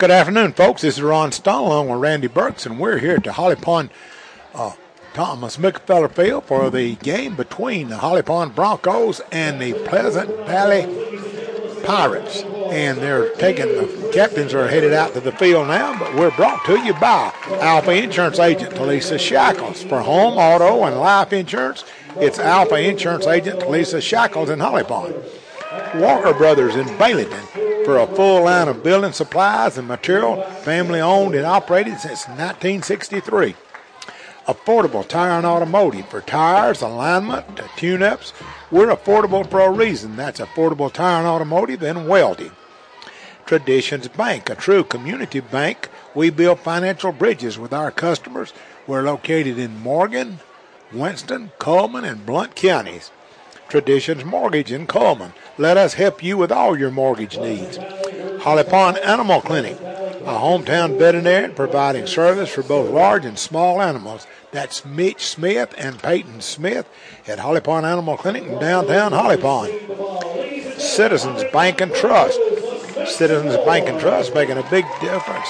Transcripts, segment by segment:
Good afternoon, folks. This is Ron Stone along with Randy Burks, and we're here at the Holly Pond uh, Thomas Mickelfeller Field for the game between the Holly Pond Broncos and the Pleasant Valley Pirates. And they're taking the captains are headed out to the field now, but we're brought to you by Alpha Insurance Agent Talisa Shackles for home, auto, and life insurance. It's Alpha Insurance Agent Talisa Shackles in Holly Pond. Walker Brothers in Baileyton for a full line of building supplies and material, family owned and operated since 1963. Affordable Tire and Automotive for tires, alignment, tune ups. We're affordable for a reason. That's Affordable Tire and Automotive and Welding. Traditions Bank, a true community bank. We build financial bridges with our customers. We're located in Morgan, Winston, Cullman, and Blount counties. Traditions Mortgage in Cullman. Let us help you with all your mortgage needs. Holly Pond Animal Clinic, a hometown veterinarian providing service for both large and small animals. That's Mitch Smith and Peyton Smith at Holly Pond Animal Clinic in downtown Holly Pond. Citizens Bank and Trust. Citizens Bank and Trust making a big difference.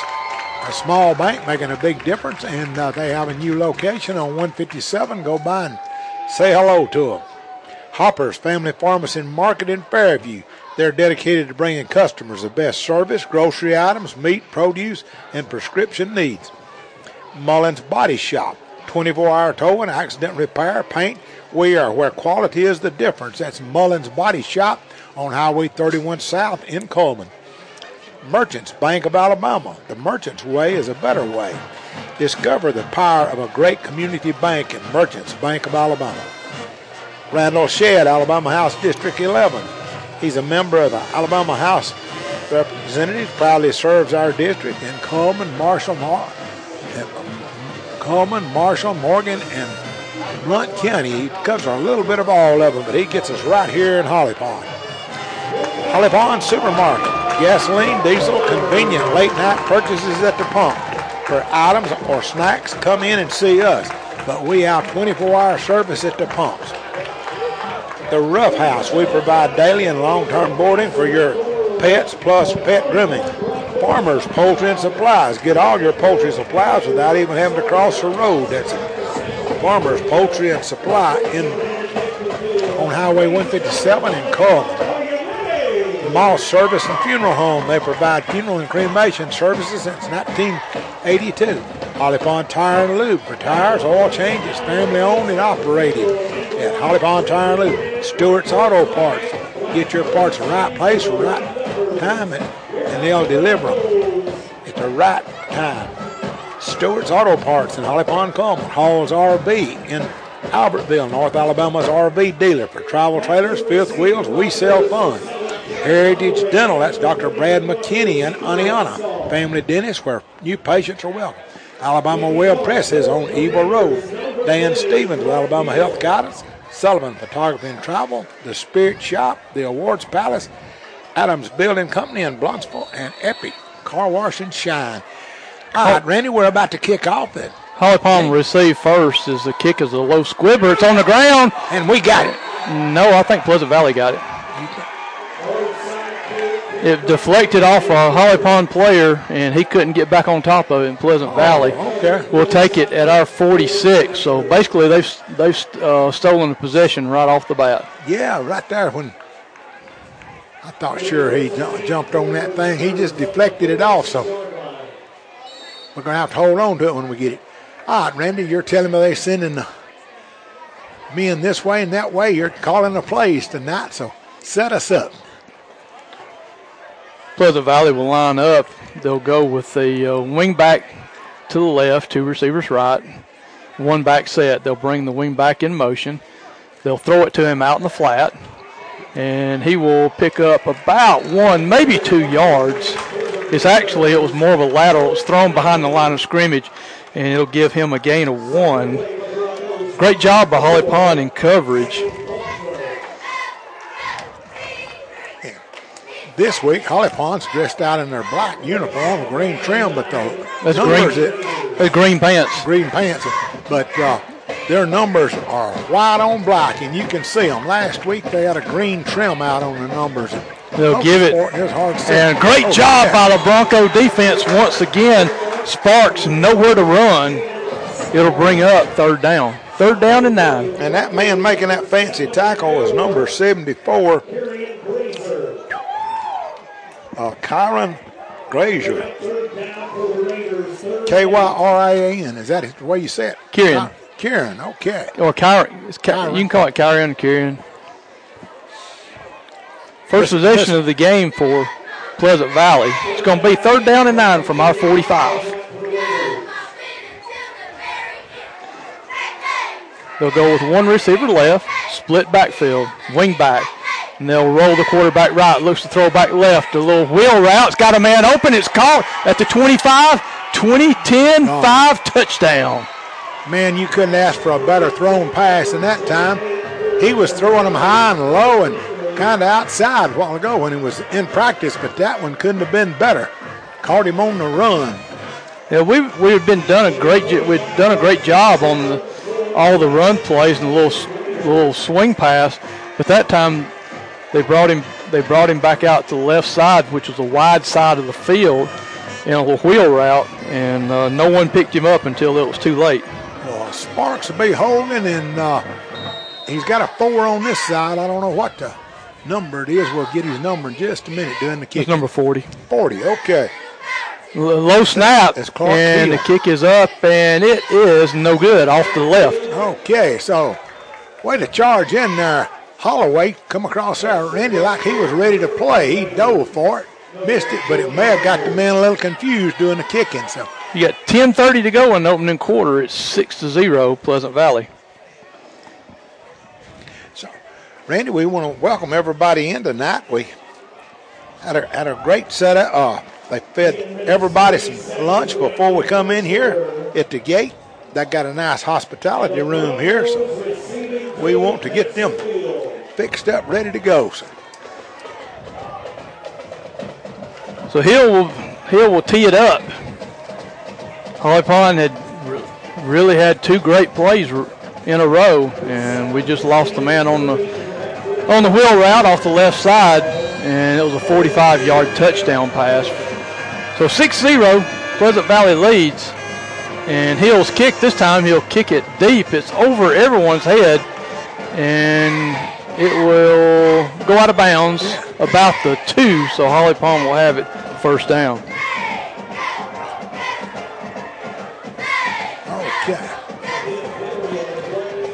A small bank making a big difference, and uh, they have a new location on 157. Go by and say hello to them. Hopper's Family Pharmacy and Market in Fairview. They're dedicated to bringing customers the best service, grocery items, meat, produce, and prescription needs. Mullins Body Shop, 24 hour towing, accident repair, paint. We are where quality is the difference. That's Mullins Body Shop on Highway 31 South in Cullman. Merchants Bank of Alabama. The Merchants Way is a better way. Discover the power of a great community bank in Merchants Bank of Alabama. Randall Shedd, Alabama House District 11. He's a member of the Alabama House Representatives, proudly serves our district in Cullman, Marshall, Mar- Cullman, Marshall, Morgan, and Blount County. He covers a little bit of all of them, but he gets us right here in Holly Pond. Holly Pond Supermarket. Gasoline, diesel, convenient late night purchases at the pump. For items or snacks, come in and see us. But we have 24 hour service at the pumps. The Rough House, we provide daily and long term boarding for your pets plus pet grooming. Farmers Poultry and Supplies. Get all your poultry supplies without even having to cross the road. That's it. Farmers Poultry and Supply in on Highway 157 in Cullman. Moss Service and Funeral Home. They provide funeral and cremation services since 1982. Holly Pond Tire and Lube for tires, oil changes, family owned and operated at Holly Pond Tire and Lube. Stewart's Auto Parts. Get your parts the right place, right time, and, and they'll deliver them at the right time. Stewart's Auto Parts in Holly Pond Common. Hall's RV in Albertville, North Alabama's RV dealer for travel trailers, fifth wheels. We sell fun. Heritage Dental, that's Dr. Brad McKinney in Oneonta. Family dentist where new patients are welcome. Alabama Web Press is on Evil Road. Dan Stevens with Alabama Health Guidance. Sullivan Photography and Travel. The Spirit Shop. The Awards Palace. Adams Building Company in Blountsville. And Epic Car Wash and Shine. All right, Randy, we're about to kick off it. Holly Pond received first as the kick is a low squibber. It's on the ground. And we got it. No, I think Pleasant Valley got it. It deflected off a Holly Pond player, and he couldn't get back on top of it in Pleasant Valley. okay. We'll take it at our 46. So basically, they've they've uh, stolen the possession right off the bat. Yeah, right there when I thought sure he jumped on that thing. He just deflected it off, so we're going to have to hold on to it when we get it. All right, Randy, you're telling me they're sending the men this way and that way. You're calling the plays tonight, so set us up. Pleasant Valley will line up. They'll go with the uh, wing back to the left, two receivers right, one back set. They'll bring the wing back in motion. They'll throw it to him out in the flat, and he will pick up about one, maybe two yards. It's actually it was more of a lateral. It was thrown behind the line of scrimmage, and it'll give him a gain of one. Great job by Holly Pond in coverage. This week, Holly Pond's dressed out in their black uniform, green trim, but the That's numbers green. it That's green pants. green pants, but uh, their numbers are white on black, and you can see them. Last week they had a green trim out on the numbers. They'll Oh, give it. sport is hard to. And great Oh, job yeah. by the Bronco defense once again. Sparks nowhere to run. It'll bring up third down. Third down and nine. And that man making that fancy tackle is number 74, uh, Kyron Grazier. K Y R I A N. Is that the way you say it? Kieran. Kieran, okay. Or Kyron. Kyron. You can call it Kyron Kyrian. First possession listen. of the game for Pleasant Valley. It's going to be third down and nine from our 45. They'll go with one receiver left, split backfield, wing back, and they'll roll the quarterback right. Looks to throw back left. A little wheel route. It's got a man open. It's caught at the 25, 20, 10, 5, touchdown. Man, you couldn't ask for a better thrown pass in that time. He was throwing them high and low and kind of outside a while ago when he was in practice, but that one couldn't have been better. Caught him on the run. Yeah, we we've been done a great we've done a great job on the, all the run plays and the little little swing pass, but that time they brought him they brought him back out to the left side, which was a wide side of the field, in a little wheel route, and uh, no one picked him up until it was too late. Well, Sparks will be holding, and uh, he's got a four on this side. I don't know what the number it is. We'll get his number in just a minute doing the kick. It's number 40. 40, okay. L- low snap, Clark and the kick is up, and it is no good off to the left. Okay, so way to charge in there. Holloway come across there, Randy, like he was ready to play. He dove for it, missed it, but it may have got the man a little confused doing the kicking. So You got 10:30 to go in the opening quarter. It's six to zero, Pleasant Valley. So, Randy, we want to welcome everybody in tonight. We had a, had a great setup. Uh, they fed everybody some lunch before we come in here at the gate. They got a nice hospitality room here, so we want to get them fixed up, ready to go. So, So Hill will Hill will tee it up. Holly Pond had re- really had two great plays in a row, and we just lost the man on the on the wheel route off the left side, and it was a 45-yard touchdown pass. So 6-0, Pleasant Valley leads, and Hill's kick this time. He'll kick it deep. It's over everyone's head, and it will go out of bounds about the two. So Holly Pond will have it first down. okay.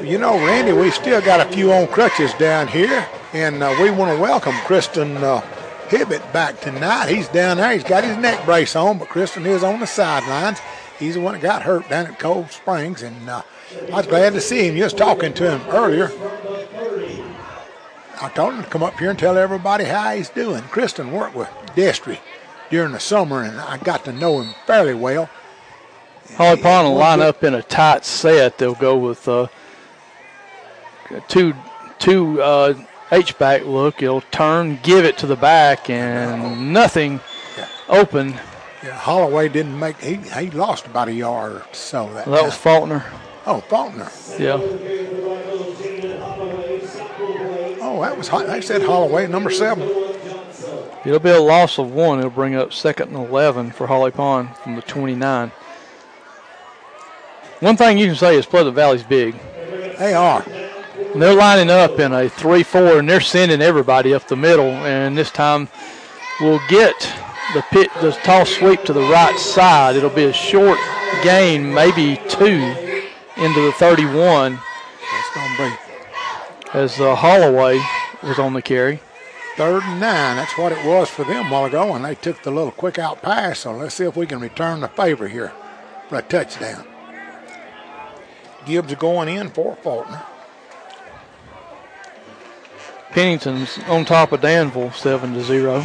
You know, Randy, we still got a few on crutches down here, and uh, we want to welcome Kristen uh, Hibbett back tonight. He's down there. He's got his neck brace on, but Kristen is on the sidelines. He's the one that got hurt down at Cold Springs, and uh, I was glad to see him. Just talking to him earlier. I told him to come up here and tell everybody how he's doing. Kristen worked with Destry during the summer, and I got to know him fairly well. Holly Pond will line up in a tight set. They'll go with uh, two two uh, H back look. It'll turn, give it to the back, and nothing open. Yeah, Holloway didn't make. He he lost about a yard or so that. That was. Faulkner. oh Faulkner. Yeah. Oh, that was. Ho- They said Holloway, number seven. It'll be a loss of one. It'll bring up second and 11 for Holly Pond from the 29. One thing you can say is Pleasant Valley's big. They are. And they're lining up in a 3 4, and they're sending everybody up the middle. And this time we'll get the pit, the toss sweep to the right side. It'll be a short gain, maybe two, into the 31 It's gonna be as uh, Holloway was on the carry. third and nine. That's what it was for them a while ago, and they took the little quick out pass. So let's see if we can return the favor here for a touchdown. Gibbs going in for Faulkner. Pennington's on top of Danville, seven to zero.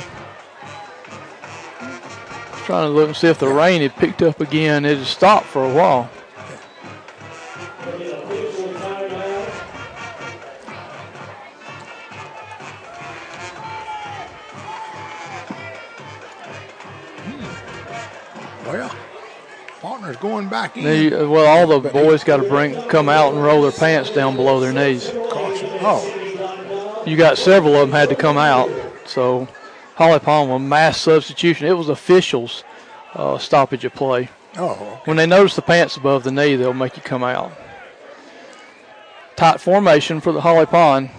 Trying to look and see if the rain had picked up again. It had stopped for a while. In. They- well, all the boys got to bring come out and roll their pants down below their knees. Caution. Oh, You got several of them had to come out, so Holly Pond a mass substitution. It was officials uh, stoppage of play. Oh, okay. When they notice the pants above the knee, they'll make you come out. Tight formation for the Holly Pond.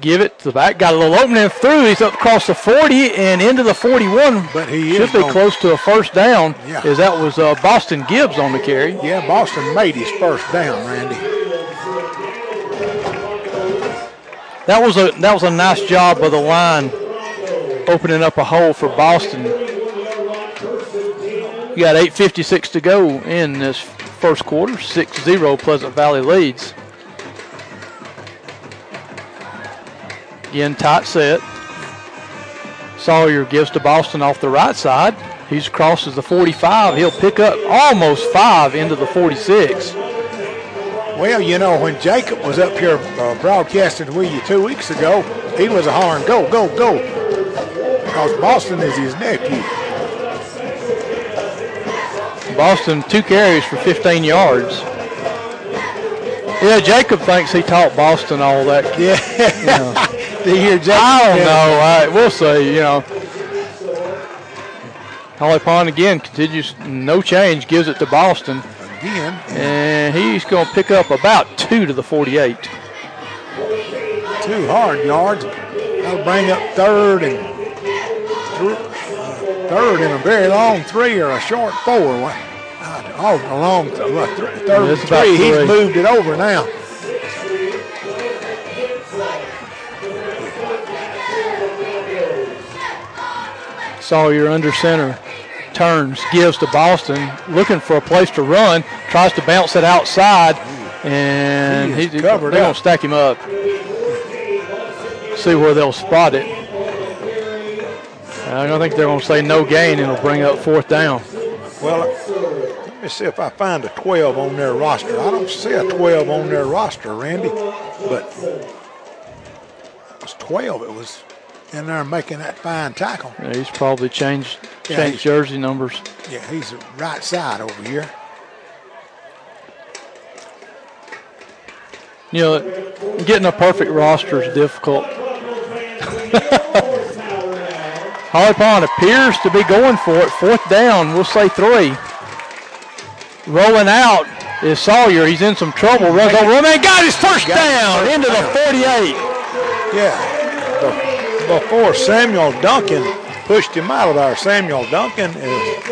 Give it to the back. Got a little opening through. He's up across the 40 and into the 41. But he should is be on- close to a first down. Yeah. As that was uh, Boston Gibbs on the carry. Yeah, Boston made his first down, Randy. That was a that was a nice job by the line, opening up a hole for Boston. You got 8:56 to go in this first quarter. 6-0 Pleasant Valley leads. Again, tight set. Sawyer gives to Boston off the right side. He crosses the 45. He'll pick up almost five into the 46. Well, you know, when Jacob was up here uh, broadcasting with you two weeks ago, he was a horn, go, go, go. Because Boston is his nephew. Boston two carries for 15 yards. Yeah, Jacob thinks he taught Boston all that. Yeah. Do you hear Jacob? I don't know. I, we'll see. You know, Holly Pond again continues no change, gives it to Boston, Again. and he's going to pick up about two to the 48. Two hard yards. That'll bring up third and thr- uh, third and a very long three or a short four. Oh, a long th- th- third it's three. He's moved it over now. Sawyer under center, turns, gives to Boston, looking for a place to run, tries to bounce it outside, and He he's covered they're going to stack him up. See where they'll spot it. I don't think they're going to say no gain, and it'll bring up fourth down. Well, let me see if I find a 12 on their roster. I don't see a 12 on their roster, Randy, but it was 12. It was in there making that fine tackle. Yeah, he's probably changed Yeah, changed jersey numbers. Yeah, he's the right side over here. You know, getting a perfect roster is difficult. Holly Pond appears to be going for it. Fourth down, we'll say three. Rolling out is Sawyer. He's in some trouble. Runs over him and got his first down into the 48. Yeah, before Samuel Duncan pushed him out of there. Samuel Duncan is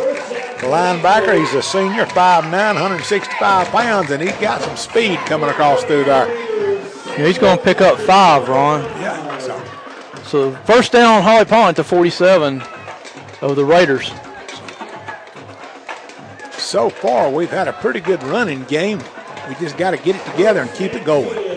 the linebacker. He's a senior, 5'9", 165 pounds, and he's got some speed coming across through there. Yeah, he's going to pick up five, Ron. Yeah, so So first down on Holly Pond to 47 of the Raiders. so far we've had a pretty good running game. We just got to get it together and keep it going.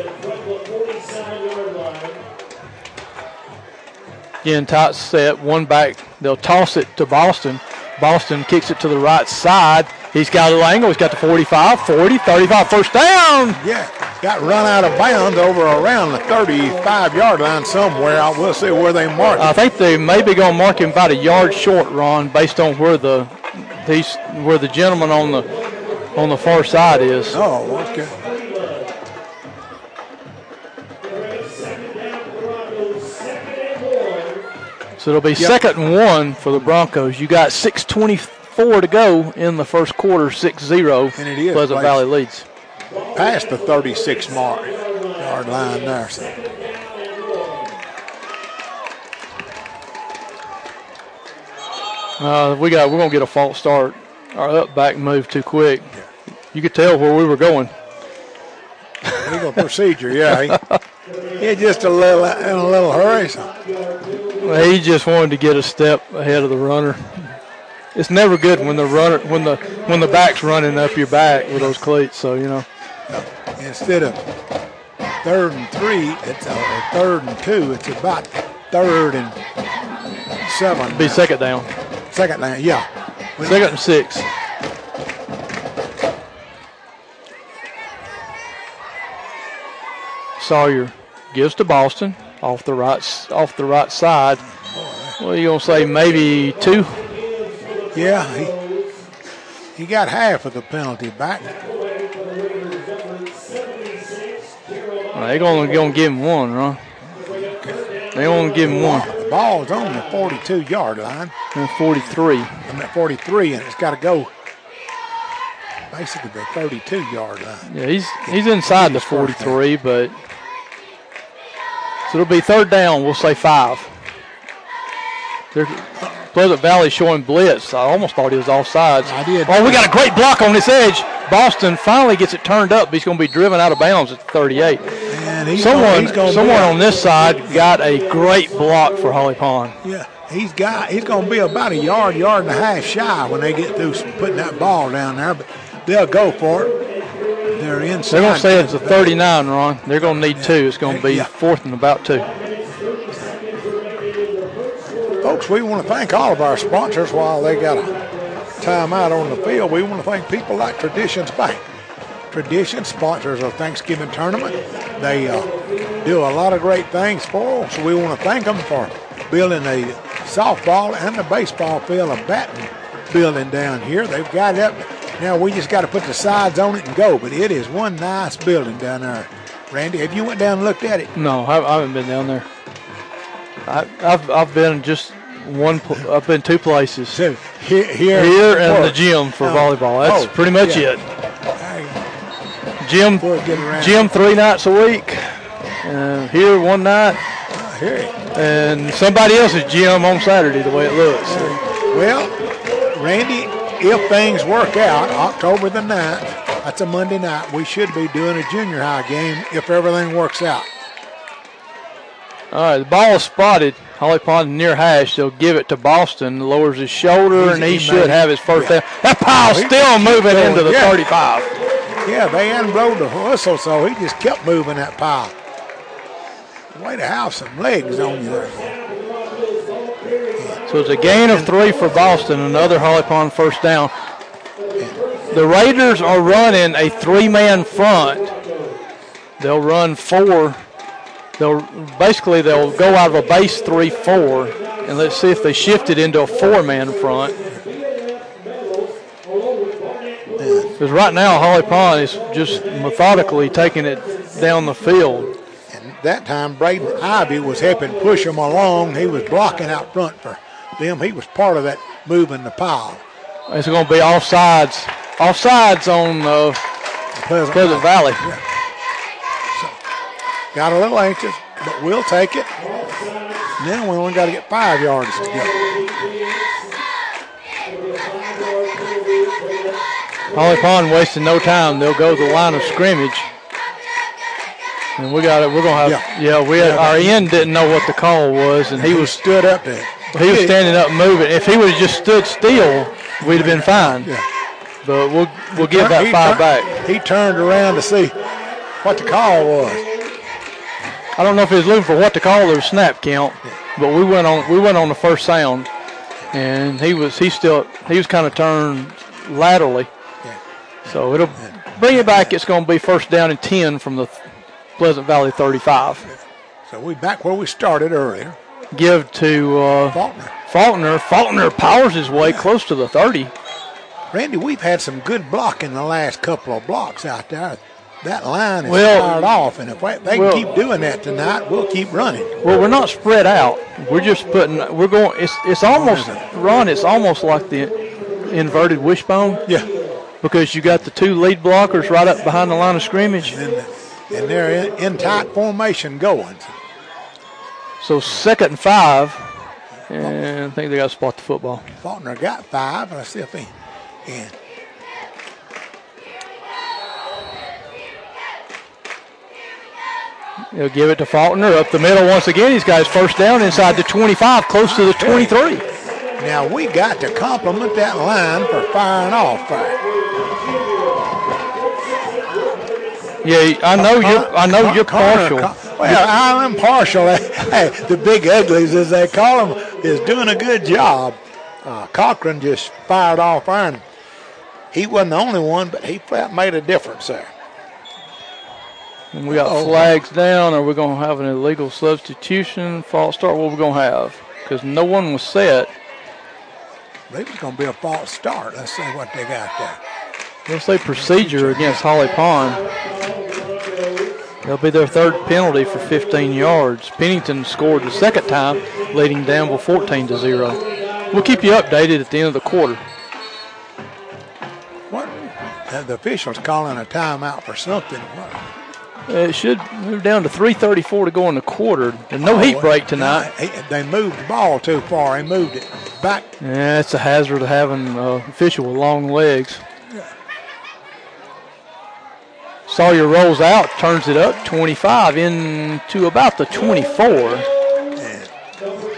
Again, tight set, one back. They'll toss it to Boston. Boston kicks it to the right side. He's got a little angle. He's got the 45, 40, 35. First down. Yeah, got run out of bounds over around the 35 yard line somewhere. I will see where they mark. I think they maybe going to mark him about a yard short, Ron, based on where the these where the gentleman on the on the far side is. oh, okay. So it'll be second and one for the Broncos. You got 6:24 to go in the first quarter, 6-0. And it is Pleasant Valley leads. Past the 36 mark yard line there. So. Uh, we got we're gonna get a false start. Our up back moved too quick. You could tell where we were going. Legal procedure, yeah. He, he just a little in a little hurry. So. He just wanted to get a step ahead of the runner. It's never good when the runner when the when the back's running up your back with those cleats. So you know. Instead of third and three, it's a third and two. It's about third and seven. Be second down. Second down, yeah. Second and six. Sawyer gives to Boston off the right off the right side. What are you gonna say? Maybe two. Yeah, he he got half of the penalty back. They're gonna gonna give him one, huh? They only give him one. The ball's on the 42 yard line. And 43. I'm at 43, and it's got to go basically the 32 yard line. Yeah, he's he's inside the 43, but so it'll be third down. We'll say five. They're, Pleasant Valley showing blitz. I almost thought he was offsides. I did. Oh, we got a great block on this edge. Boston finally gets it turned up. He's going to be driven out of bounds at the 38. And he's someone, gonna someone on this side got a great block for Holly Pond. Yeah, he's got. He's going to be about a yard, yard and a half shy when they get through putting that ball down there. But they'll go for it. They're inside. They're going to say it's a 39, Ron. They're going to need two. It's going to be Yeah. fourth and about two. Folks, we want to thank all of our sponsors while they got a time out on the field. We want to thank people like Traditions Bank. Tradition sponsors our Thanksgiving tournament. They uh, do a lot of great things for us. So we want to thank them for building a softball and the baseball field, a batting building down here. They've got it up. Now we just got to put the sides on it and go. But it is one nice building down there. Randy, have you went down and looked at it? No, I, I haven't been down there. I, I've I've been just one. I've been two places. So here, here, Here and the gym for Oh. volleyball. That's Oh, pretty much yeah. it. Gym, Before we get around. gym three nights a week. Uh, here one night, I hear it. and somebody else's gym on Saturday. The way it looks. Well, Randy, if things work out, October the 9th, that's a Monday night, we should be doing a junior high game if everything works out. All right, the ball is spotted. Holly Pond near hash. They'll give it to Boston. Lowers his shoulder, He's- and he, should have his first yeah. down. That pile's he still moving going, into the yeah. 35. Yeah, they hadn't blown the whistle, so he just kept moving that pile. Way to have some legs on you there. So it's a gain of three for Boston, another Holly Pond first down. The Raiders are running a three-man front. They'll run four. They'll basically they'll go out of a base three-four, and let's see if they shift it into a four-man front. Because right now Holly Pond is just methodically taking it down the field. And that time, Braden Ivy was helping push him along. He was blocking out front for them. He was part of that moving the pile. It's going to be offsides, offsides on uh, Pleasant Pleasant Valley. so Got a little anxious, but we'll take it. Now we only got to get five yards to go. Holly Pond wasting no time. They'll go to the line of scrimmage. And we got it. We're gonna have. Yeah, we had, Yeah, our end didn't know what the call was, and he was stood up there. He was standing up moving. If he would have just stood still, we'd have been fine. Yeah. But we'll we'll give that five back. He turned around to see what the call was. I don't know if he was looking for what to call the snap count, but we went on we went on the first sound, and he was he still he was kind of turned laterally. Yeah. So it'll bring it back. It's going to be first down and ten from the Pleasant Valley 35. So we back where we started earlier. Give to uh, Faulkner. Faulkner. Faulkner powers his way close to the 30. Randy, we've had some good blocking the last couple of blocks out there. That line is Well- fired off, and if they well- can keep doing that tonight, we'll keep running. Well, we're not spread out. We're just putting. We're going. It's it's almost Ron. It's almost like the inverted wishbone Yeah. because you got the two lead blockers right up behind the line of scrimmage. And, and they're in, in tight formation going. So second and five, and I think they got to spot the football. Faulkner got five. and I see if he can. He'll give it to Faulkner up the middle once again. He's got his first down inside the 25, close to the 23. Now we got to compliment that line for firing off there. Yeah, I know you're. I know you're partial. Well, I'm impartial. hey, the big uglies, as they call them, is doing a good job. Uh, Cochran just fired off iron. He wasn't the only one, but he made a difference there. And we got Uh-oh. flags down. Are we going to have an illegal substitution? False start. What are we going to have? Because no one was set. Believe it's going to be a false start. Let's see what they got there. Let's say procedure against Holly Pond. That'll be their third penalty for 15 yards. Pennington scored the second time, leading Danville 14 to 0. We'll keep you updated at the end of the quarter. What? The officials calling a timeout for something. What? It should move down to 3:34 to go in the quarter. There's no heat Oh, break tonight. they moved the ball too far. They moved it back. Yeah, it's a hazard of having an uh, official with long legs. Sawyer rolls out, turns it up 25 into about the 24. And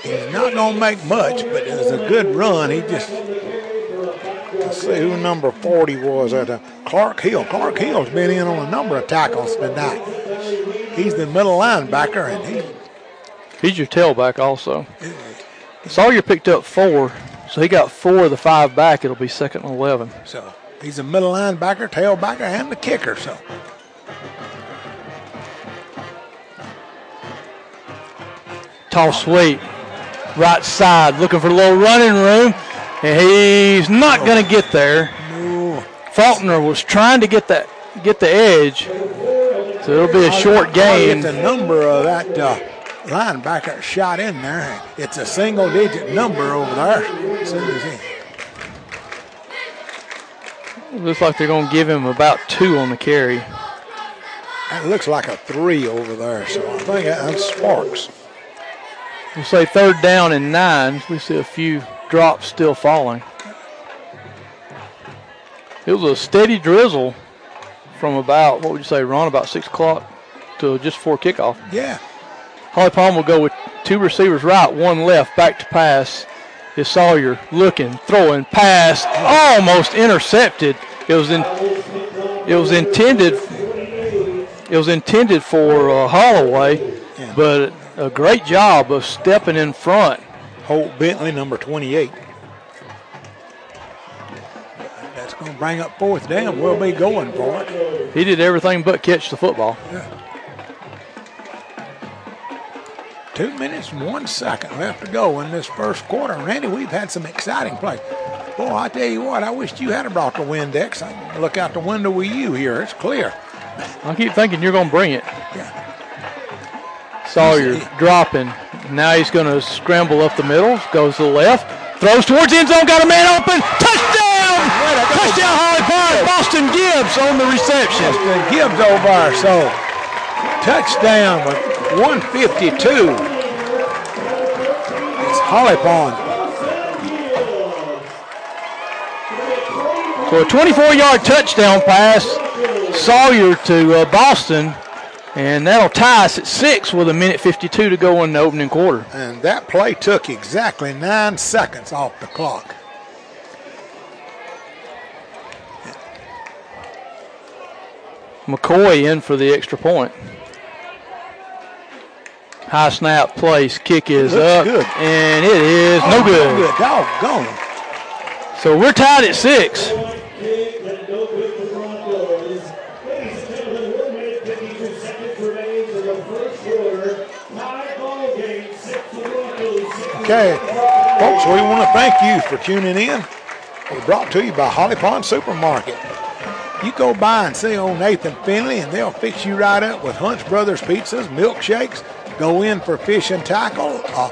he's not going to make much, but it was a good run. He just. Let's see who number 40 was at uh, Clark Hill. Clark Hill's been in on a number of tackles tonight. He's the middle linebacker, and he He's your tailback also. Sawyer picked up four, so he got four of the five back. It'll be second and 11. so he's a middle linebacker, tailbacker, and the kicker. So tall sweep, right side, looking for a little running room, and he's not going to get there. no, Faulkner was trying to get that get the edge, so it'll be a short gain. get the number of that uh, linebacker shot in there. It's a single-digit number over there. Looks like they're going to give him about two on the carry. That looks like a three over there, so I think that's Sparks. We'll say third down and nine. We see a few drops still falling. It was a steady drizzle from about, what would you say, Ron, about 6 o'clock to just before kickoff. Yeah, Holly Pond will go with two receivers right, one left, back to pass. Is Sawyer looking, throwing, pass, almost intercepted. It was in, it was intended, it was intended for uh, Holloway, Yeah. but a great job of stepping in front. Holt Bentley, number 28. That's going to bring up fourth down. We'll be going for it. He did everything but catch the football. Two minutes and one second left to go in this first quarter. Randy, we've had some exciting plays. Boy, I tell you what, I wish you had brought the Windex. I can look out the window with you here. It's clear. I keep thinking you're going to bring it. Yeah. Sawyer dropping. Now he's going to scramble up the middle, goes to the left, throws towards the end zone, got a man open. Touchdown! Touchdown, Holly Pond. Boston Gibbs on the reception. Austin Gibbs over. So touchdown with 152. It's Holly Pond. So a 24-yard touchdown pass, Sawyer to uh, Boston, and that'll tie us at six with a minute 52 to go in the opening quarter. And that play took exactly nine seconds off the clock. McCoy in for the extra point. High snap place, kick is Looks up, good. and it is oh, no Oh, good. Good. Doggone. So we're tied at six. Okay, folks, we want to thank you for tuning in. We're brought to you by Holly Pond Supermarket. You go by and see old Nathan Finley, and they'll fix you right up with Hunt Brothers pizzas, milkshakes. Go in for fish and tackle. Uh,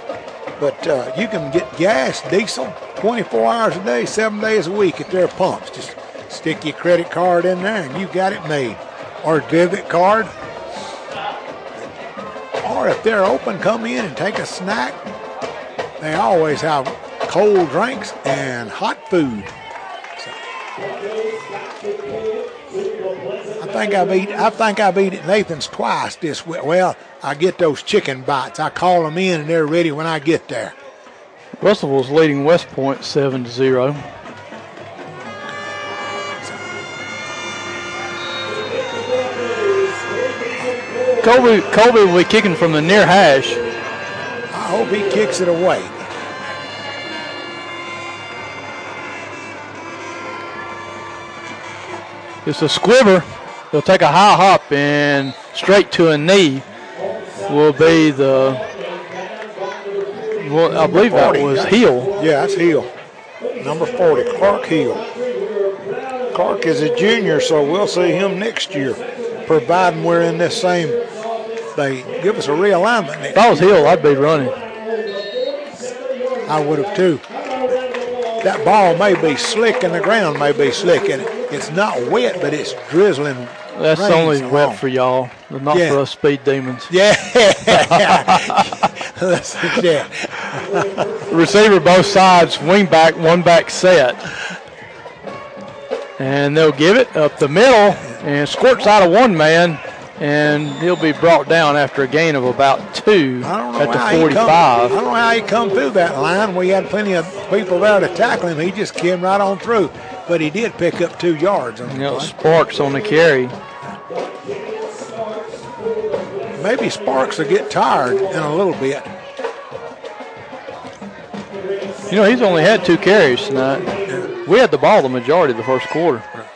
but uh, you can get gas, diesel, 24 hours a day, seven days a week at their pumps. Just stick your credit card in there, and you got it made. Or debit card. Or if they're open, come in and take a snack. They always have cold drinks and hot food. So, I think I've eat. I think I've eaten at Nathan's twice this week. Well, I get those chicken bites. I call them in, and they're ready when I get there. Russellville's leading West Point seven to zero. Colby, Colby will be kicking from the near hash. I hope he kicks it away. It's a squibber. He'll take a high hop and straight to a knee will be the. Well, I believe that was Hill. Yeah, that's Hill. Number 40, Clark Hill. Clark is a junior, so we'll see him next year. providing we're in this same. They give us a realignment. If I was Hill, I'd be running. I would have too. That ball may be slick and the ground may be slick and it's not wet, but it's drizzling. That's only wet for y'all, not yeah. for us speed demons. Yeah. yeah. Receiver both sides, wing back, one back set. And they'll give it up the middle and squirts out of one man and he'll be brought down after a gain of about two at the 45. Come, I don't know how he come through that line. We had plenty of people there to tackle him. He just came right on through, but he did pick up two yards. On you know, Sparks on the carry. Maybe Sparks will get tired in a little bit. You know, he's only had two carries tonight. Yeah. We had the ball the majority of the first quarter. Right.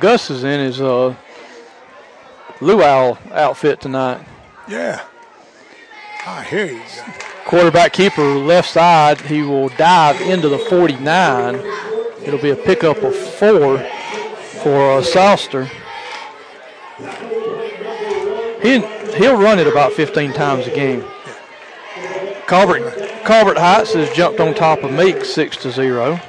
Gus is in his uh, luau outfit tonight. Yeah. I hear you. Quarterback keeper left side. He will dive into the 49. It'll be a pickup of four for uh, Souster. He, he'll run it about 15 times a game. Colbert, Heights has jumped on top of Meek 6 to 0.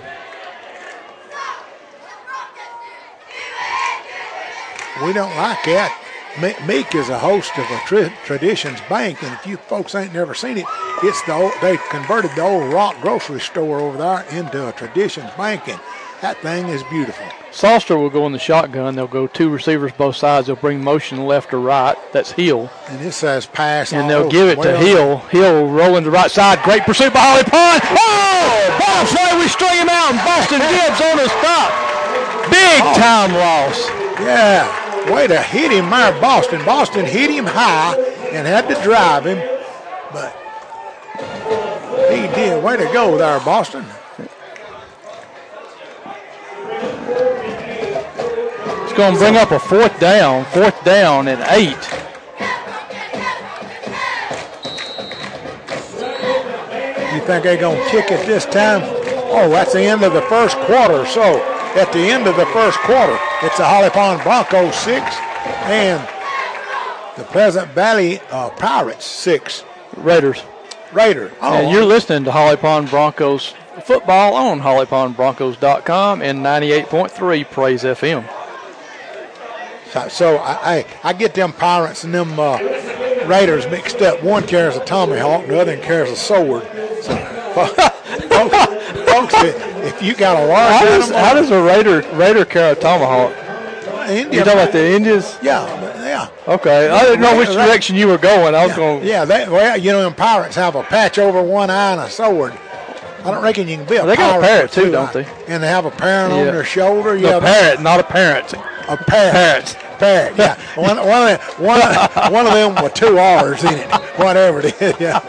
We don't like that. Meek is a host of a tra- Traditions Bank, and if you folks ain't never seen it, it's the old, they converted the old Rock grocery store over there into a Traditions Bank, and that thing is beautiful. Sauster will go in the shotgun. They'll go two receivers both sides. They'll bring motion left or right. That's Hill. And it says pass. And they'll give it to Hill. Hill roll into the right side. Great pursuit by Holly Pond. Oh! Ball play. We string him out, and Boston Gibbs on the stop. Big oh. time loss. Yeah. Way to hit him there, Boston. Boston hit him high and had to drive him, but he did. Way to go there, Boston. It's going to bring up a fourth down, fourth down and eight. You think they're going to kick it this time? Oh, that's the end of the first quarter. So at the end of the first quarter. It's the Holly Pond Broncos six and the Pleasant Valley uh, Pirates six. Raiders. Raiders. Oh. And you're listening to Holly Pond Broncos football on hollypondbroncos.com and 98.3 Praise FM. So, so I, I, I get them Pirates and them uh, Raiders mixed up. One carries a tomahawk, the other carries a sword. So, folks, folks, if you got a large how does, animal, how does a raider raider carry a tomahawk? Indian, you talking about the Indians? Yeah, yeah. Okay, I didn't know which direction you were going. I was yeah, going. Yeah, they, well, you know, them pirates have a patch over one eye and a sword. I don't reckon you can be a well, They got a parrot too, don't they? And they have a parrot yeah. on their shoulder. Yeah, a parrot, not a parent. A parrot. Parrot. Parrot. Yeah. one, one, of them, one, one of them with two R's in it. Whatever it is. Yeah.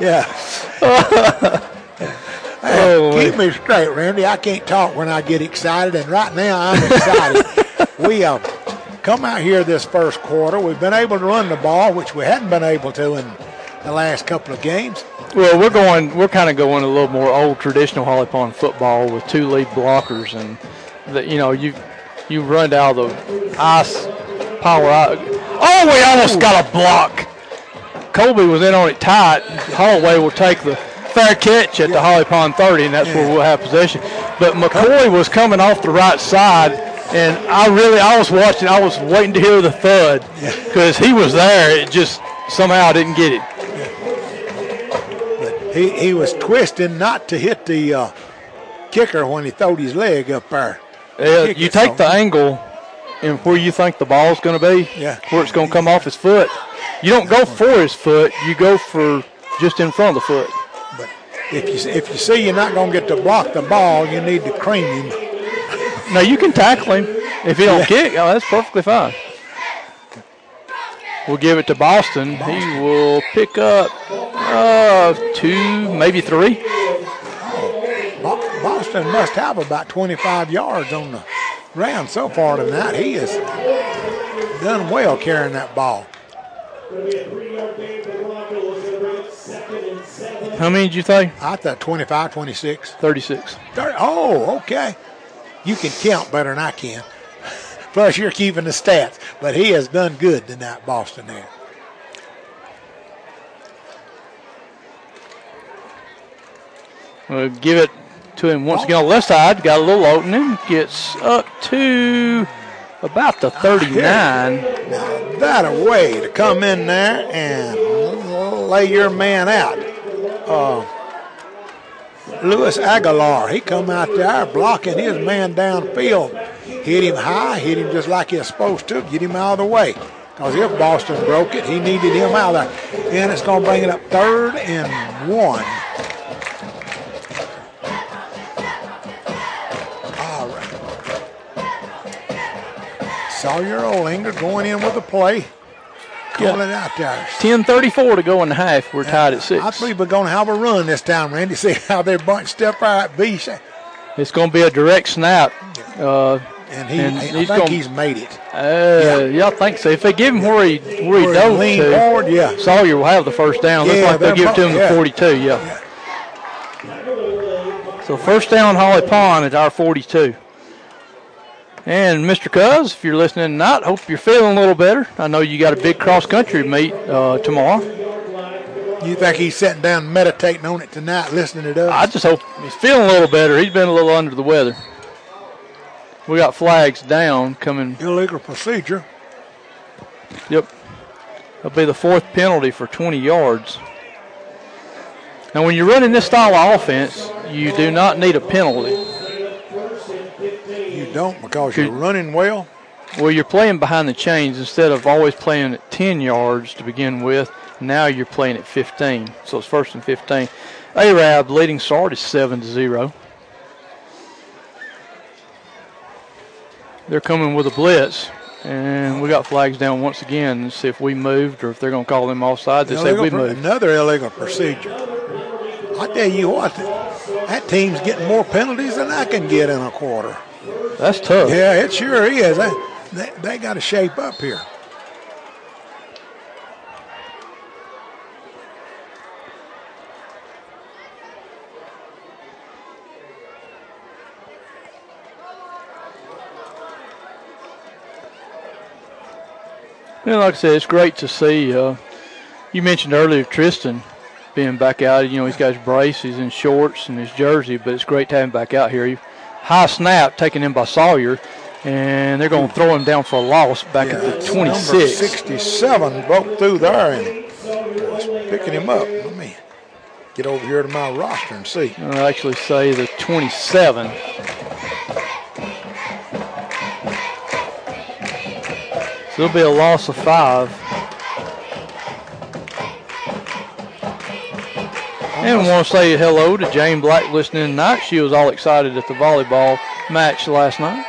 Yeah. Oh, keep me straight, Randy. I can't talk when I get excited, and right now I'm excited. we uh, come out here this first quarter. We've been able to run the ball, which we hadn't been able to in the last couple of games. Well, we're going. We're kind of going a little more old traditional Holly Pond football with two lead blockers, and that you know you you run out of the ice power. Oh, we almost got a block. Colby was in on it tight. Holloway will take the fair catch at yeah. the Holly Pond 30, and that's yeah. where we'll have possession. But McCoy was coming off the right side, and I really, I was watching, I was waiting to hear the thud because he was there. It just somehow didn't get it. But he, he was twisting not to hit the uh, kicker when he throwed his leg up there. Yeah, you take the angle and where you think the ball's going to be, yeah. where it's going to come off his foot. You don't go for his foot, you go for just in front of the foot. If you if you see you're not going to get to block the ball, you need to cream him. No, you can tackle him if he don't yeah. kick. Oh, that's perfectly fine. We'll give it to Boston. He will pick up uh, two, maybe three. Boston must have about 25 yards on the ground so far tonight. He has done well carrying that ball. How many did you say? I thought 25, 26. 36. 30, oh, okay. You can count better than I can. Plus, you're keeping the stats. But he has done good tonight, Boston there. We'll give it to him once again on the left side. Got a little opening. Gets up to about the ah, 39. Now, that a way to come in there and lay your man out. Uh, Luis Aguilar, he come out there blocking his man downfield. Hit him high, hit him just like he's supposed to, get him out of the way. Because if Boston broke it, he needed him out there. And it's going to bring it up third and one. All right. Sawyer Olinger going in with the play. Calling it out there. 10:34 to go in the half. We're tied at six. I believe we're going to have a run this time, Randy. See how they're bunched up right. B. It's going to be a direct snap. Uh, and he, and I he's think gonna- he's made it. uh, yeah. I think so. If they give him where he where he Where he dove leaned to, forward, yeah. Sawyer will have the first down. Looks like they'll give it to him bo- the yeah. 42. Yeah. So first down, Holly Pond at our 42. And Mr. Cuz, if you're listening tonight, hope you're feeling a little better. I know you got a big cross country meet uh, tomorrow. You think he's sitting down meditating on it tonight, listening to us? I just hope he's feeling a little better. He's been a little under the weather. We got flags down coming. Illegal procedure. Yep. That'll be the fourth penalty for 20 yards. Now, when you're running this style of offense, you do not need a penalty. You don't because you're running well. Well, you're playing behind the chains instead of always playing at 10 yards to begin with. Now you're playing at 15, so it's first and 15. Arab leading start is 7 to 0. They're coming with a blitz, and we got flags down once again to see if we moved or if they're going to call them offside. They say we moved. Another illegal procedure. I tell you what, that team's getting more penalties than I can get in a quarter. That's tough. Yeah, it sure is. They, they, they got to shape up here. Yeah, like I said, it's great to see. Uh, you mentioned earlier Tristan being back out. You know, he's got his brace, he's in shorts and his jersey, but it's great to have him back out here. High snap taken in by Sawyer, and they're going to throw him down for a loss back Yeah, at the 26. Number 67 broke through there and was picking him up. Let me get over here to my roster and see. I'll actually say the 27. So it'll be a loss of five. And want to say hello to Jane Black listening tonight. She was all excited at the volleyball match last night.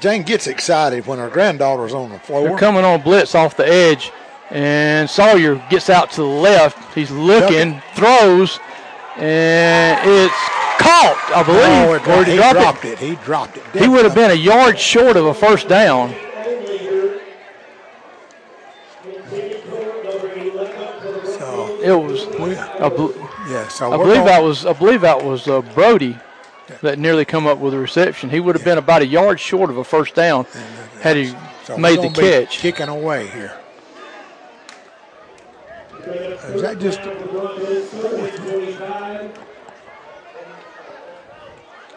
Jane gets excited when her granddaughter's on the floor. They're coming on blitz off the edge, and Sawyer gets out to the left. He's looking, throws, and it's caught, I believe. Oh, it, he drop it? dropped it. He dropped it. He would have been a yard short of a first down. So, It was. we, I, bel- yeah, so I believe gonna- that was. I believe that was uh, Brody that nearly come up with a reception. He would have been about a yard short of a first down had he so made the catch. Kicking away here. Is that just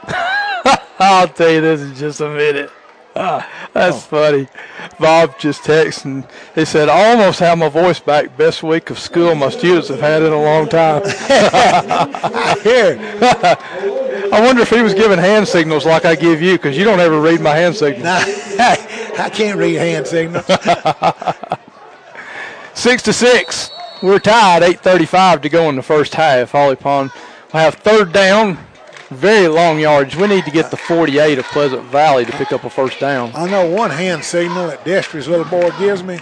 I'll tell you this in just a minute. That's funny. Bob just texting. He said, I almost have my voice back. Best week of school my students have had in a long time. here? I wonder if he was giving hand signals like I give you because you don't ever read my hand signals. I can't read hand signals. Six to six. We're tied. 8:35 to go in the first half. Holly Pond will have third down. Very long yards. We need to get the 48 of Pleasant Valley to pick up a first down. I know one hand signal that Destry's little boy gives me.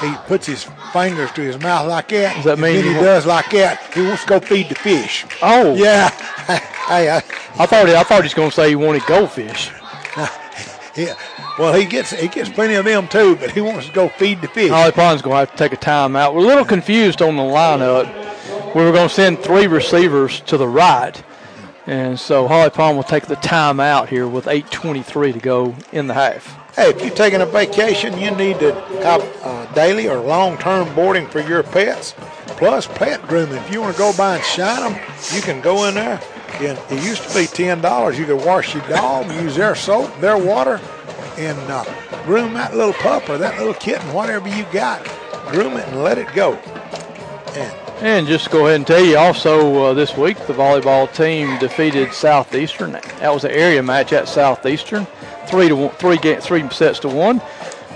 He puts his fingers to his mouth like that. Does that mean and then he does like that? He wants to go feed the fish. Oh, Yeah. hey, I, I thought he, I thought he was going to say he wanted goldfish. yeah. Well, he gets he gets plenty of them too, but he wants to go feed the fish. Holly Pond's going to have to take a timeout. We're a little confused on the lineup. We were going to send three receivers to the right, And so Holly Pond will take the time out here with 8.23 to go in the half. Hey, if you're taking a vacation, you need to have uh, daily or long-term boarding for your pets, plus pet grooming. If you want to go by and shine them, you can go in there. And it used to be ten dollars. You could wash your dog, use their soap, their water, and uh, groom that little pup or that little kitten, whatever you got. Groom it and let it go. And And just go ahead and tell you also uh, this week the volleyball team defeated Southeastern. That was an area match at Southeastern, three to one, three sets to one.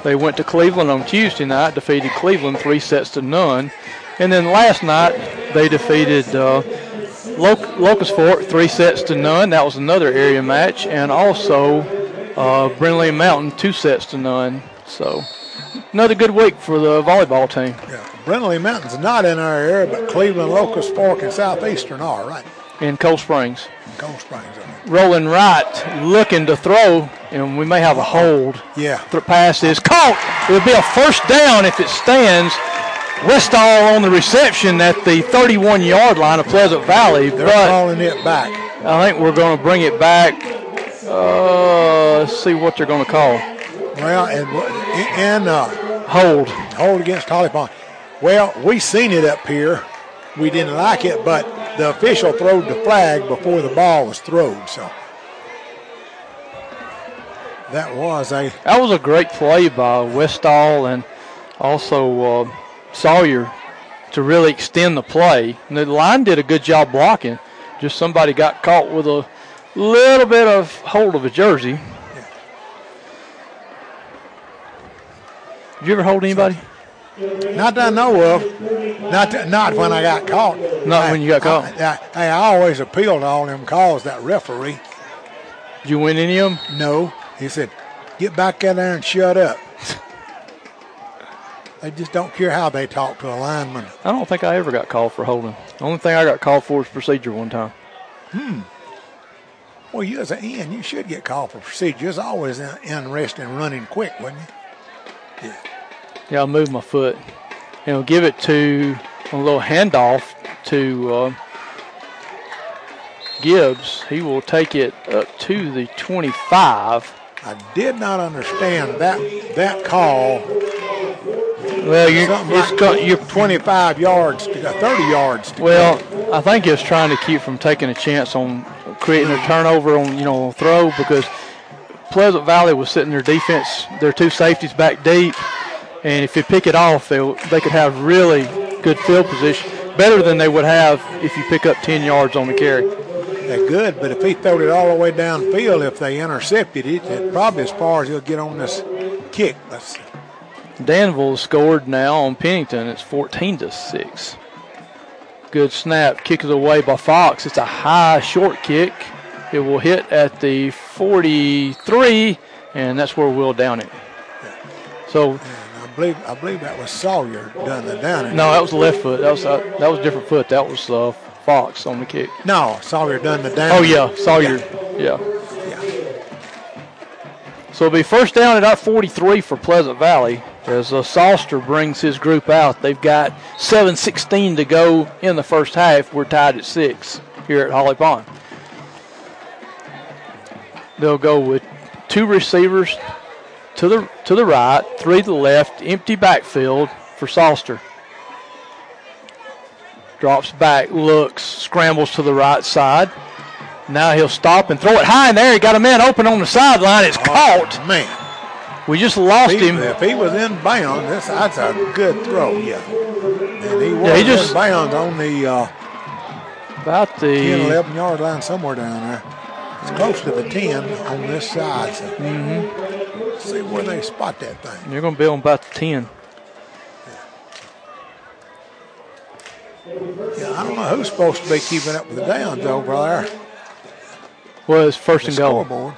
They went to Cleveland on Tuesday night, defeated Cleveland three sets to none, and then last night they defeated uh, Loc- Locust Fork three sets to none. That was another area match, and also uh, Brindlee Mountain two sets to none. So another good week for the volleyball team. yeah, Brindlee Mountain's not in our area, but Cleveland, Locust Fork, and Southeastern are right. In Cold Springs. Cold Springs rolling right, looking to throw, and we may have a hold. Yeah. The pass is caught. It'll be a first down if it stands. Westall on the reception at the 31 yard line of Pleasant Valley, They're but calling it back. I think we're going to bring it back. Uh, let's see what they're going to call. Well, and and uh, Hold. hold against Holly Pond. Well, we seen it up here. We didn't like it, but the official throwed the flag before the ball was thrown. So that was a That was a great play by Westall and also uh, Sawyer to really extend the play. And the line did a good job blocking. Just somebody got caught with a little bit of hold of a jersey. Did you ever hold anybody? Not that I know of. Not that, not when I got caught. Not when you got caught. I, I, I always appealed to all them calls. That referee. Did you win any of them? No, he said, get back in there and shut up. they just don't care how they talk to a lineman. I don't think I ever got called for holding. The only thing I got called for was procedure one time. Hmm. Well, you as an end, you should get called for procedure. It's always in- interested in running quick, wouldn't you? Yeah, I'll move my foot. And we'll give it to a little handoff to uh, Gibbs. He will take it up to the 25. I did not understand that that call. Well, you're, like got, you're 25 yards to 30 yards to well. I think it's trying to keep from taking a chance on creating a turnover on you know a throw because Pleasant Valley was sitting their defense, their two safeties back deep, and if you pick it off, they they could have really good field position, better than they would have if you pick up 10 yards on the carry. They're good, but if he throwed it all the way downfield, if they intercepted it, it probably as far as he'll get on this kick. Let's see. Danville scored now on Pennington. It's 14 to 6. Good snap. Kick is away by Fox. It's a high short kick. It will hit at the 43, and that's where we'll down it. So, believe I believe that was Sawyer done the downing. no, that was the left foot. That was uh, that was a different foot. That was uh, Fox on the kick. No, Sawyer done the downing. Oh, yeah. Sawyer. Yeah. Yeah. So it'll be first down at our 43 for Pleasant Valley as uh, Salster brings his group out. They've got 7:16 to go in the first half. We're tied at six here at Holly Pond. They'll go with two receivers to the to the right, three to the left, empty backfield for Salster. Drops back, looks, scrambles to the right side. Now he'll stop and throw it high in there. He got a man open on the sideline. It's caught. Oh, Man, We just lost he, him. if he was in bounds, this, that's a good throw. Yeah. And he was Yeah, he just- in bounds on the uh, About 10, the 11 yard line somewhere down there. It's close to the 10 on this side. So Mm-hmm. See where they spot that thing. you're going to be on about the 10. Yeah, I don't know who's supposed to be keeping up with the downs over there. Well, it's first The and goal. scoreboard.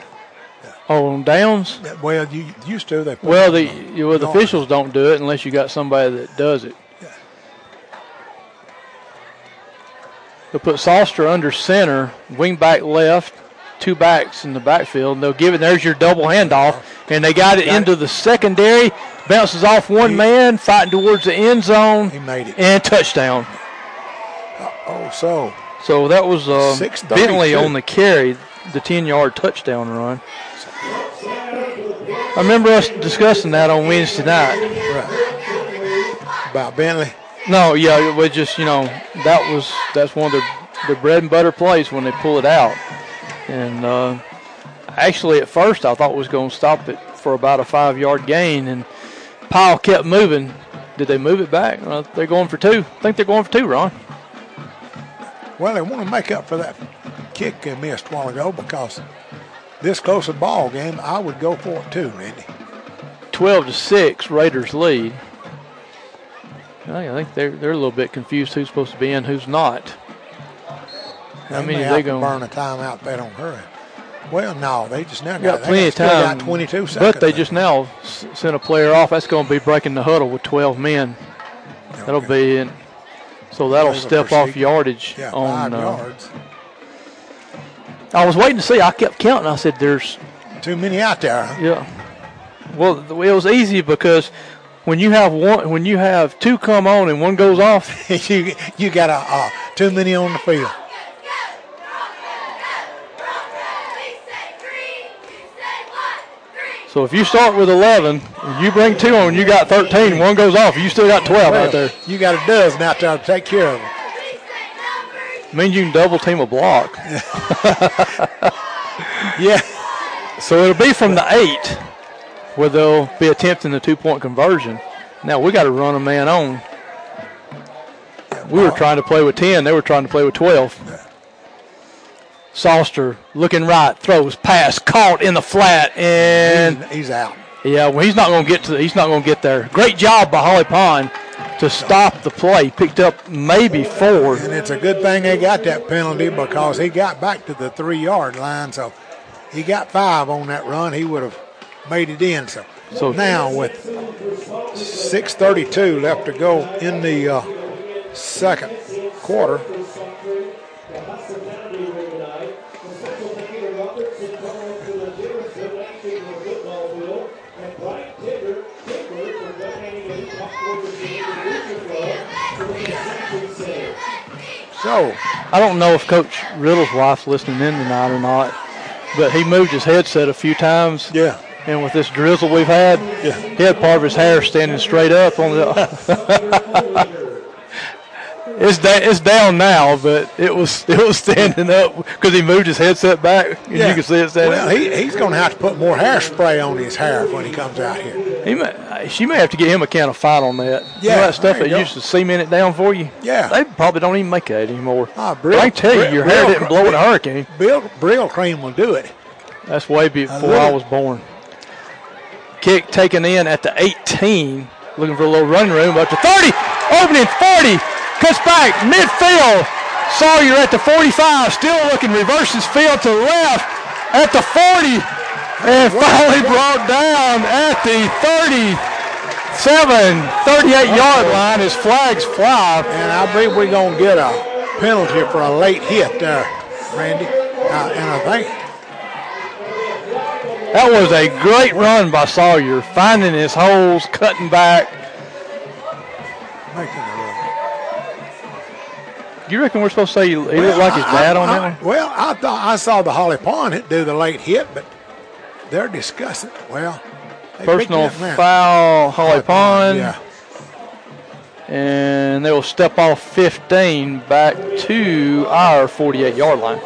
Oh, on downs. Yeah, Well, you used to. They Well, the it on well, the officials don't do it unless you got somebody that does it. Yeah. They'll put Salster under center, wing back left, two backs in the backfield. And they'll give it. There's your double handoff, and they got it Got into it. the secondary. Bounces off one He- man, fighting towards the end zone, He made it. and touchdown. Oh, so So that was uh, 6:32. Bentley on the carry, the 10 yard touchdown run. I remember us discussing that on Wednesday night. Right. About Bentley. No, yeah, it was just, you know, that was, that's one of their, their bread and butter plays when they pull it out. And uh, actually, at first, I thought was going to stop it for about a five yard gain, and Powell kept moving. Did they move it back? Uh, they're going for two. I think they're going for two, Ron. Well, they want to make up for that kick they missed a while ago because this close a ball game, I would go for it too, Randy. 12 to 6, Raiders lead. I think they're, they're a little bit confused who's supposed to be in, who's not. How They many may are have they to going burn a timeout if they don't hurry. Well, no, they just now got got, plenty of time. Got 22 seconds. But they just now sent a player off. That's going to be breaking the huddle with 12 men. That'll be in. So that'll They'll step off yardage yeah, on. five Uh, yards. I was waiting to see. I kept counting. I said, "There's Too many out there. Huh? yeah." Well, it was easy because when you have one, when you have two come on and one goes off, you you got a uh, too many on the field. So if you start with 11 you bring two on, you got 13. One goes off, you still got 12 out there. You got a dozen out there to take care of them. means you can double team a block. Yeah. So it'll be from the eight where they'll be attempting the two point conversion. Now we got to run a man on. We were trying to play with 10, they were trying to play with 12. Salster looking right, throws, pass, caught in the flat, and He's, he's out. yeah, well he's not going to get to. He's not going to get there. Great job by Holly Pond to stop the play. Picked up maybe four. And it's a good thing they got that penalty because he got back to the three yard line. So he got five on that run. He would have made it in. So, So- now with 6.32 left to go in the uh, second quarter, so I don't know if Coach Riddle's wife's listening in tonight or not, but he moved his headset a few times. yeah, And with this drizzle we've had, Yeah. he had part of his hair standing straight up on the. it's da- it's down now, but it was it was standing up because he moved his headset back, and yeah. you can see it standing. Well, he, he's going to have to put more hairspray on his hair when he comes out here. He may, she may have to get him a can of fight on that. you know Yeah, that stuff that go. used to cement it down for you. Yeah. they probably don't even make that anymore. Ah, Brill- I tell you, Brill- your hair Brill- didn't blow in a hurricane. Bill Brylcreem will do it. That's way before little- I was born. Kick taken in at the 18. Looking for a little run room up to 30. Opening 40. Cuts back midfield. Sawyer at the 45. Still looking. Reverses field to the left at the 40. And finally brought down at the 37, 38 yard line as flags fly. And I believe we're going to get a penalty for a late hit there, Randy. Uh, and I think That was a great run by Sawyer, finding his holes, cutting back. making You reckon we're supposed to say he looked like his dad I, on I, that one? Well, I thought I saw the Holly Pond do the late hit, but they're discussing. Well, they Personal foul, Holly Pond, Yeah. and they will step off 15 back to our 48 yard line.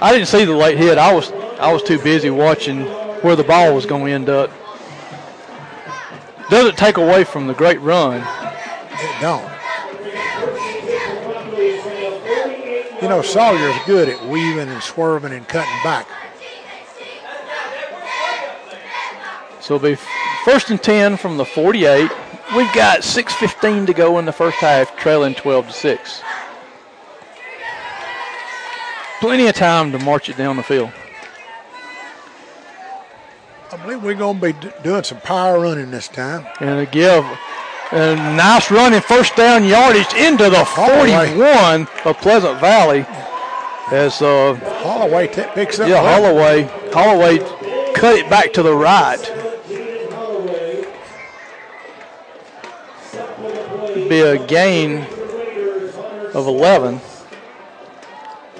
I didn't see the late hit. I was I was too busy watching where the ball was going to end up. Doesn't take away from the great run. It don't. You know, Sawyer's good at weaving and swerving and cutting back. So it'll be first and 10 from the 48. We've got 6.15 to go in the first half, trailing 12 to 6. Plenty of time to march it down the field. I believe we're going to be d- doing some power running this time. And give a nice running first down yardage into the Holloway. 41 of Pleasant Valley. As uh, Holloway t- picks up. yeah. Holloway Holloway cut it back to the right. Be a gain of 11.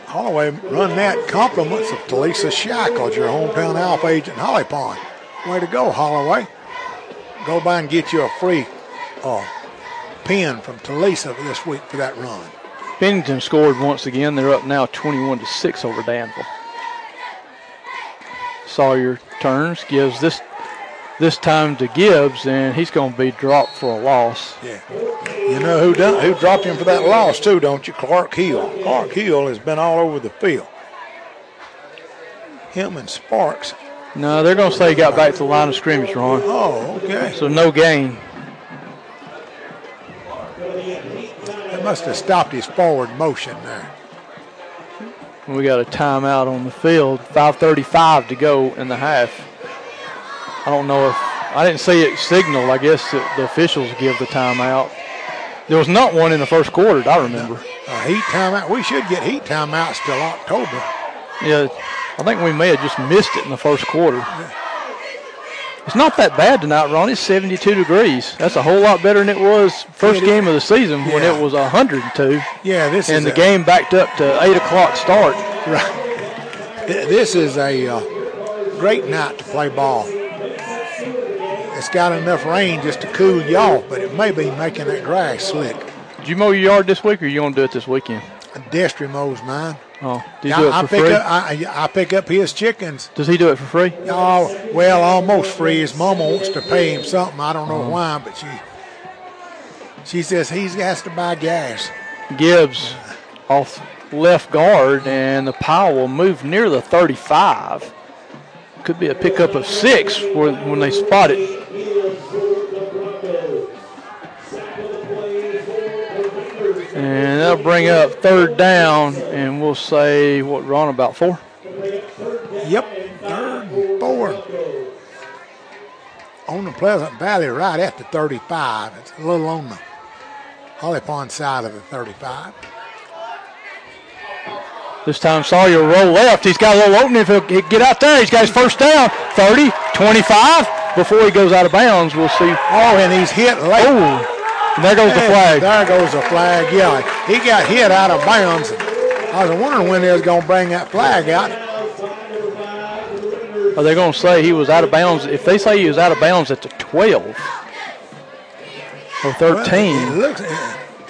Holloway run that compliments of Talisa Shackles, your hometown Alfa agent Holly Pond. Way to go, Holloway. Go by and get you a free uh, pin from Talisa this week for that run. Bennington scored once again. They're up now 21 to 6 over Danville. Sawyer turns, gives this this time to Gibbs, and he's going to be dropped for a loss. Yeah. You know who done, who dropped him for that loss too, don't you? Clark Hill. Clark Hill has been all over the field. Him and Sparks. No, they're going to say he got back to the line of scrimmage, Ron. Oh, okay. So no gain. It must have stopped his forward motion there. We got a timeout on the field. 5:35 to go in the half. I don't know if I didn't see it signaled. I guess the officials give the timeout. There was not one in the first quarter. I remember. A heat timeout. We should get heat timeouts till October. Yeah, I think we may have just missed it in the first quarter. Yeah. It's not that bad tonight, Ron. It's 72 degrees. That's a whole lot better than it was first game of the season yeah. when it was 102. Yeah, this and the a, game backed up to eight o'clock start. Right. This is a uh, great night to play ball. It's got enough rain just to cool you off, but it may be making that grass slick. Did you mow your yard this week, or you gonna do it this weekend? Destry mows mine. Oh, do you do it for I pick free? Up, I, I pick up his chickens. Does he do it for free? Oh, well, almost free. His mama wants to pay him something. I don't know uh-huh. why, but she she says he has to buy gas. Gibbs off left guard, and the pile will move near the 35. Could be a pickup of six when they spot it. And that'll bring up third down, and we'll say, what, Ron, about four? Yep, third four. On the Pleasant Valley, right at the 35. It's a little on the Holly Pond side of the 35. This time Sawyer roll left. He's got a little opening. If he'll get out there, he's got his first down. 30, 25. Before he goes out of bounds, we'll see. Oh, and he's hit late. Oh. There goes the flag. There goes the flag. Yeah, he got hit out of bounds. I was wondering when they was going to bring that flag out. Are they going to say he was out of bounds? If they say he was out of bounds at the 12 or 13, well, looks,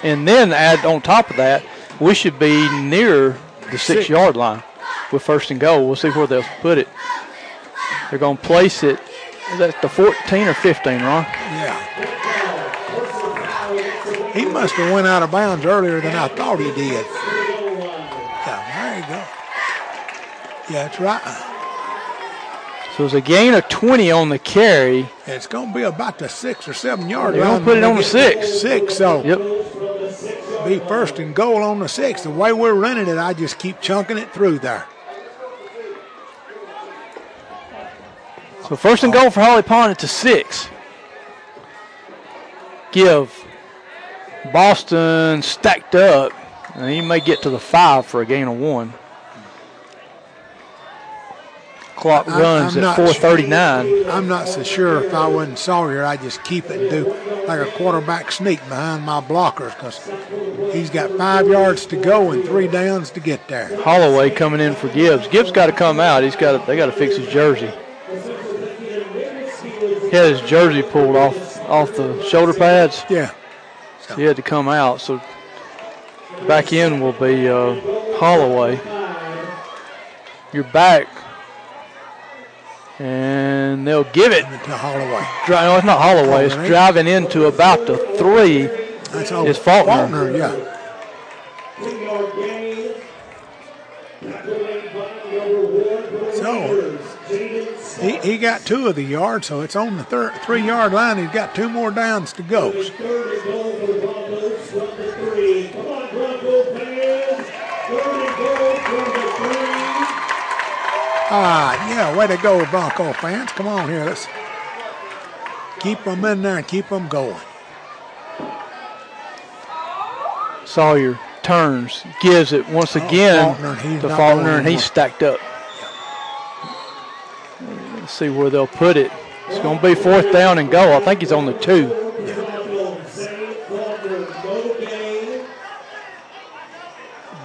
and then add on top of that, we should be near the six, six yard line with first and goal. We'll see where they'll put it. They're going to place it. Is that the 14 or 15, Ron? Yeah. He must have went out of bounds earlier than I thought he did. Yeah, there you go. Yeah, that's right. So it's a gain of 20 on the carry. It's going to be about the six or seven yard They're going to put it on the six. Six, so. Yep. Be first and goal on the six. The way we're running it, I just keep chunking it through there. So first and goal for Holly Pond, it's a six. Give Boston stacked up, and he may get to the five for a gain of one. Clock runs I'm at 4:39. I'm not so sure if I wasn't Sawyer, I'd just keep it and do like a quarterback sneak behind my blockers because he's got five yards to go and three downs to get there. Holloway coming in for Gibbs. Gibbs got to come out. He's got. They got to fix his jersey. He had his jersey pulled off off the shoulder pads. Yeah. He had to come out. So back in will be uh, Holloway. You're back. And they'll give it to Holloway. Dri- no, it's not Holloway. It's driving into about the three. That's all. It's Faulkner. Faulkner, yeah. So he, he got two of the yards, so it's on the third, three yard line. He's got two more downs to go. Ah, yeah, way to go, Bronco fans. Come on here. Let's keep them in there and keep them going. Sawyer turns, gives it once oh, again Faulkner, to Faulkner, and he's stacked up. Let's see where they'll put it. It's going to be fourth down and go. I think he's on the two.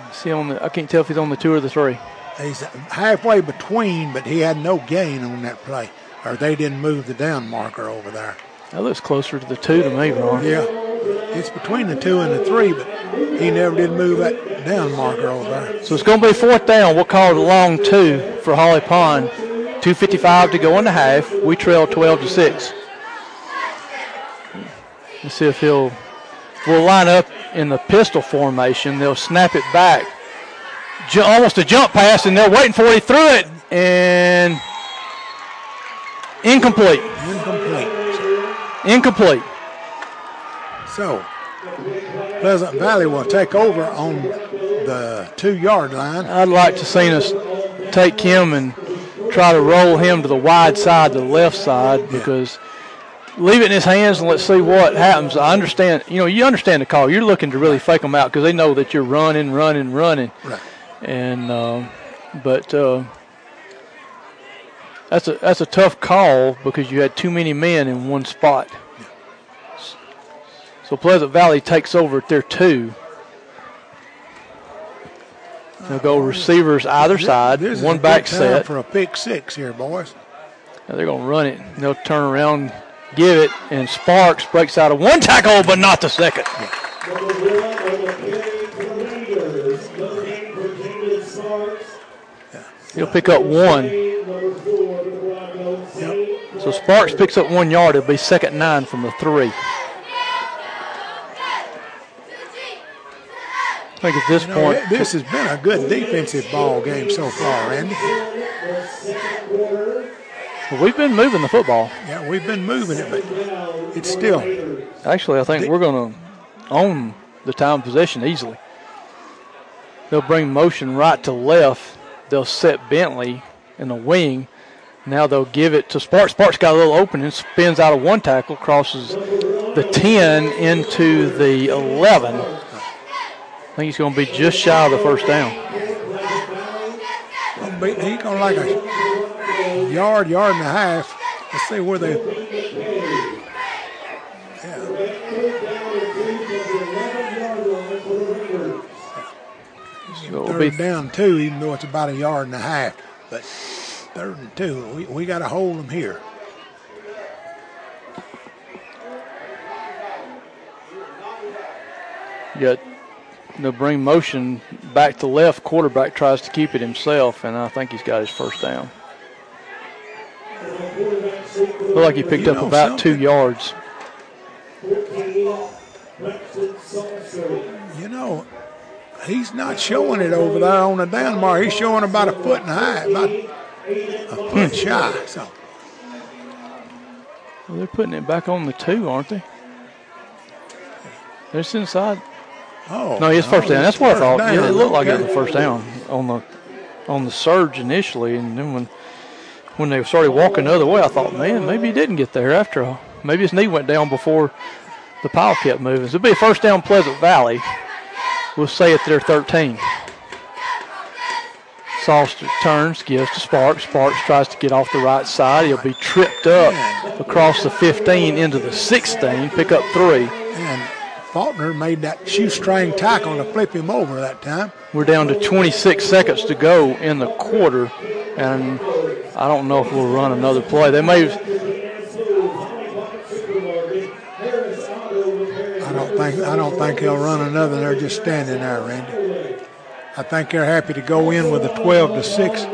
Let's on the? I can't tell if he's on the two or the three. He's halfway between, but he had no gain on that play, or they didn't move the down marker over there. That looks closer to the two to me, Ron. Yeah, it's between the two and the three, but he never did move that down marker over there. So it's going to be fourth down. We'll call it a long two for Holly Pond. 2.55 to go in the half. We trail 12 to 6. Let's see if he'll. We'll line up in the pistol formation. They'll snap it back. Almost a jump pass, and they're waiting for it. He threw it, and incomplete. Incomplete. Incomplete. So, Pleasant Valley will take over on the two yard line. I'd like to see us take him and try to roll him to the wide side, the left side, because leave it in his hands and let's see what happens. I understand, you know, you understand the call. You're looking to really fake them out because they know that you're running, running, running. Right. And, um, but uh, that's a that's a tough call because you had too many men in one spot. Yeah. So Pleasant Valley takes over at their two. They'll go receivers either side, This one back set. for a pick six here, boys. Now they're going to run it. They'll turn around, give it, and Sparks breaks out of one tackle, but not the second. He'll pick up one. So Sparks picks up one yard. It'll be second nine from the three. Think at this You know, point, this has been a good defensive ball game so far, Randy. we've been moving the football. Yeah, we've been moving it, but it's still Actually, I think we're going to own the time possession easily. They'll bring motion right to left. They'll set Bentley in the wing. Now they'll give it to Sparks. Sparks got a little opening, spins out of one tackle, crosses the 10 into the 11. I think he's going to be just shy of the first down. he's gonna like a yard, yard and a half. Let's see where they. So it'll Third be down two, even though it's about a yard and a half. But third and two, we, we got to hold them here. You got they'll bring motion back to left. Quarterback tries to keep it himself, and I think he's got his first down. Looked like he picked You up about two yards. You know, he's not showing it over there on the down mark. He's showing about a foot and a half, about a foot shy. So Well, they're putting it back on the two, aren't they? They're inside. Oh No, it's first down. That's what I thought. It looked like it was the first down on the on the surge initially, and then when when they started walking the other way, I thought, man, maybe he didn't get there after all. Maybe his knee went down before the pile kept moving. So it'll be a first down, Pleasant Valley. We'll say it their 13. Sauce turns, gives to Sparks. Sparks tries to get off the right side. He'll be tripped up across the 15 into the 16, pick up three. Faulkner made that shoestring tackle to flip him over that time. We're down to 26 seconds to go in the quarter, and I don't know if we'll run another play. They may. I don't think I don't think he'll run another. They're just standing there, Randy. I think they're happy to go in with a 12 to six,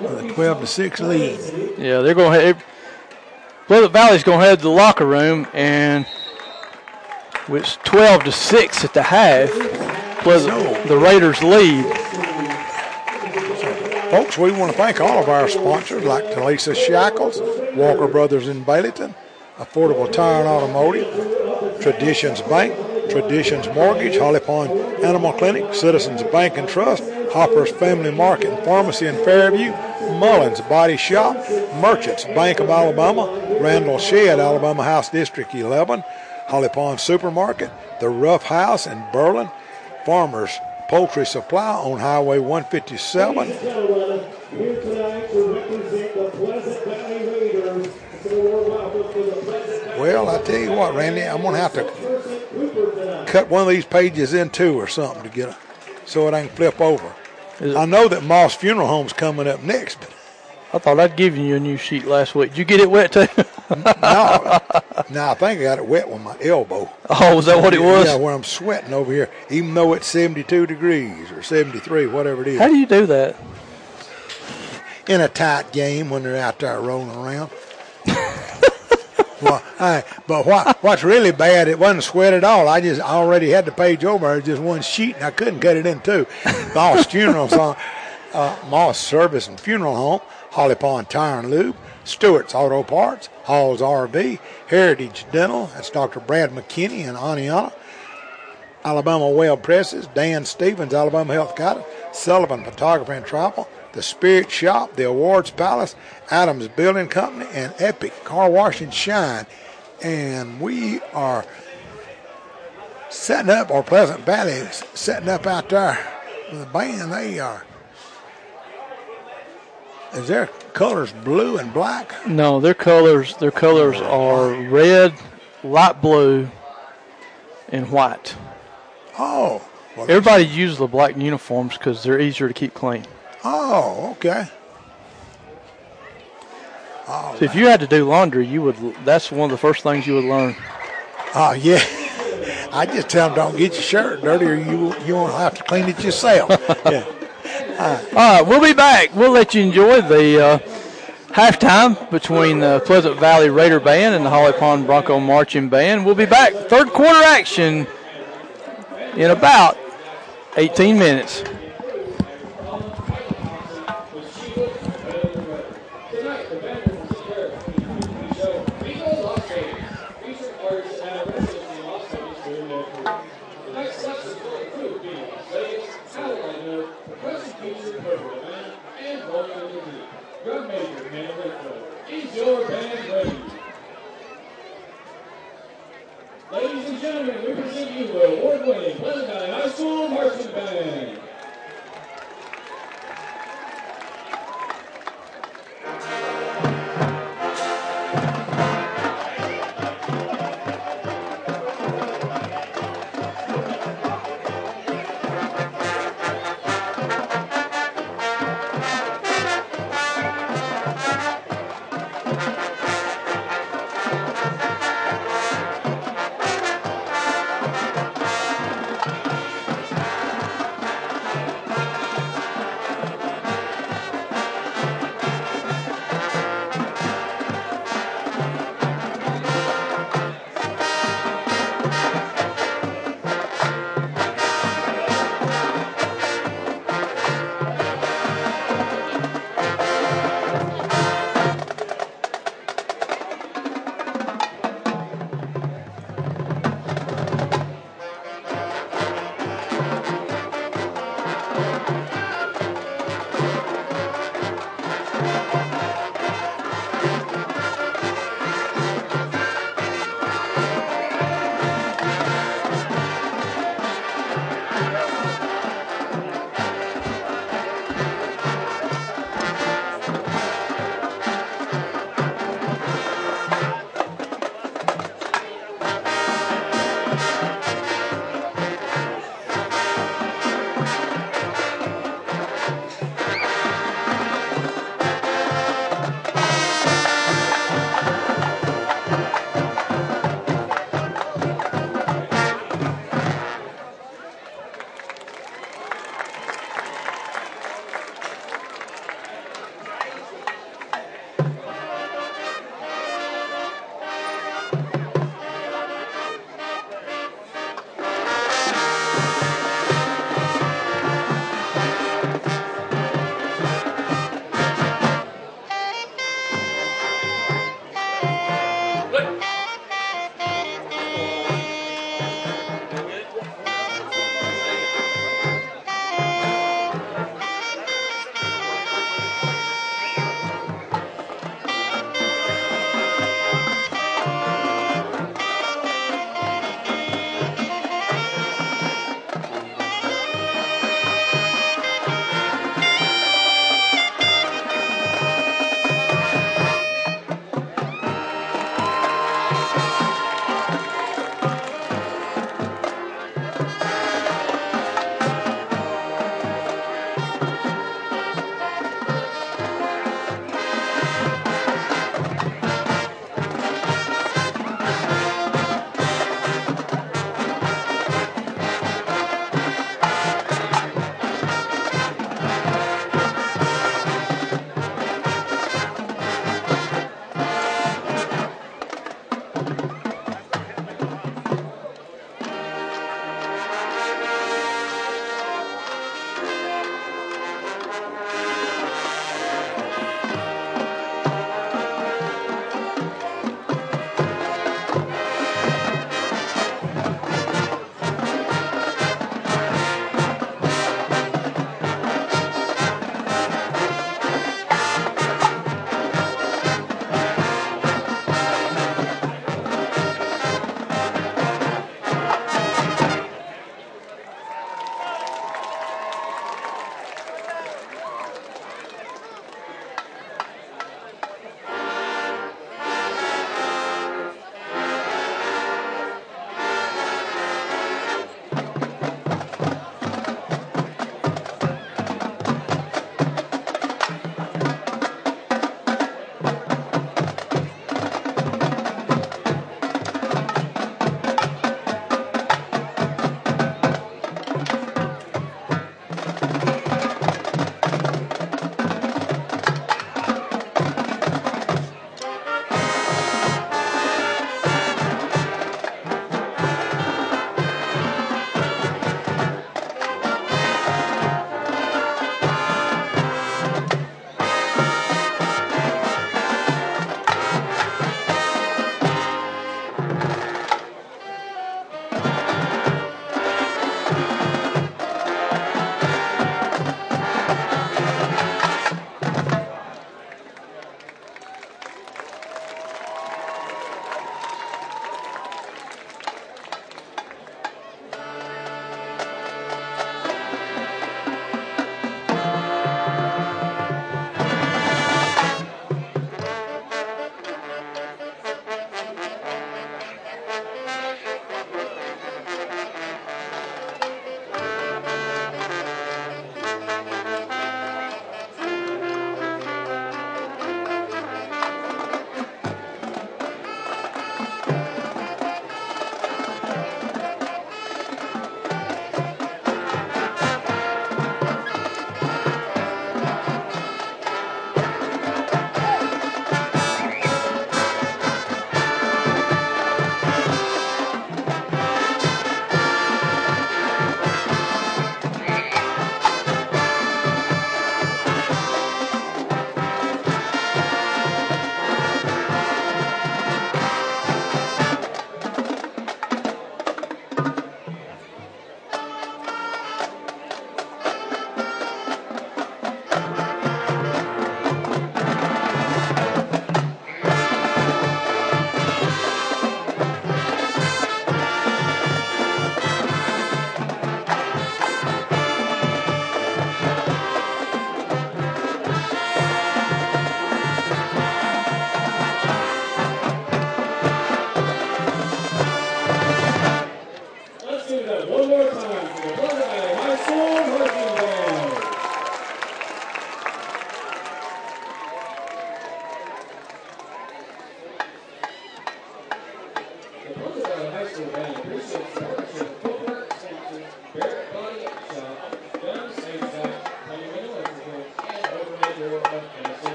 with a 12 to six lead. Yeah, they're going to head. Pleasant Valley's going to head to the locker room, and it's 12 to six at the half. Pleasant, the Raiders lead. Folks, we want to thank all of our sponsors like Talisa Shackles, Walker Brothers in Baileyton, Affordable Tire and Automotive, Traditions Bank, Traditions Mortgage, Holly Pond Animal Clinic, Citizens Bank and Trust, Hopper's Family Market and Pharmacy in Fairview, Mullins Body Shop, Merchants Bank of Alabama, Randall Shed, Alabama House District 11, Holly Pond Supermarket, The Rough House in Berlin, Farmers Poultry Supply on Highway 157, Well, I tell you what, Randy, I'm gonna have to cut one of these pages in two or something to get a, so it ain't flip over. It- I know that Moss Funeral Home's coming up next, but I thought I'd given you a new sheet last week. Did you get it wet too? no, no, I think I got it wet with my elbow. oh, was that what it was? Yeah, where I'm sweating over here, even though it's 72 degrees or 73, whatever it is. How do you do that? in a tight game when they're out there rolling around. Well, hey, but what what's really bad? It wasn't sweat at all. I just already had the page over. It just one sheet, and I couldn't cut it in two. Moss Funeral uh, Moss Service and Funeral Home, Holly Pond Tire and Lube, Stewart's Auto Parts, Hall's RV, Heritage Dental. That's Dr. Brad McKinney and Aniana. Alabama Web Presses, Dan Stevens, Alabama Health Guidance, Sullivan Photography and Travel, The Spirit Shop, The Awards Palace, Adams Building Company, and Epic Car Wash and Shine. And we are setting up, or Pleasant Valley is setting up out there with the band. They are. Is their colors blue and black? No, their colors their colors are red, light blue, and white. Oh. Well, Everybody uses the black uniforms because they're easier to keep clean. oh, okay. So if you had to do laundry, you would. That's one of the first things you would learn. Oh yeah. I just tell them don't get your shirt dirty, or you you won't have to clean it yourself. yeah. All right, we'll be back. We'll let you enjoy the uh, halftime between the Pleasant Valley Raider Band and the Holly Pond Bronco Marching Band. We'll be back. Third quarter action in about 18 minutes.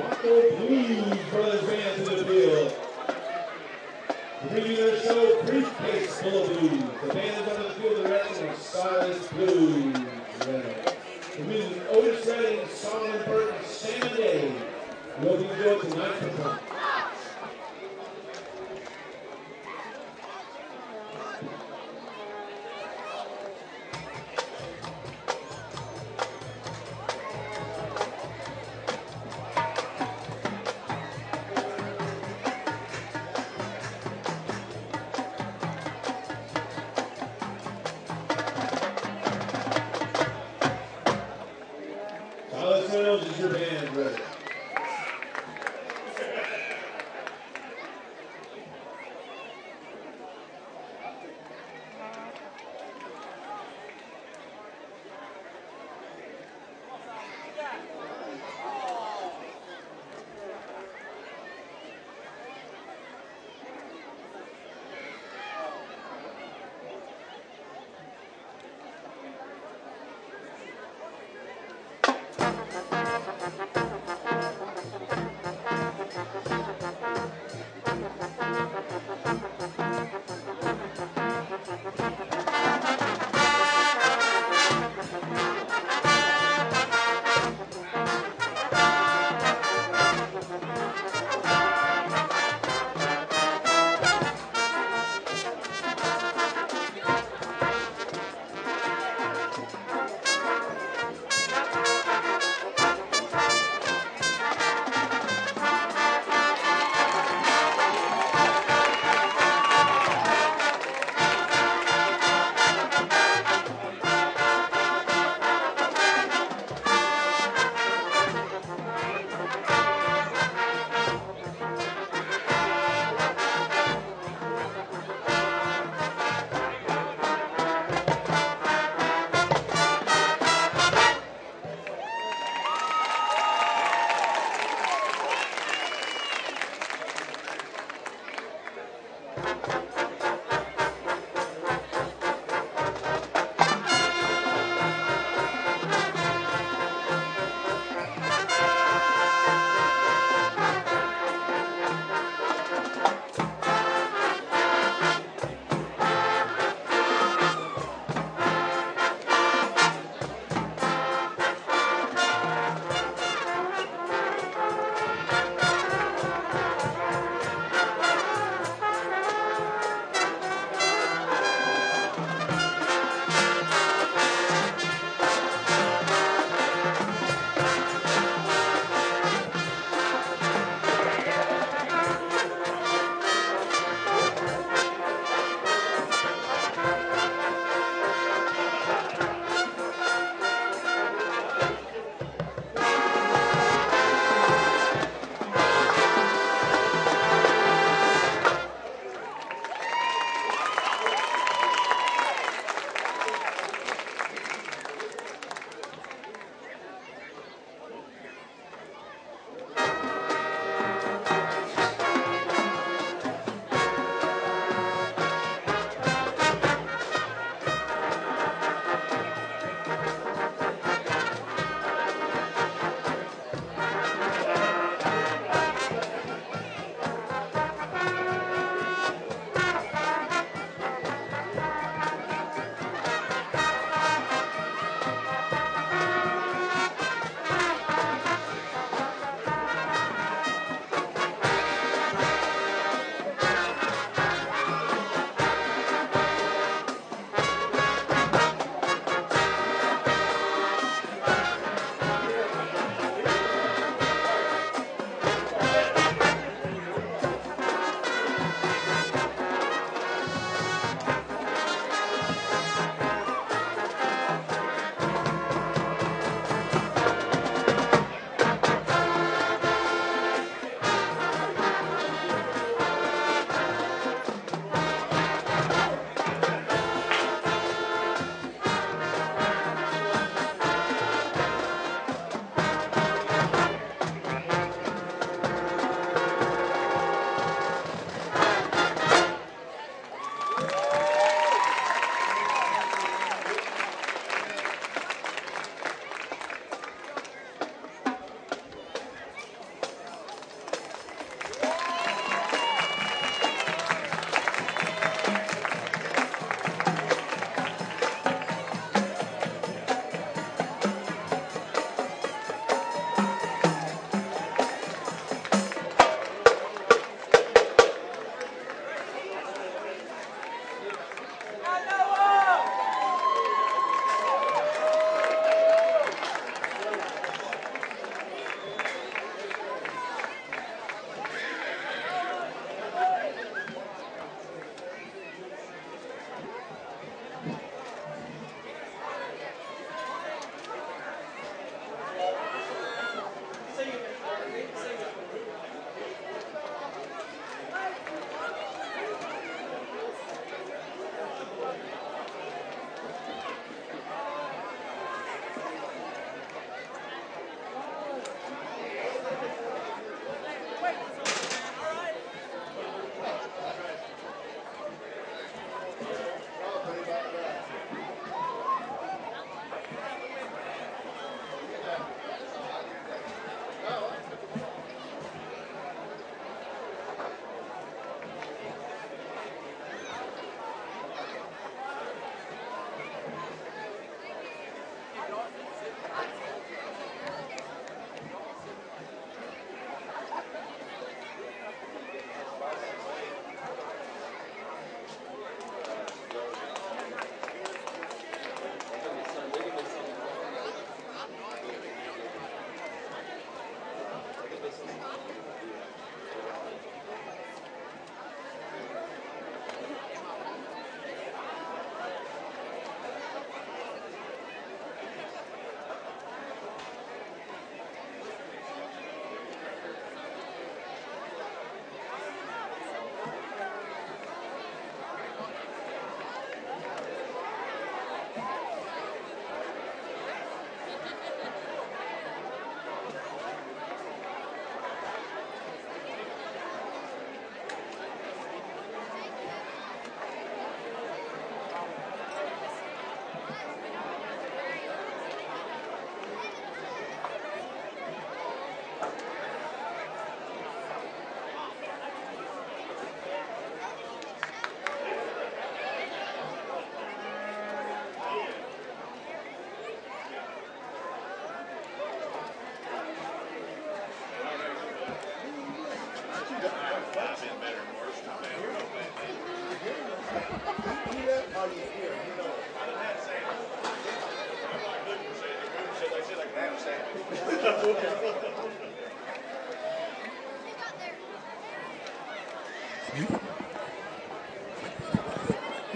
Welcome the Blues Brothers Band to the field. Bringing their show Briefcase Full of Blues. The band is under the field direction of Silas Blues. The music Otis Redding, Solomon Burton, Shannon Day. We hope you enjoy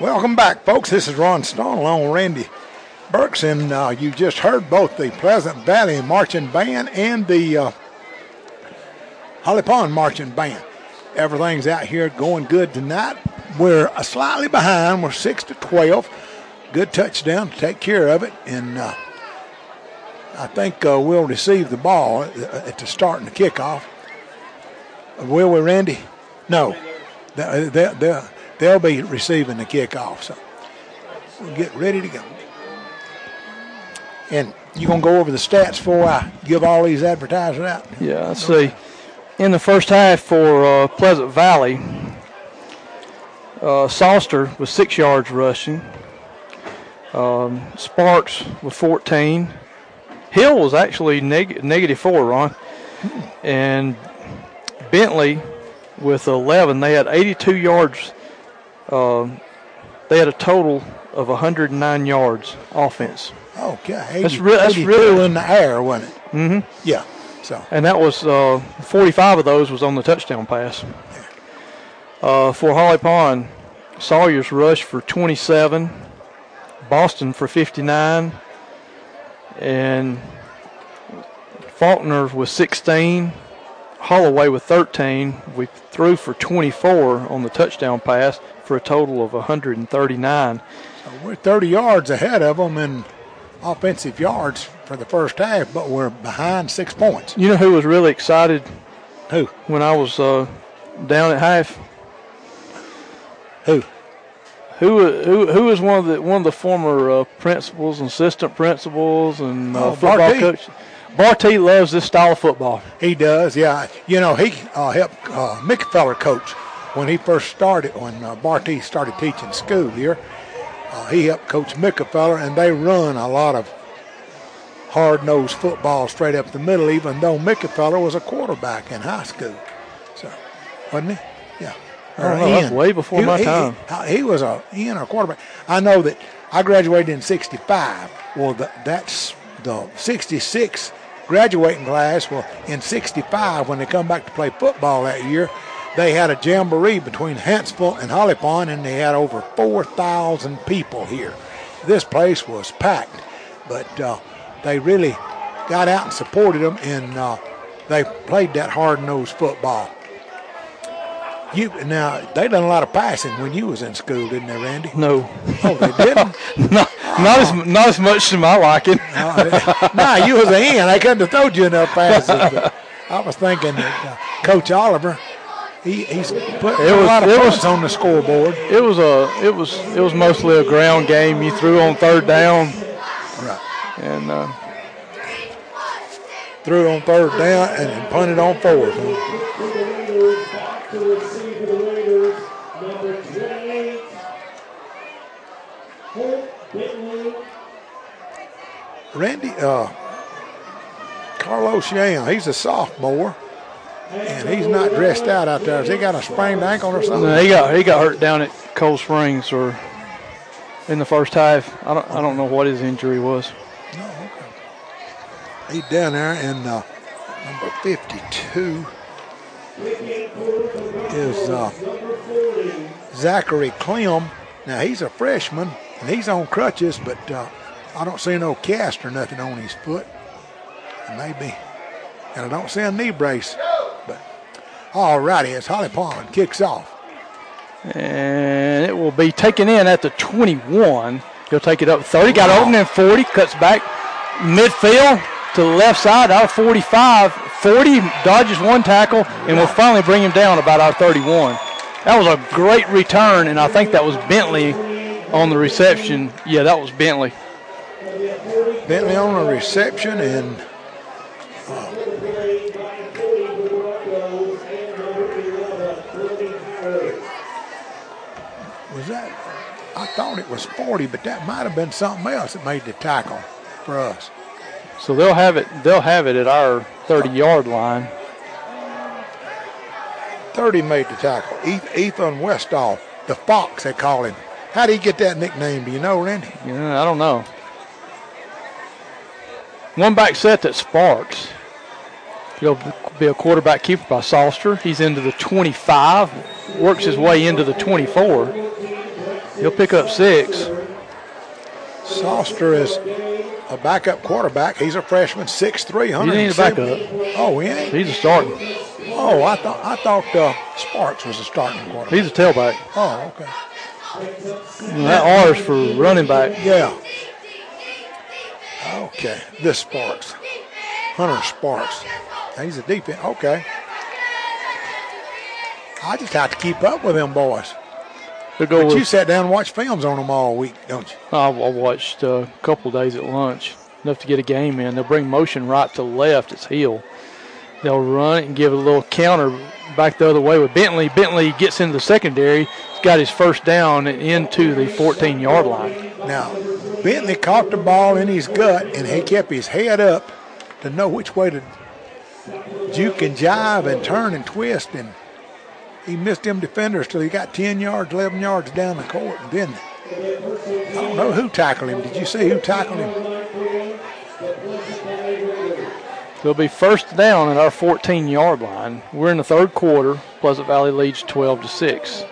Welcome back, folks. This is Ron Stone along with Randy Burks, and uh, you just heard both the Pleasant Valley Marching Band and the uh, Holly Pond Marching Band. Everything's out here going good tonight. We're uh, slightly behind. We're six to twelve. Good touchdown to take care of it, and uh, I think uh, we'll receive the ball at the, at the start and the kickoff. Will we, Randy? No. They'll be receiving the kickoff. So we'll get ready to go. And you gonna go over the stats before I give all these advertisers out? Yeah, let's see. In the first half for uh, Pleasant Valley, uh, Salster was six yards rushing. Um, Sparks with 14. Hill was actually neg- negative four, Ron. And Bentley with 11. They had 82 yards. Um, they had a total of 109 yards offense. Okay, 80, That's re- that's really- in the air, wasn't it? Mm-hmm. Yeah. So and that was uh, 45 of those was on the touchdown pass. Uh, for Holly Pond, Sawyer's rushed for 27, Boston for 59, and Faulkner was 16, Holloway with 13. We threw for 24 on the touchdown pass for a total of 139. So we're 30 yards ahead of them in offensive yards for the first half, but we're behind six points. You know who was really excited Who? when I was uh, down at half? Who? Who who who is one of the one of the former uh, principals assistant principals and uh, Oh, football Barty. coach? Barty loves this style of football. He does, yeah. You know, he uh, helped uh, Mickfeller coach when he first started, when uh, Barty started teaching school here. Uh, he helped coach Mick Feller, and they run a lot of hard-nosed football straight up the middle, even though Mick Feller was a quarterback in high school. So, wasn't he? Yeah. Or Oh, no, way before He- my he- time. He, he was a Ian or quarterback. I know that I graduated in '65. Well, the, that's the '66 graduating class. Well, in '65, when they come back to play football that year, they had a jamboree between Huntsville and Holly Pond, and they had over 4,000 people here. This place was packed, but uh, they really got out and supported them, and uh, they played that hard-nosed football. You now they done a lot of passing when you was in school, didn't they, Randy? No, Oh, they didn't. not, not as not as much to my liking. nah, you was a end. I couldn't have told you enough passes. I was thinking that uh, Coach Oliver, he, he's put It a was- lot of it was- on the scoreboard. It was a it was it was mostly a ground game. You threw on third down, Right. and uh, Threw on third down and punted on fourth back to receive for the Raiders, number 28, Holt Bentley. Randy, uh, Carlos Young, he's a sophomore, and he's not dressed out out there. Has he got a sprained ankle or something? no, he got he got hurt down at Cold Springs or in the first half. I don't I don't know what his injury was. No, okay. He's down there, and uh, number 52 is uh, Zachary Clem. Now, he's a freshman, and he's on crutches, but uh, I don't see no cast or nothing on his foot. Maybe. And I don't see a knee brace. But all righty, as Holly Pond kicks off. And it will be taken in at the 21. He'll take it up 30. Got open in 40. Cuts back midfield to the left side. Our 45. 40 dodges one tackle and will finally bring him down about our 31. That was a great return, and I think that was Bentley on the reception. Yeah, that was Bentley. Bentley on the reception, and was that? I thought it was 40, but that might have been something else that made the tackle for us. So they'll have it. They'll have it at our 30-yard line. 30 made the tackle. Ethan Westall, the Fox, they call him. How did he get that nickname? Do you know, Randy? Yeah, I don't know. One back set that Sparks. He'll be a quarterback keeper by Salster. He's into the 25, works his way into the 24. He'll pick up six. Salster is a backup quarterback. He's a freshman, 6'3", He ain't a backup. Oh, he ain't? He's a starting. Oh, I thought I thought uh, Sparks was a starting quarterback. He's a tailback. Oh, okay. And that R is for running back. Yeah. Okay, this Sparks, Hunter Sparks. He's a defense. Okay. I just have to keep up with them boys. But you sat down and watched films on them all week, don't you? I I watched uh, a couple days at lunch, enough to get a game in. They'll bring motion right to left. It's heel. They'll run it and give it a little counter back the other way with Bentley. Bentley gets into the secondary. He's got his first down and into the 14 yard line. Now, Bentley caught the ball in his gut and he kept his head up to know which way to juke and jive and turn and twist. And he missed them defenders till he got 10 yards, 11 yards down the court. And then, I don't know who tackled him. Did you see who tackled him? So it'll be first down at our 14 yard line. We're in the third quarter. Pleasant Valley leads 12 to 6.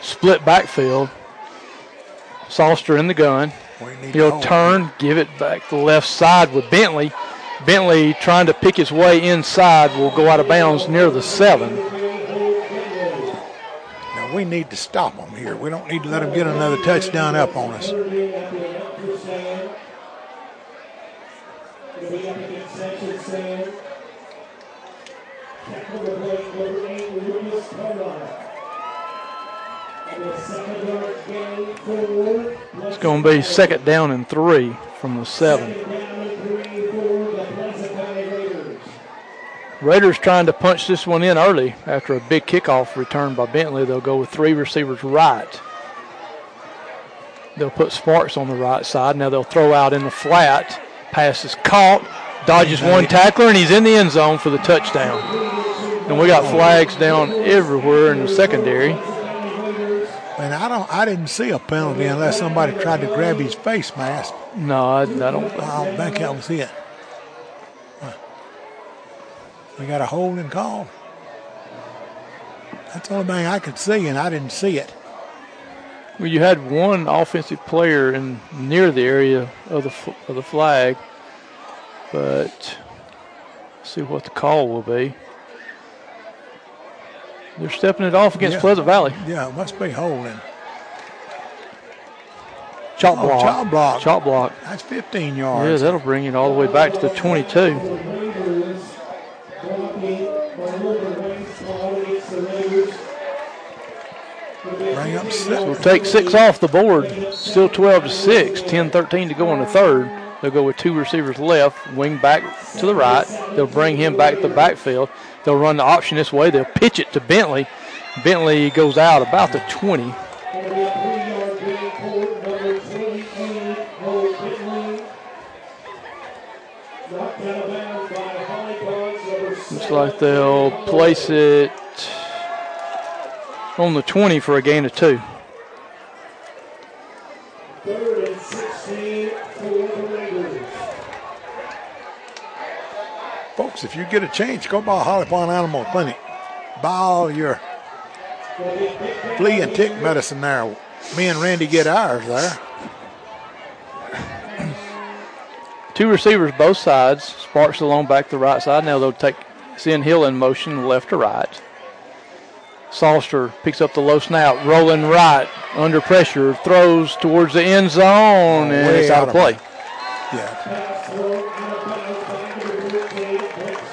Split backfield. Salster in the gun. We need to He'll turn, give it back to the left side with Bentley. Bentley trying to pick his way inside will go out of bounds near the seven. Now, we need to stop them here. We don't need to let them get another touchdown up on us. It's going to be second down and three from the seven. Raiders trying to punch this one in early after a big kickoff return by Bentley. They'll go with three receivers right. They'll put Sparks on the right side. Now they'll throw out in the flat. Pass is caught. Dodges one tackler, and he's in the end zone for the touchdown. And we got flags down everywhere in the secondary. And I don't, I didn't see a penalty unless somebody tried to grab his face mask. No, I, I don't. I don't think that was it. We got a holding call. That's the only thing I could see, and I didn't see it. Well, you had one offensive player in near the area of the of the flag, but see what the call will be. They're stepping it off against Yeah. Pleasant Valley. Yeah, it must be holding. Chop Oh, block. chop block. Chop block. That's 15 yards. Yeah, that'll bring it all the way back to the 22. Bring up We'll take six off the board. Still 12 to 6. 10 13 to go in the third. They'll go with two receivers left, wing back to the right. They'll bring him back to the backfield. They'll run the option this way. They'll pitch it to Bentley. Bentley goes out about the 20. Looks like they'll place it on the 20 for a gain of two. Third and 16 for the Raiders. Folks, if you get a chance, go by Holly Pond Animal Clinic. Buy all your flea and tick medicine there. Me and Randy get ours there. Two receivers both sides. Sparks along back to the right side. Now they'll take send Hill in motion left to right. Salster picks up the low snap, rolling right under pressure, throws towards the end zone, and Way it's out out of of play. Yeah.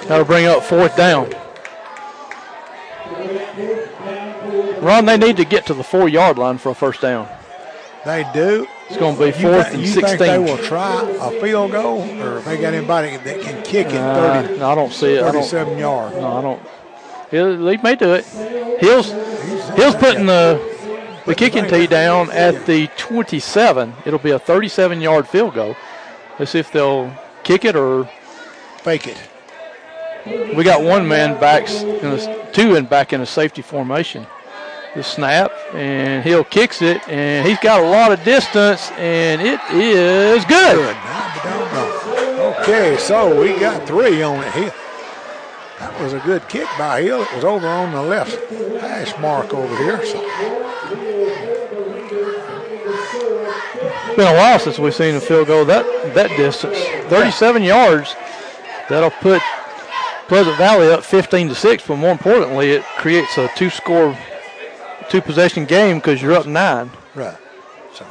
That'll bring up fourth down. Ron, they need to get to the four yard line for a first down. They do. It's going to be You, fourth thi- and you think 16. they will try a field goal, or if they got anybody that can kick it Uh, 30, no, I don't see it. 37 yards? no, I don't. He'll, he may do it. Hill's, Hill's putting the, the kicking tee down at the 27. It'll be a 37 yard field goal. Let's see if they'll kick it or Fake it. we got one man back, in a, two in back in a safety formation. The snap and Hill kicks it and he's got a lot of distance and it is good. Good. Now, but doggone. Okay, so we got three on it here. That was a good kick by Hill. It was over on the left hash mark over here. So It's been a while since we've seen a field goal that that distance. 37 yards. That'll put Pleasant Valley up 15 to six. But more importantly, it creates a two-score, two-possession game because you're up nine. right. So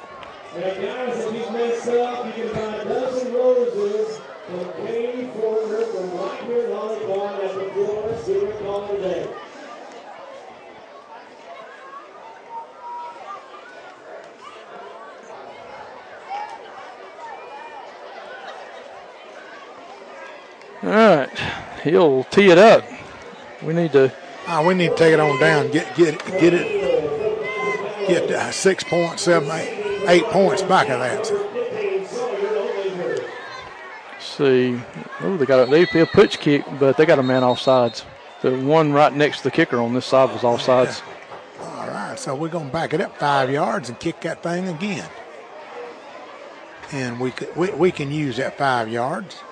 And guys, if he's messed up, you can find dozen roses from Katie Fortner from right here in Holly Pond at the Florida Civic Hall today. All right, he'll tee it up. We need to. ah, we need to take it on down. Get get get it. Get uh, six point seven eight eight points back of that. See. Oh, they got a, they a pitch kick, but they got a man off sides. The one right next to the kicker on this side was off sides. all right, so we're gonna back it up five yards and kick that thing again. And we could, we, we can use that five yards.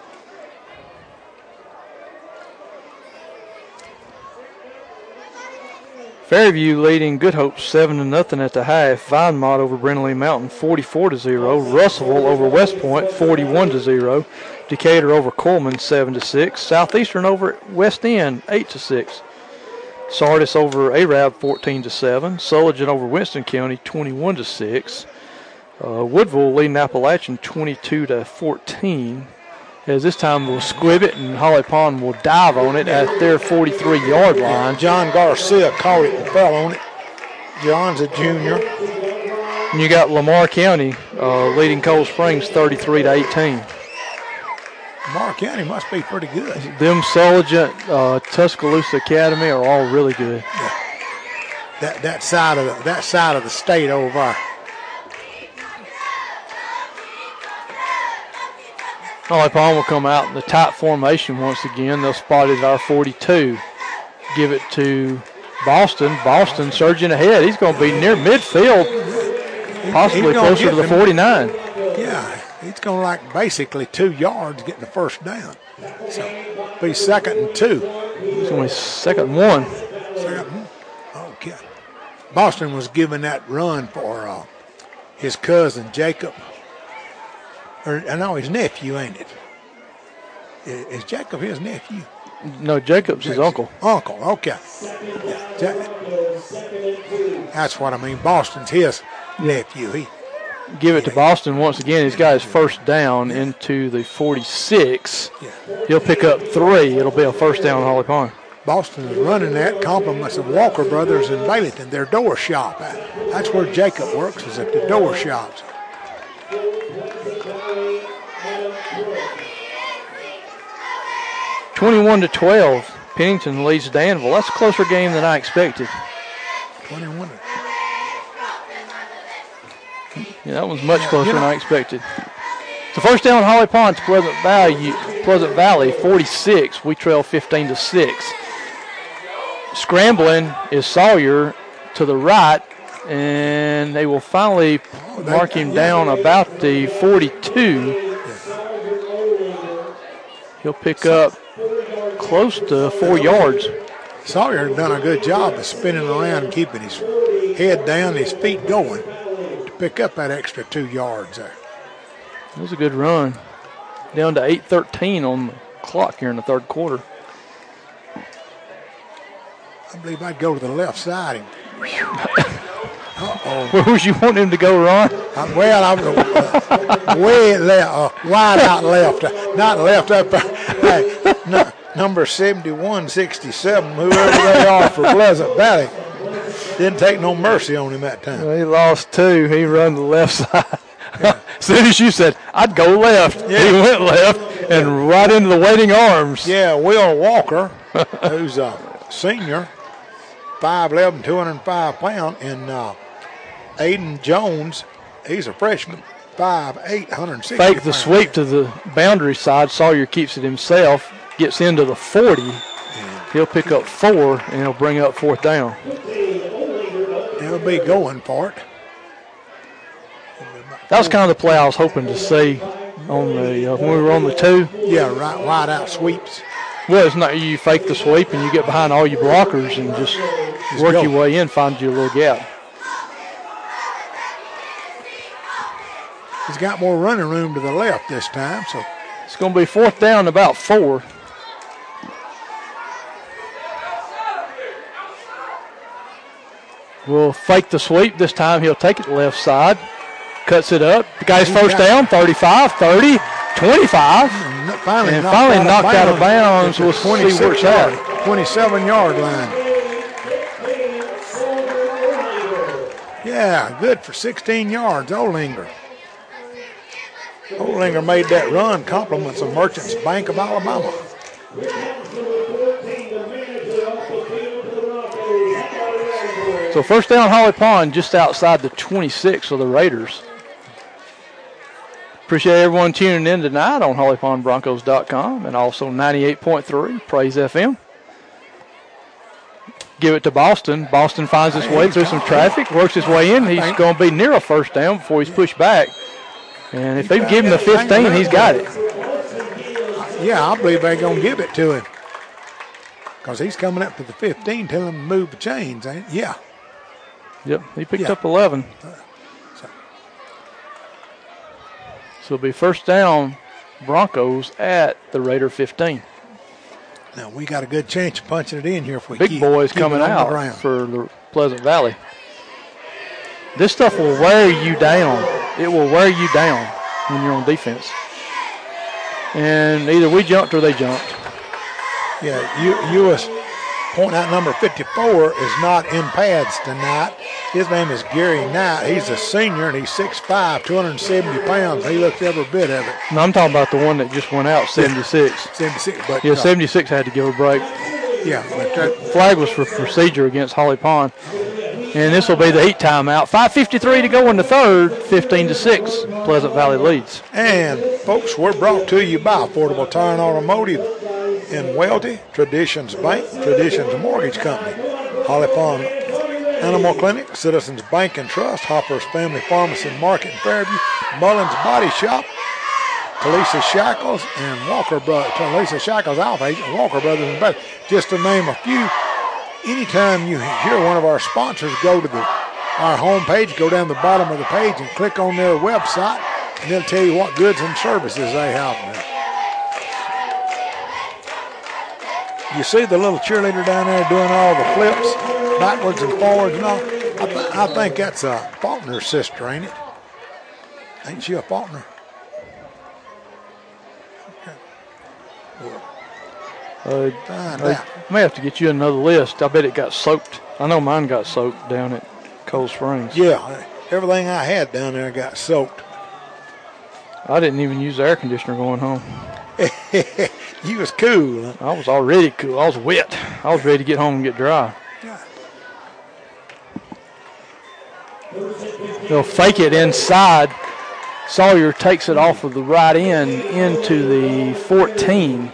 Fairview leading Good Hope seven to nothing at the half. Vinemont over Brindlee Mountain 44 to zero. Russellville over West Point 41 to zero. Decatur over Cullman seven to six. Southeastern over West End eight to six. Sardis over Arab 14 to seven. Sullivan over Winston County 21 to six. Uh, Woodville leading Appalachian 22 to 14. As this time we'll squib it and Holly Pond will dive on it at their 43 yard line. John Garcia caught it and fell on it. John's a junior. And you got Lamar County uh, leading Cold Springs 33 to 18. Mark County must be pretty good. Them Sullivan, uh, Tuscaloosa Academy are all really good. That that side of the, that side of the state over Holly Pond will come out in the tight formation once again. They'll spot it at our 42. Give it to Boston. Boston surging ahead. He's going to be near midfield, possibly closer to the them. 49. Yeah, he's going to like basically two yards getting the first down. So be second and two. He's going to be second and one. Second. Okay. Boston was giving that run for uh, his cousin Jacob. Or uh, I know his nephew, ain't it? Is Jacob his nephew? No, Jacob's his uncle. Uncle, okay. That's what I mean. Boston's his nephew. He Give it to Boston once again. He's got his first down into the 46. Yeah. He'll pick up three. It'll be a first down on Holly Pond. Boston is running that compliments of Walker Brothers in Baileyton, their door shop. That's where Jacob works, is at the door shops. 21 to 12. Pennington leads Danville. That's a closer game than I expected. 21. Yeah, that was much closer know- than I expected. So first down, Holly Pond to Pleasant Valley. Pleasant Valley, 46. We trail 15 to six. Scrambling is Sawyer to the right, and they will finally oh, they- mark him yeah. down about the 42. He'll pick up close to four yards. Sawyer done a good job of spinning around and keeping his head down, his feet going to pick up that extra two yards there. It was a good run. Down to 8:13 on the clock here in the third quarter. I believe I'd go to the left side. And, Where would you want him to go, Ron? uh, well, I was uh, way left, uh, wide out left, uh, not left up. Uh, hey, nu- number 7167, whoever they are for Pleasant Valley, didn't take no mercy on him that time. Well, he lost two. He run the left side. as soon as you said, I'd go left, he went left and right into the waiting arms. Yeah, Will Walker, who's a senior, 5'11", 205 pound, and uh, Aiden Jones, he's a freshman, 5'8", 160 Fake the sweep to the boundary side. Sawyer keeps it himself, gets into the 40. He'll pick up four, and he'll bring up fourth down. He'll be going for it. That was kind of the play I was hoping to see. on the uh, when we were on the two. Yeah, right, wide out sweeps. Well, it's not you fake the sweep and you get behind all your blockers and just, work go. your way in, find you a little gap. He's got more running room to the left this time, so It's going to be fourth down, about four. We'll fake the sweep this time. He'll take it left side, cuts it up. The guy's He's first down, 35, 30, 25. Mm, n- finally And knocked finally out knocked out of bounds. We'll see where 26 it's at. 27 yard line. Yeah, good for 16 yards, Olinger. Olinger made that run compliments of Merchants Bank of Alabama. So first down, Holly Pond, just outside the 26 of the Raiders. Appreciate everyone tuning in tonight on HollyPondBroncos.com and also 98.3 Praise FM. Give it to Boston. Boston finds his way through some traffic, works his way in. He's going to be near a first down before he's pushed back. And if they give him the 15, he's got it. Yeah, I believe they're going to give it to him. Because he's coming up to the 15, telling him to move the chains, ain't? Yeah. Yep, he picked Yeah. up 11. So- So it'll be first down, Broncos at the Raider 15. Now, we got a good chance of punching it in here if we Big keep, boys keep coming the out for the Pleasant Valley. This stuff will wear you down. It will wear you down when you're on defense. And either we jumped or they jumped. Yeah, you you U.S. point out number 54 is not in pads tonight. His name is Gary Knight. He's a senior and he's 6'5", 270 pounds. He looks every bit of it. No, I'm talking about the one that just went out, 76. 76, but Yeah, uh, 76 had to give a break. yeah, but that, Flag was for procedure against Holly Pond. And this will be the heat timeout. 5.53 to go in the third, 15 to 6. Pleasant Valley leads. And folks, we're brought to you by Affordable Tire and Automotive in Welti, Traditions Bank, Traditions Mortgage Company, Holly Pond Animal Clinic, Citizens Bank and Trust, Hopper's Family Pharmacy Market in Fairview, Mullins Body Shop, Talisa Shackles, and Walker Brothers. Talisa Shackles Alfa Agent, Walker Brothers and Brothers, just to name a few. Anytime you hear one of our sponsors, go to the our homepage, go down the bottom of the page and click on their website, and they'll tell you what goods and services they have. You see the little cheerleader down there doing all the flips, backwards and forwards and all. I, th- I think that's a Faulkner's sister, ain't it? Ain't she a Faulkner? Uh, Find I may have to get you another list. I bet it got soaked. I know mine got soaked down at Cold Springs. Yeah, everything I had down there got soaked. I didn't even use the air conditioner going home. You was cool. I was already cool. I was wet. I was ready to get home and get dry. They'll fake it inside. Sawyer takes it off of the right end into the 14.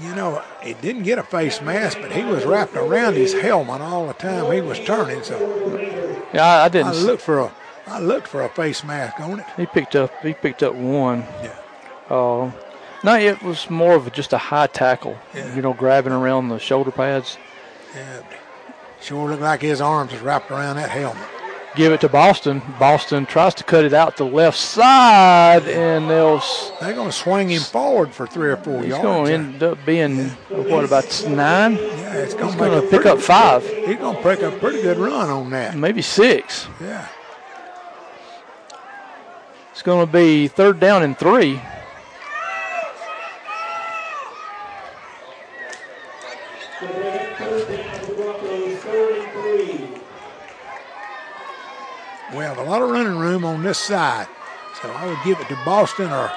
You know, he didn't get a face mask, but he was wrapped around his helmet all the time he was turning. So Yeah, I, I didn't. I looked for a, I looked for a face mask on it. He picked up. He picked up one. Yeah. Uh, no, it was more of a, just a high tackle. Yeah. You know, grabbing around the shoulder pads. Yeah, sure looked like his arms was wrapped around that helmet. Give it to Boston. Boston tries to cut it out to the left side, and they'll. They're going to swing him forward for three or four He's yards. He's going to end up being what about nine? yeah, it's going to going to make a pick pretty- up five, He's going to pick up a pretty good run on that. maybe six. Yeah. Going to be third down and three. We have a lot of running room on this side, so I would give it to Boston or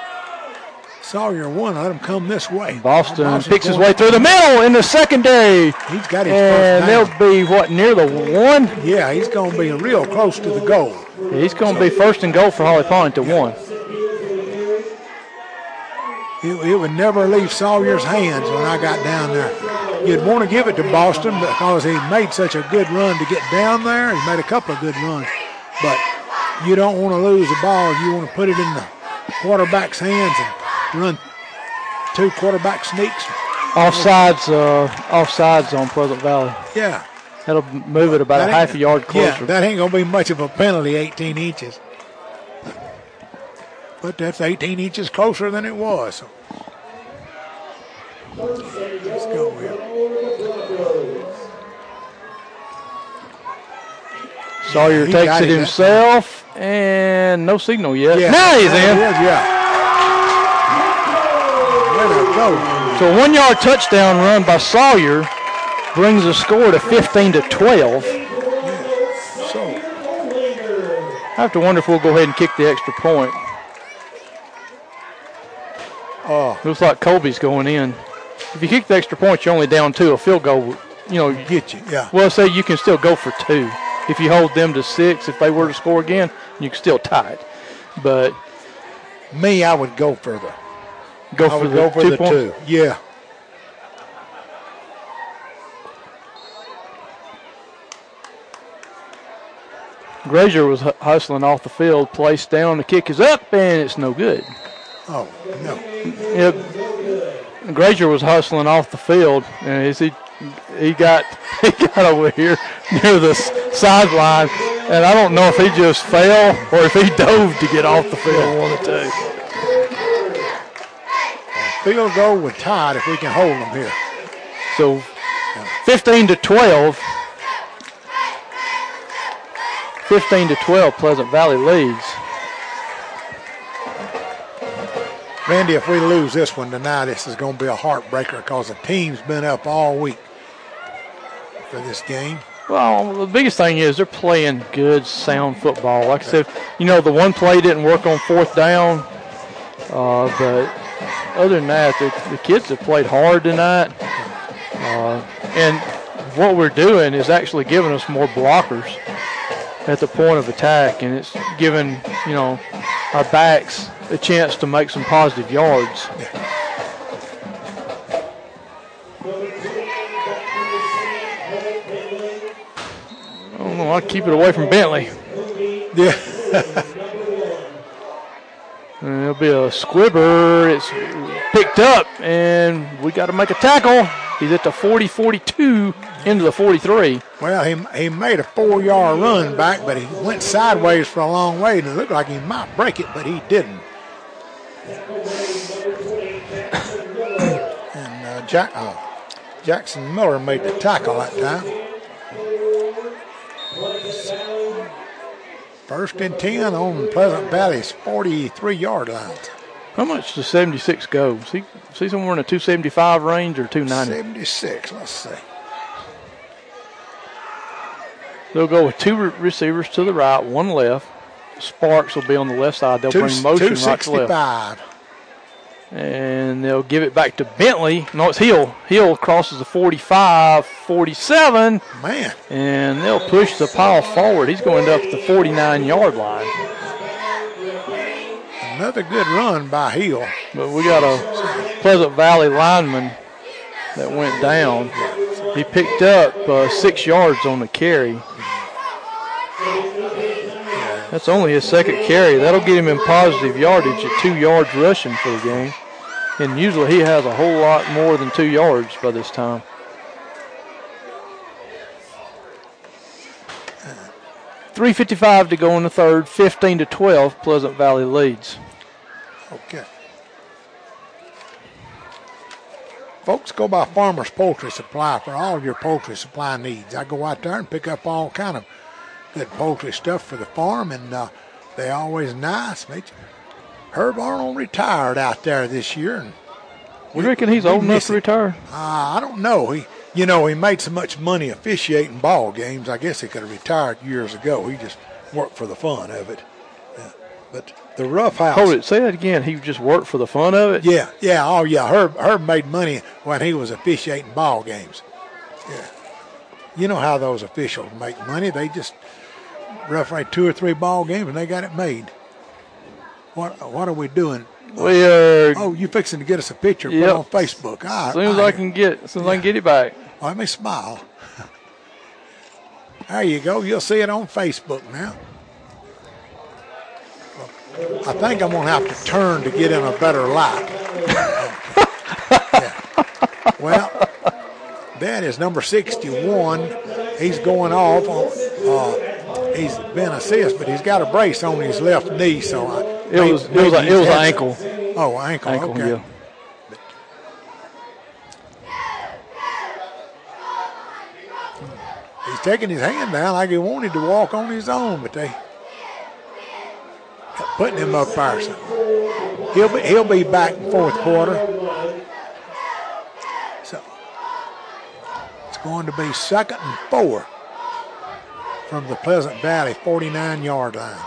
Sawyer one. Let him come this way. Boston Boston's picks his way through the middle in the secondary, He's got his and first they'll be what near the one. Yeah, he's going to be real close to the goal. He's going to be first and goal for Holly Pond to one. It, it would never leave Sawyer's hands when I got down there. You'd want to give it to Boston because he made such a good run to get down there. He made a couple of good runs, but you don't want to lose the ball. You want to put it in the quarterback's hands and run two quarterback sneaks. Offsides, uh, offsides on Pleasant Valley. Yeah. That'll move it about That a half a yard closer. Yeah, that ain't gonna be much of a penalty, 18 inches. But that's 18 inches closer than it was. Let's go with Sawyer he takes it it himself, and no signal yet. Yeah. Now he's in. is, yeah. Go. So a one yard touchdown run by Sawyer brings the score to 15 to 12. So, I have to wonder if we'll go ahead and kick the extra point. Oh. Looks like Colby's going in. If you kick the extra point, you're only down two. A field goal, you know, get you, yeah. well, say you can still go for two. If you hold them to six, if they were to score again, you can still tie it. But Me, I would go for the, go I for would the go for two the point. two. Yeah. Grazier was hustling off the field, placed down, the kick is up, and it's no good. Oh, no. Yep. Grazier was hustling off the field, and he he got he got over here near the sideline, and I don't know if he just fell or if he dove to get off the field. One of the two. Field goal with Todd if we can hold them here. So, 15 to 12. 15 to 12, Pleasant Valley leads. Randy, if we lose this one tonight, this is going to be a heartbreaker because the team's been up all week for this game. Well, the biggest thing is they're playing good, sound football. Like I said, you know, the one play didn't work on fourth down, uh, but other than that, the, the kids have played hard tonight. Uh, and what we're doing is actually giving us more blockers at the point of attack, and it's giving, you know, our backs a chance to make some positive yards. I don't know. I'll keep it away from Bentley. Yeah. It'll be a squibber. It's picked up, and we got to make a tackle. He's at the 40 42 into the 43. Well, he, he made a four yard run back, but he went sideways for a long way, and it looked like he might break it, but he didn't. and uh, Jack, uh, Jackson Miller made the tackle that time. First and 10 on Pleasant Valley's 43 yard line. How much does 76 go? See, see somewhere in the 275 range or 290? 76, let's see. They'll go with two re- receivers to the right, one left. Sparks will be on the left side. They'll Two, bring motion right to left. 265. And they'll give it back to Bentley. No, it's Hill. Hill crosses the 45, 47. Man, And they'll push the pile forward. He's going up the 49 yard line. another good run by Hill. But we got a Pleasant Valley lineman that went down. He picked up uh, six yards on the carry. That's only his second carry. That'll get him in positive yardage at two yards rushing for the game. And usually he has a whole lot more than two yards by this time. Three fifty-five to go in the third. Fifteen to twelve. Pleasant Valley leads. Okay. Folks, go by Farmer's Poultry Supply for all your poultry supply needs. I go out there and pick up all kind of good poultry stuff for the farm, and uh, they always nice. Herb Arnold retired out there this year, and We reckon he's old enough to retire. uh, I don't know. He, you know, he made so much money officiating ball games. I guess he could have retired years ago. He just worked for the fun of it. Yeah. But the rough house. Hold it. Say that again. He just worked for the fun of it. Yeah, yeah, oh yeah. Herb Herb made money when he was officiating ball games. Yeah. You know how those officials make money. They just referee two or three ball games and they got it made. What what are we doing? We are. Oh, you fixing to get us a picture Yep. on Facebook. All right, as soon as I can get, as soon as I can get it back. Let me smile. there you go. You'll see it on Facebook now. I think I'm gonna have to turn to get in a better light. Yeah. Well, that is number 61. He's going off. On, uh, he's been assist, but he's got a brace on his left knee, so I, It was it was a, it was an ankle. Oh, ankle. Ankle, okay. yeah. He's taking his hand down like he wanted to walk on his own, but they kept putting him up there. So he'll be he'll be back in fourth quarter. So it's going to be second and four from the Pleasant Valley 49 yard line.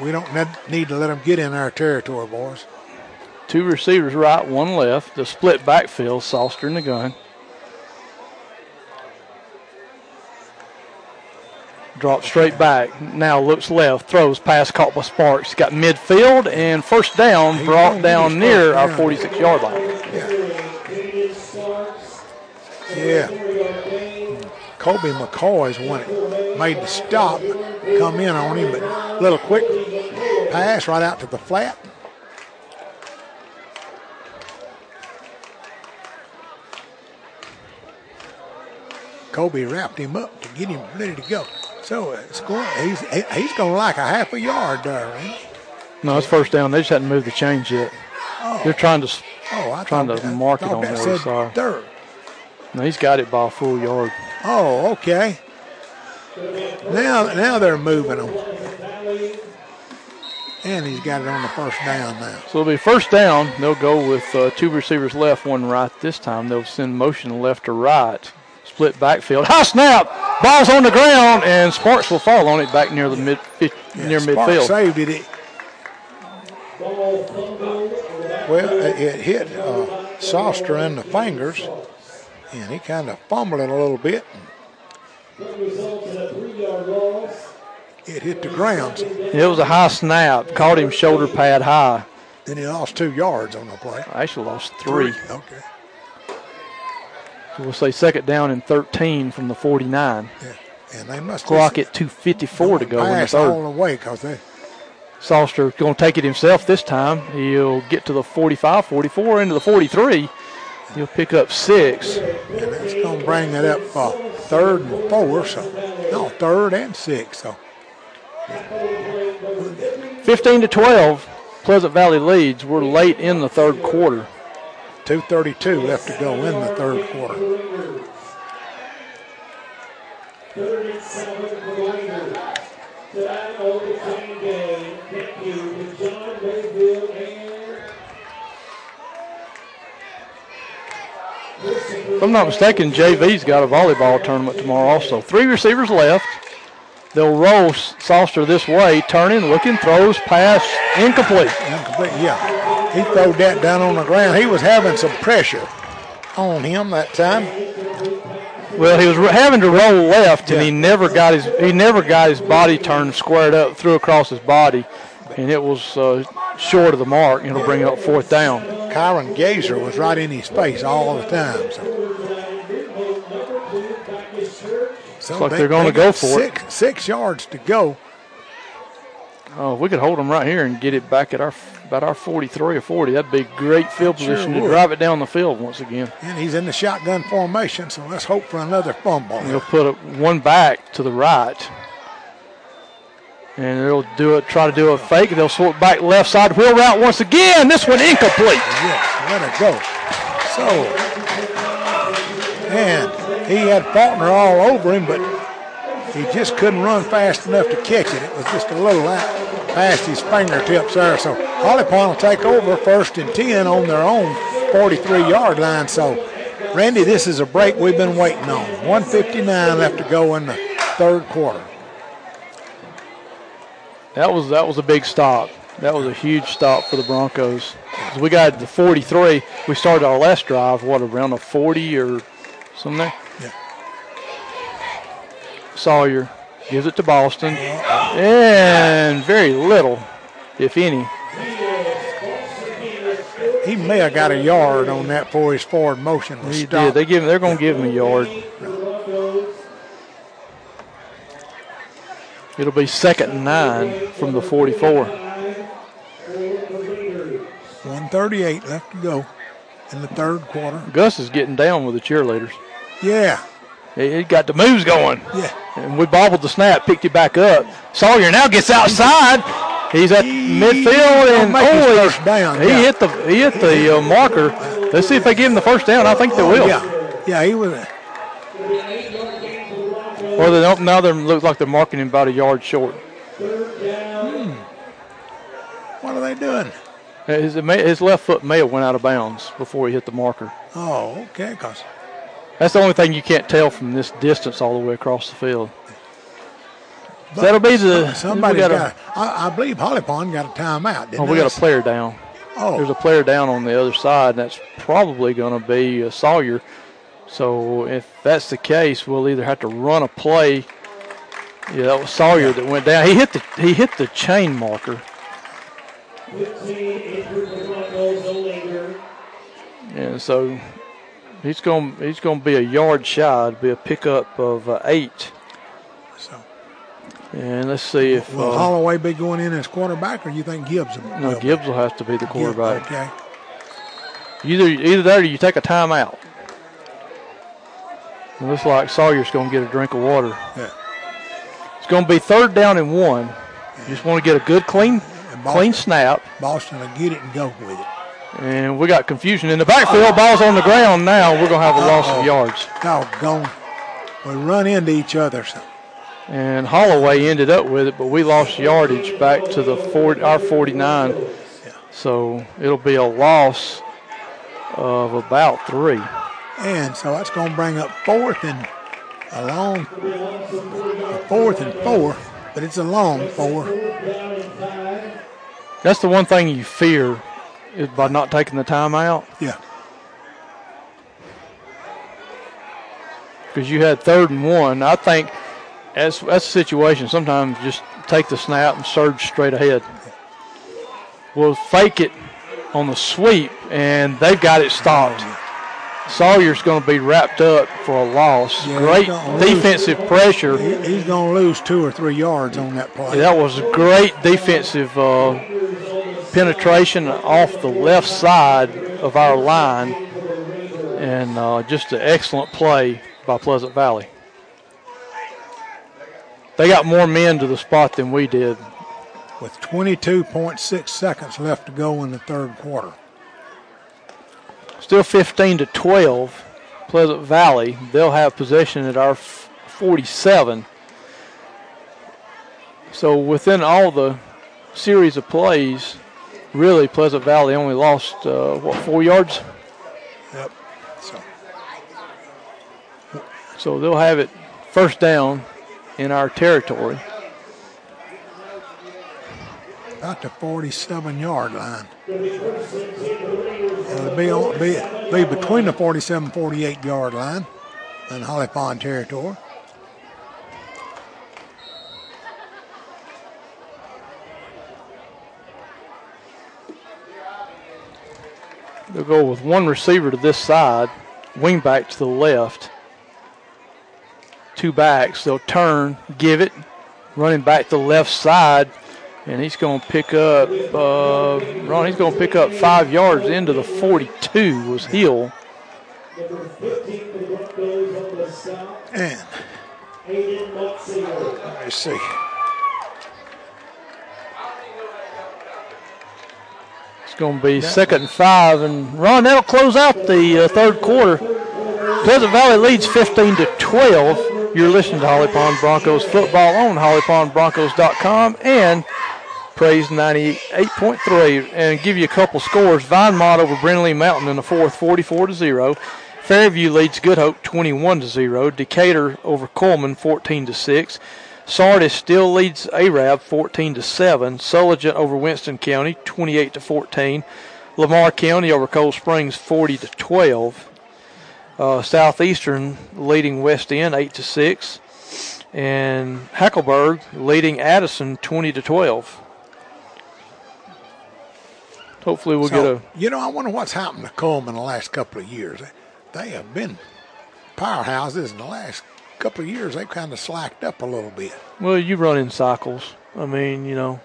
We don't need- to let them get in our territory, boys. Two receivers right, one left. The split backfield, Salster in the gun. Drop straight back. Now looks left. Throws pass caught by Sparks. Got midfield and first down brought down near our 46 yard line. Yeah. Kobe McCoy's one that made the stop, come in on him, but little quick pass right out to the flat. Kobe wrapped him up to get him ready to go. So uh, it's going. He's he's going like a half a yard there. No, it's first down. They just hadn't moved the chains yet. Oh. They're trying to. Oh, I Trying to that- mark it on there, sorry. Third. No, he's got it by a full yard. Oh, okay. Now, now they're moving him. And he's got it on the first down now. So it'll be first down. They'll go with uh, two receivers left, one right this time. They'll send motion left to right. Split backfield. High snap. Ball's on the ground, and Sparks will fall on it back near the mid fif- near Sparks midfield. saved it. Well, it, it hit uh, Salster in the fingers, and he kind of fumbled it a little bit. It hit the ground. It was a high snap. Caught him shoulder pad high. Then he lost two yards on the play. I actually lost three. Okay. So we'll say second down and 13 from the 49. Yeah. And they must Clock at 2.54 to go in the third. all the way because they Salster going to take it himself this time. He'll get to the 45, 44, into the 43. He'll pick up six. And that's going to bring it up uh, third and four, so no, third and six. So 15 to 12, Pleasant Valley leads. We're late in the third quarter. 2:32 left to go in the third quarter. Tonight on the same game, thank you to John Mayfield and If I'm not mistaken, JV's got a volleyball tournament tomorrow also. Three receivers left. They'll roll Salster this way, turning, looking, throws, pass, incomplete. Incomplete. Yeah, he threw that down on the ground. He was having some pressure on him that time. Well, he was having to roll left, and Yeah. he never got his he never got his body turned squared up, threw across his body, and it was uh, short of the mark. It'll bring up fourth down. Kyron Gazer was right in his face all the time. So, so Looks like they're gonna go for it. six, Six yards to go. Oh, if we could hold them right here and get it back at our about our 43 or 40, that'd be great field Sure position to drive it down the field once again. And he's in the shotgun formation, so let's hope for another fumble. He'll put a, one back to the right. And they'll do it, try to do a fake. They'll swap back left side wheel route once again. This one incomplete. Yes, let it go. So, and he had Faulkner all over him, but he just couldn't run fast enough to catch it. It was just a little out past his fingertips there. So Holly Pond will take over first and 10 on their own 43 yard line. So, Randy, this is a break we've been waiting on. 159 left to go in the third quarter. That was that was a big stop. That was a huge stop for the Broncos. we got the 43. We started our last drive, what, around a 40 or something there? Yeah. Sawyer gives it to Boston. And very little, if any. He may have got a yard on that for his forward motion. He stopped. did. They give. They're going to give him a yard. It'll be second and nine from the 44. 138 left to go in the third quarter. Gus is getting down with the cheerleaders. Yeah, He he got the moves going. yeah. And we bobbled the snap, picked it back up. Sawyer now gets outside. He's at He- midfield and oh, he- down, he yeah. hit the he hit the uh, marker. Let's see if they give him the first down. I think they will. Oh, Yeah, yeah. He was. Or they don't. Now they look like they're marking him about a yard short. What are they doing? His, his left foot may have went out of bounds before he hit the marker. Oh, okay. Cause That's the only thing you can't tell from this distance all the way across the field. that'll be the somebody got. got a, I, I believe Holly Pond got a timeout. Didn't oh, we got a player down. Oh, There's a player down on the other side, and that's probably going to be uh, Sawyer. So if that's the case, we'll either have to run a play. Yeah, that was Sawyer that went down. He hit the he hit the chain marker, 15 injured for the Broncos, no linger. and so he's going he's going to be a yard shy. It'll be a pickup of uh, eight. so And let's see if will uh, Holloway be going in as quarterback, or you think Gibbs? Will no? Gibbs will have to be the Gibbs, quarterback. Okay. Either either that or you take a timeout. It looks like Sawyer's going to get a drink of water. Yeah. It's going to be third down and one. You just want to get a good clean Boston, clean snap. Boston will get it and go with it. And we got confusion in the backfield. Ball's on the ground now. We're going to have a loss of yards. Doggone. We run into each other. So. And Holloway ended up with it, but we lost yardage back to the 40, our 49. Yeah. So it'll be a loss of about three. And so that's going to bring up fourth and a long, a fourth and four, but it's a long four. That's the one thing you fear is by not taking the timeout Yeah. because you had third and one. I think that's that's a situation. Sometimes just take the snap and surge straight ahead. We'll fake it on the sweep, and they've got it stopped. Sawyer's going to be wrapped up for a loss. Yeah, great gonna lose. defensive pressure. He, he's going to lose two or three yards on that play. That was a great defensive uh, penetration off the left side of our line, and uh, just an excellent play by Pleasant Valley. They got more men to the spot than we did. With 22.6 seconds left to go in the third quarter. Still 15 to 12, Pleasant Valley. They'll have possession at our 47. So within all the series of plays, really Pleasant Valley only lost uh, what four yards. Yep. So So they'll have it first down in our territory. about the 47 yard line. It'll be, on, be, be between the 47 48 yard line and Holly Pond territory. They'll go with one receiver to this side, wing back to the left. Two backs. They'll turn, give it, running back to the left side, and he's going to pick up. Uh, Ron, he's going to pick up five yards into the 42. Was Hill. Number 15 for the Broncos on the south, And let me see. It's going to be second and five, and Ron, that'll close out the uh, third quarter. Pleasant Valley leads 15 to 12. You're listening to Holly Pond Broncos football on hollypondbroncos.com and Praise 98.3. And give you a couple scores. Vinemont over Brindlee Mountain in the fourth, 44 to 0. Fairview leads Good Hope 21 to 0. Decatur over Cullman 14 to 6. Sardis still leads Arab 14 to 7. Sulligent over Winston County 28 to 14. Lamar County over Cold Springs 40 to 12. Uh, Southeastern leading West End 8 to 6. And Hackleburg leading Addison 20 to 12. Hopefully we'll get a you know, I wonder what's happened to Cullman the last couple of years. They have been powerhouses in the last couple of years they've kind of slacked up a little bit. Well, you run in cycles. I mean, you know,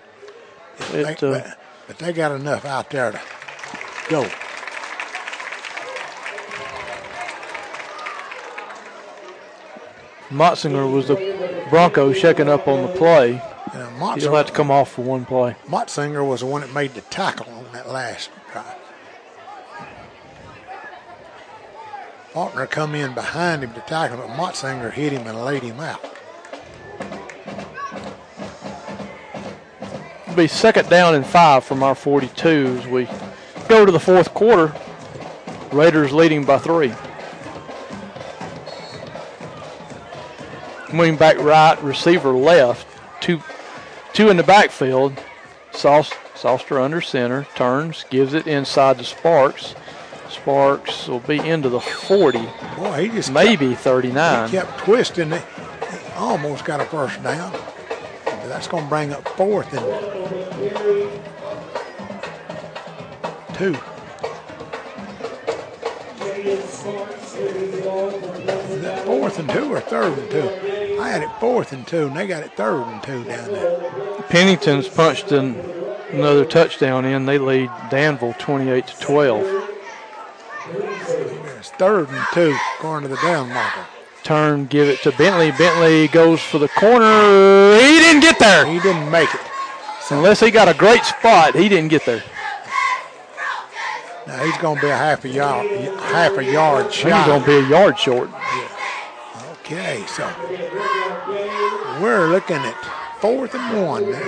They- uh, but, but they got enough out there to go. Motzinger was the Bronco checking up on the play. You know, He'll have to come off for one play. Motzinger was the one that made the tackle on that last drive. Faulkner come in behind him to tackle, but Motzinger hit him and laid him out. It'll be second down and five from our 42 as we go to the fourth quarter. Raiders leading by three. Wing back right, receiver left, two, two in the backfield. Salster under center, turns, gives it inside to Sparks. Sparks will be into the 40, Boy, he just maybe kept, 39. he kept twisting. He he almost got a first down. But that's going to bring up fourth and two. Is that fourth and two or third and two? I had it fourth and two, and they got it third and two down there. Pennington's punched in another touchdown in. They lead Danville 28 to 12. It's third and two, according to the down marker. Turn, give it to Bentley. Bentley goes for the corner. He didn't get there. He didn't make it. So Unless he got a great spot, he didn't get there. Now he's going to be a half a yard, half a yard shy. he's going to be a yard short. Okay, so we're looking at fourth and one now.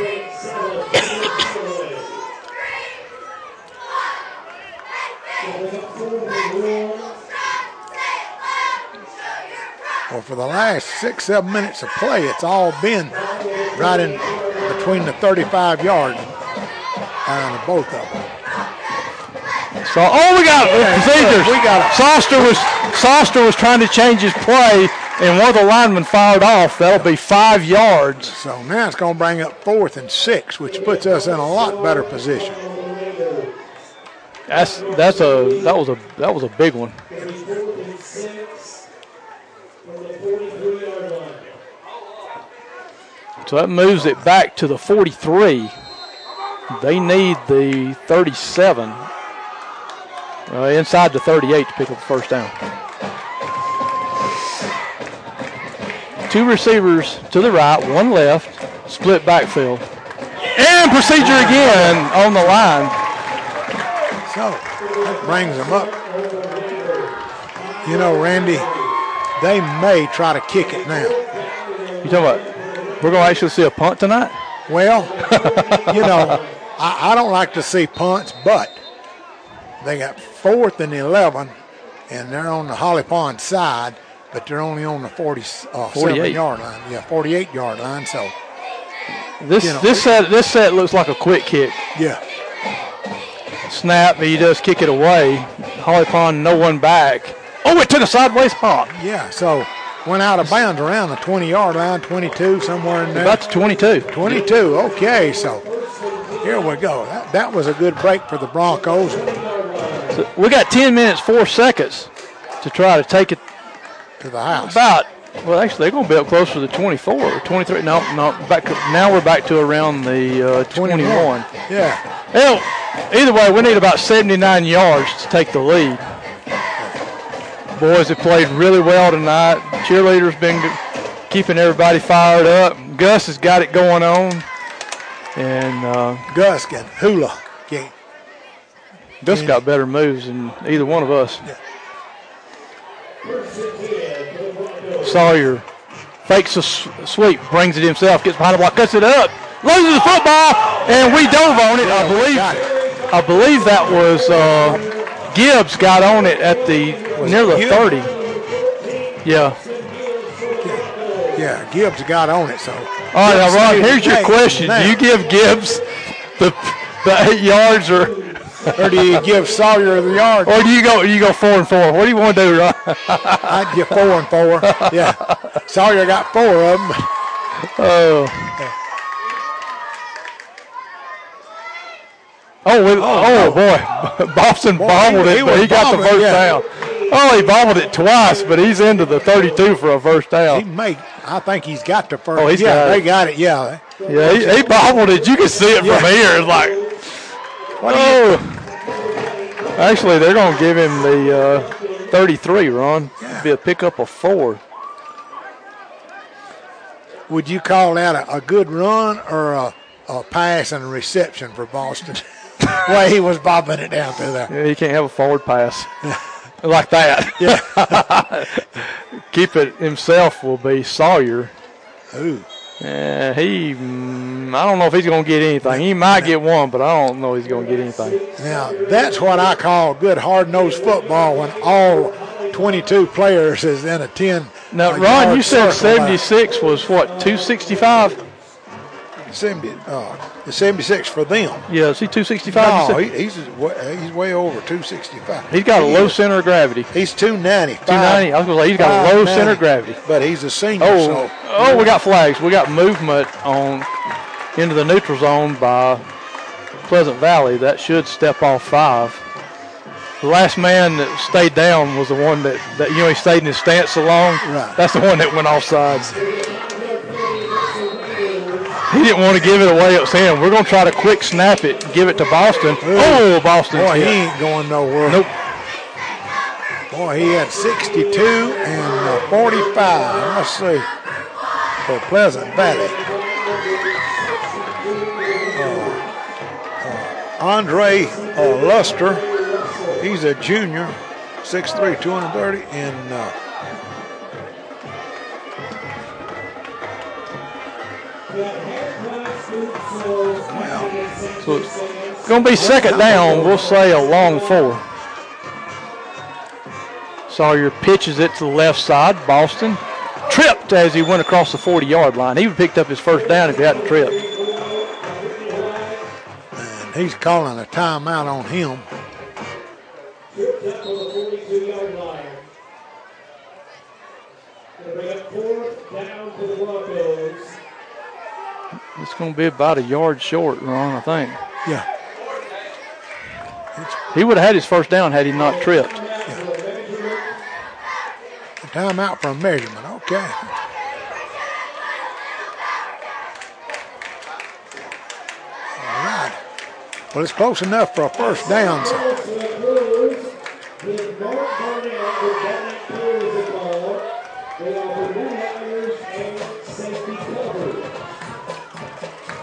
Well, for the last six, seven minutes of play, it's all been right in between the 35 yard line of both of them. So, oh, we got Yeah, procedures. we got it. Salster was Salster was trying to change his play, and one of the linemen fired off. That'll be five yards. So now it's going to bring up fourth and six, which puts us in a lot better position. That's that's a that was a that was a big one. So that moves it back to the 43. They need the 37 uh, inside the 38 to pick up the first down. Two receivers to the right, one left, split backfield. And procedure again on the line. So that brings them up. You know, Randy, they may try to kick it now. You talking about we're going to actually see a punt tonight? Well, you know, I, I don't like to see punts, but they got fourth and 11, and they're on the Holly Pond side, but they're only on the 40, uh, 48. yard line. Yeah, 48 yard line. So, This You know. this set this set looks like a quick kick. yeah. Snap, he does kick it away. Holly Pond, no one back. Oh, it took a sideways hop. Yeah, so went out of bounds around the 20 yard line, 22, somewhere in there. About to 22. 22. Okay, so here we go. That, that was a good break for the Broncos. So we got 10 minutes, 4 seconds to try to take it To the house. about. Well, actually, they're going to be up close to the 24 or 23. No, no, back. Now we're back to around the uh, 21. Yeah. Hell, either way, we need about 79 yards to take the lead. Boys have played really well tonight. Cheerleaders been keeping everybody fired up. Gus has got it going on, and uh, Gus can hula. Gus got better moves than either one of us. Sawyer fakes a sweep, brings it himself, gets behind the block, cuts it up, loses the football, and we dove on it. I believe. I believe that was uh, Gibbs got on it at the near the Gibbs? 30. Yeah. Yeah, Gibbs got on it. So. All right, now Ron, here's your question: Do you give Gibbs the the eight yards, or or do you give Sawyer the yard? or do you go you go four and four? What do you want to do, Ron? I'd give four and four. Yeah. Sawyer got four of them. Oh. Oh, we, oh, oh boy, Boston Boy, bobbled he- it, he but he got the first yeah. down. Oh, he bobbled it twice, but he's into the 32 for a first down. He made. I think he's got the first. Oh, he's yeah, got they it. got it. Yeah. Yeah, he, he bobbled it. You can see it from here. It's like, What oh. Actually, they're going to give him the uh, 33, Ron. Yeah. Be a pickup of four. would you call that a, a good run or a, a pass and a reception for Boston? the way he was bobbing it down through there. Yeah, he can't have a forward pass like that. Yeah. Keep it himself will be Sawyer. Ooh. Uh, he, mm, I don't know if he's going to get anything. He might get one, but I don't know he's going to get anything. Now that's what I call good hard nosed football when all 22 players is in a 10. Now, uh, Ron, you said circle line. 76 was what, 265? 70, uh, the 76 for them. Yeah, is he 265? No, he, he's way, he's way over 265. he's got a low center of gravity. He's 290. 290. I was going to say he's got a low center of gravity. But he's a senior, Oh, so oh, we got flags. We got movement on into the neutral zone by Pleasant Valley. That should step off five. The last man that stayed down was the one that, that you know he stayed in his stance so long. Right. That's the one that went off sides. He didn't want to give it away up saying we're going to try to quick snap it, give it to Boston. Oh, Boston! boy, he ain't going nowhere. Nope. Boy, he had 62 and uh, 45. Let's see. For Pleasant Valley. Uh, uh, Andre uh, Luster, he's a junior, 6'3", 230, and So it's going to be second down. We'll say a long four. Sawyer pitches it to the left side. Boston tripped as he went across the 40 yard line. He would picked up his first down if he hadn't tripped. and he's calling a timeout on him. That's on the 42-yard line. Gonna bring up fourth down to the Broncos. It's going to be about a yard short, Ron, I think. Yeah. He would have had his first down had he not tripped. A timeout for a measurement. Okay. All right. Well, it's close enough for a first down.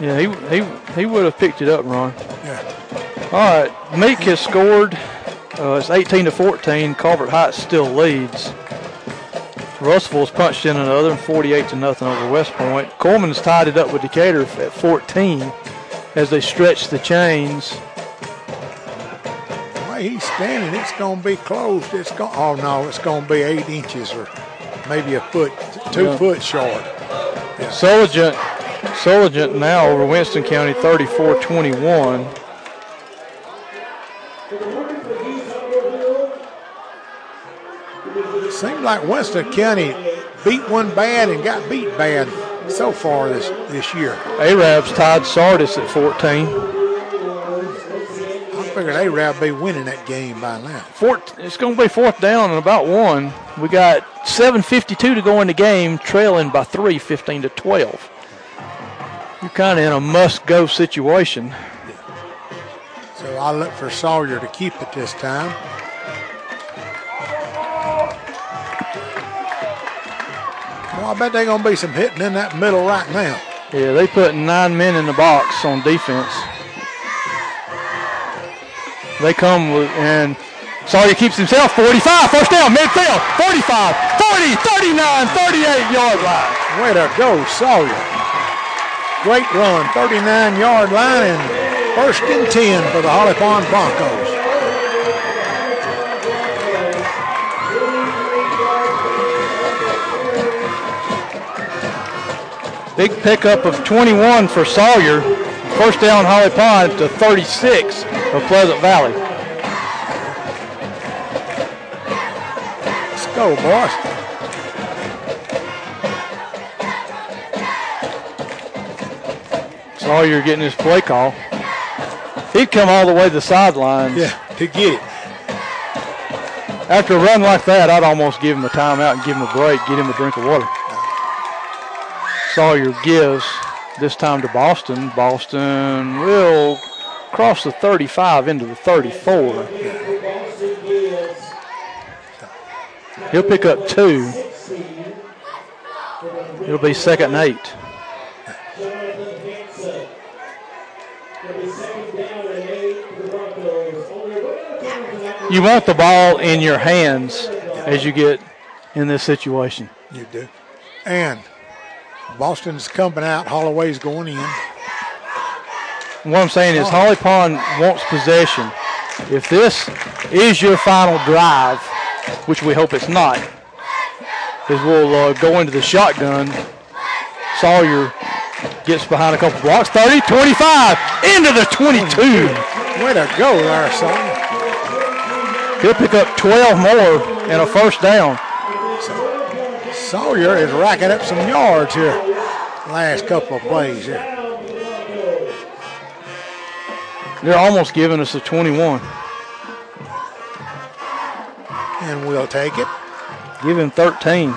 Yeah, he, he, he would have picked it up, Ron. yeah. All right, Meek has scored. Uh, it's 18 to 14. Colbert Heights still leads. Russell's punched in another, 48 to nothing over West Point. Cullman's tied it up with Decatur at 14 as they stretch the chains. The way he's standing, it's going to be closed. It's going. Oh no, it's going to be eight inches or maybe a foot, two Yeah. foot short. Sulligent, Sulligent now over Winston County 34-21. Seems like Winston County beat one bad and got beat bad so far this this year. Arabs tied Sardis at 14. I figured Arab be winning that game by now. Fourth, it's going to be fourth down and about one. We got 7:52 to go in the game, trailing by three, 15 to 12. You're kind of in a must-go situation. So I look for Sawyer to keep it this time. Well, I bet they're going to be some hitting in that middle right now. Yeah, they put nine men in the box on defense. They come with, and Sawyer keeps himself 45, first down, midfield, 45, 40, 39, 38 yard line. Way to go, Sawyer. Great run, 39 yard line, and first and 10 for the Holly Pond Broncos. Big pickup of 21 for Sawyer. First down Holly Pond to 36 of Pleasant Valley. Let's go, boys. Oh, Sawyer getting his play call. He'd come all the way to the sidelines. Yeah, to get it. After a run like that, I'd almost give him a timeout and give him a break, get him a drink of water. Sawyer gives this time to Boston. Boston will cross the 35 into the 34. He'll pick up two. It'll be second and eight. You want the ball in your hands as you get in this situation. You do. And Boston's coming out. Holloway's going in. What I'm saying is Holly Pond wants possession. If this is your final drive, which we hope it's not, is we'll uh, go into the shotgun. Sawyer gets behind a couple blocks. 30, 25, into the 22. Way to go there, Sawyer. He'll pick up 12 more and a first down. So, Sawyer is racking up some yards here. Last couple of plays here. They're almost giving us a 21. And we'll take it. Give him 13.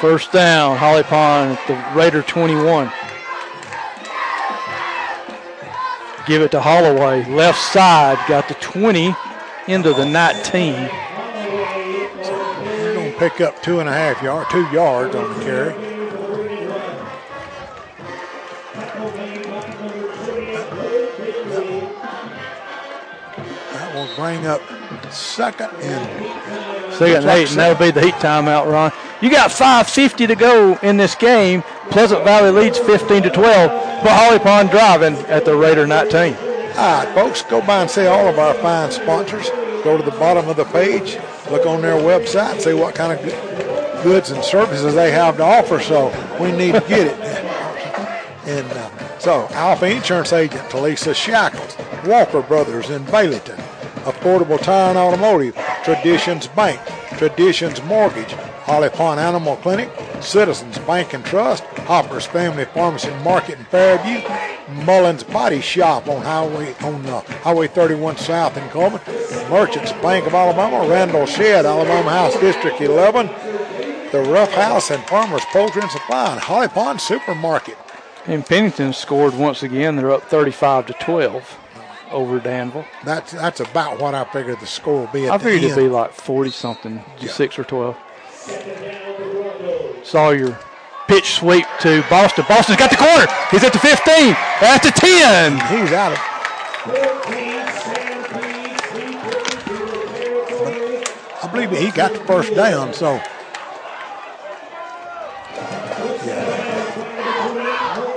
First down, Holly Pond at the Raider 21. Give it to Holloway. Left side, got the 20 into the 19. We're going to pick up two and a half yards, two yards on the carry. That will bring up second and Second eight, and that'll be the heat timeout, Ron. You got 5.50 to go in this game. Pleasant Valley leads 15 to 12, but Holly Pond driving at the Raider 19. All right, folks, go by and see all of our fine sponsors. Go to the bottom of the page, look on their website, see what kind of goods and services they have to offer. So we need to get it. and uh, so, Alfa Insurance Agent Talisa Shackles, Walker Brothers in Baileyton, Affordable Tire and Automotive, Traditions Bank, Traditions Mortgage, Holly Pond Animal Clinic, Citizens Bank and Trust, Hopper's Family Pharmacy Market in Fairview, Mullins Body Shop on Highway on uh, Highway 31 South in Cullman, Merchants Bank of Alabama, Randall Shed, Alabama House District 11, the Rough House and Farmers Poultry and Supply, and Holly Pond Supermarket. And Pennington scored once again. They're up 35 to 12 over Danville. That's that's about what I figured the score will be. At I figured it'd be like 40 something, Yeah. six or 12. Sawyer pitch sweep to Boston. Boston's got the corner. He's at the 15, at the 10. He's out of. I believe he got the first down, so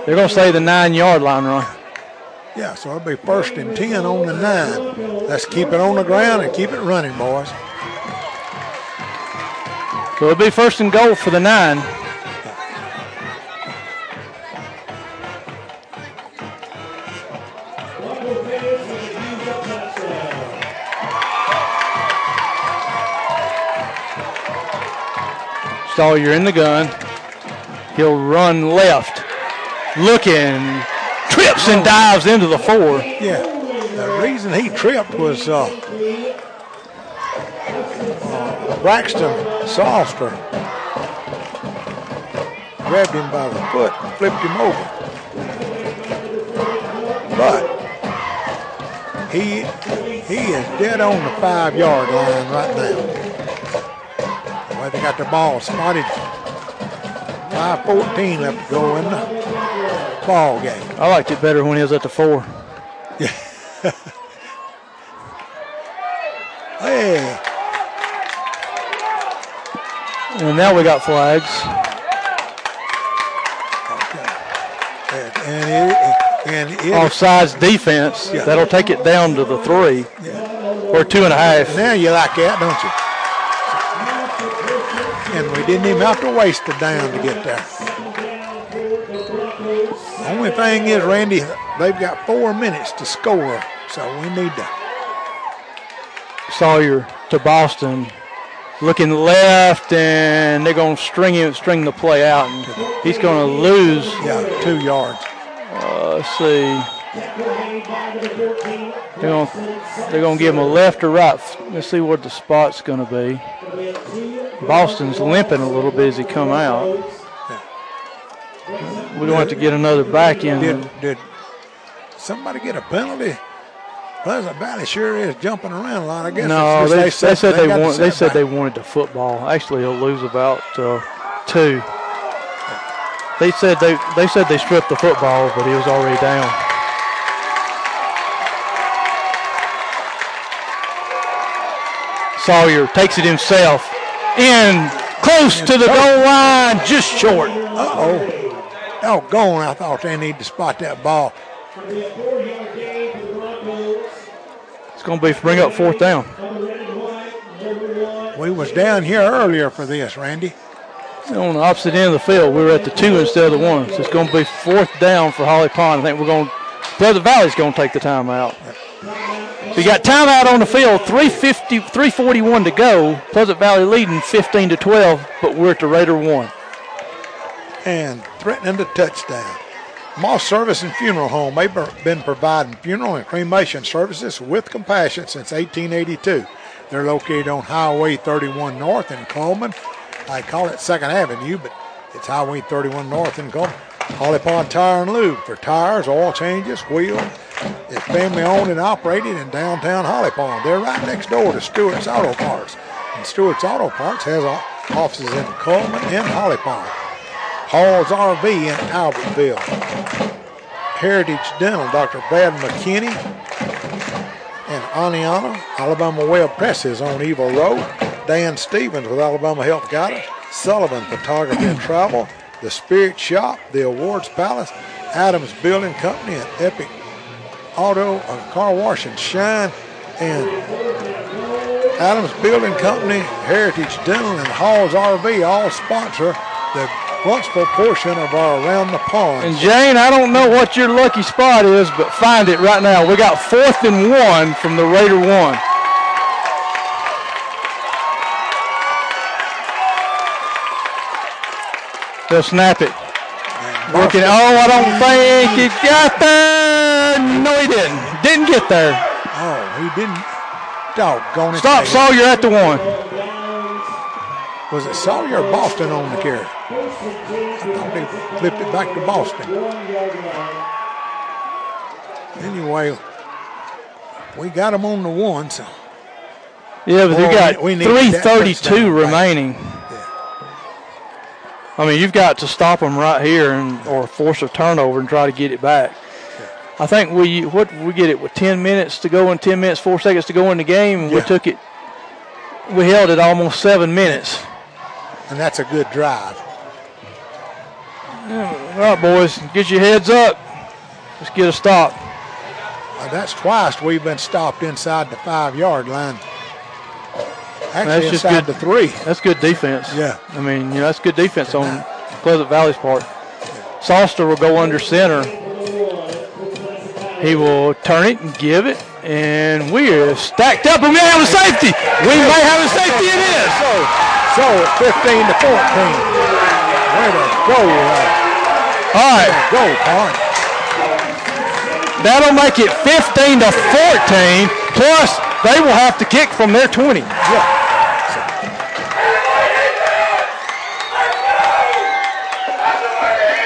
They're going to say the nine yard line run. Yeah, so it'll be first and ten on the nine. Let's keep it on the ground and keep it running, boys. So it'll be first and goal for the nine. Sawyer in the gun. He'll run left. Looking. And dives into the four. Yeah, the reason he tripped was uh, uh, Braxton Salster grabbed him by the foot and flipped him over. But he he is dead on the five yard line right now. Well, they got the ball spotted. 5:14 left to go in the ball game. I liked it better when he was at the four. Yeah. Hey, And now we got flags. and, and it, and it, Offsides defense. Yeah. That'll take it down to the three yeah. or two and a half. Now you like that, don't you? And we didn't even have to waste a down to get there. Only thing is, Randy, they've got four minutes to score, so we need to. Sawyer to Boston, looking left, and they're going to string him, string the play out, and he's going to lose. Yeah, two yards. Uh, let's see. They're gonna they're gonna give him a left or right. Let's see what the spot's gonna be. Boston's limping a little bit as he come out. We're gonna have to get another back in. Did did somebody get a penalty? Pleasant Valley sure is jumping around a lot. I guess. No, it's they, just they said they got the want they said they wanted the football. Actually, he'll lose about uh, two. They said they they said they stripped the football, but he was already down. Sawyer takes it himself in close to the goal line, just short. Uh oh. Oh, gone. I thought they need to spot that ball. It's going to be bring up fourth down. We was down here earlier for this, Randy. on the opposite end of the field. We were at the two instead of the one. So it's going to be fourth down for Holly Pond. I think we're going. Pleasant Valley's going to take the timeout. So you got timeout on the field. 350, 341 to go. Pleasant Valley leading 15 to 12, but we're at the Raider one. and threatening the touchdown. Moss Service and Funeral Home. They've been providing funeral and cremation services with compassion since 1882. They're located on Highway 31 North in Cullman. I call it Second Avenue, but it's Highway 31 North in Cullman. Holly Pond Tire and Lube for tires, oil changes, wheels. It's family owned and operated in downtown Holly Pond. They're right next door to Stewart's Auto Parts. And Stewart's Auto Parts has offices in Cullman and Holly Pond. Hall's RV in Albertville. Heritage Dental, Dr. Brad McKinney. And Oneonta, Alabama Web Presses on Eva Road. Dan Stevens with Alabama Health Guidance. Sullivan Photography and Travel. The Spirit Shop, the Awards Palace. Adams Building Company and Epic Auto, uh, Car Wash and Shine. And Adams Building Company, Heritage Dental, and Hall's RV all sponsor the Huntsville portion of our Around the Pond. And Jane, I don't know what your lucky spot is, but find it right now. We got fourth and one from the Raider one. They'll snap it. Working. Oh, I don't think he got there. No, he didn't. Didn't get there. Oh, he didn't. Doggone it. Stop, Sawyer at the one. Was it Sawyer or Boston on the carry? I thought they flipped it back to Boston. Anyway, we got them on the one, so Yeah, but you got we- we need 332 touchdown back. remaining. I mean, you've got to stop them right here and or force a turnover and try to get it back. I think we what we get it with 10 minutes to go and 10 minutes, four seconds to go in the game. and We took it. We held it almost seven minutes. and that's a good drive. All right, boys, get your heads up. Let's get a stop. Uh, that's twice we've been stopped inside the five yard line. Actually, That's just good. the three. That's good defense. Yeah. I mean, you know, that's good defense on Pleasant Valley's part. Salster will go under center. He will turn it and give it, and we're stacked up, we have a safety. We may have a safety. It is. So, so 15 to 14. Way to go, All right, go, Pond. that'll make it 15 to 14. Plus, they will have to kick from their 20. Yeah.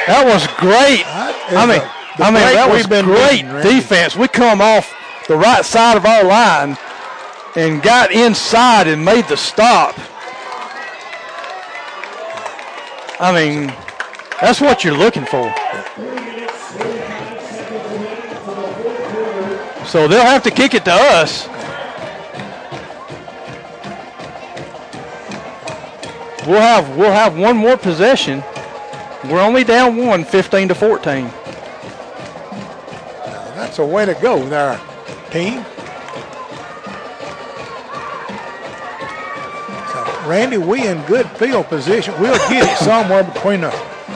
That was great. I mean, the- the I mean that was great defense. We come off the right side of our line and got inside and made the stop. I mean, that's what you're looking for. So they'll have to kick it to us. We'll have we'll have one more possession. We're only down one, 15 to 14. That's a way to go there, team. Randy, we in good field position. We'll get it somewhere between the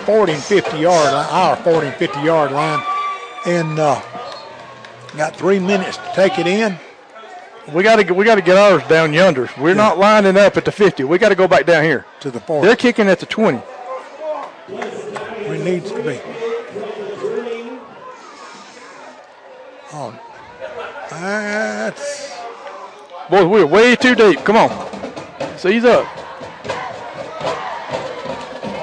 40 and 50 yard line, our 40 and 50 yard line. And uh, got three minutes to take it in. We got to we got to get ours down yonder. We're not lining up at the 50. We got to go back down here. to the 40. They're kicking at the 20. We needs to be. Oh, That's Boys, we're way too deep. Come on. Seize up.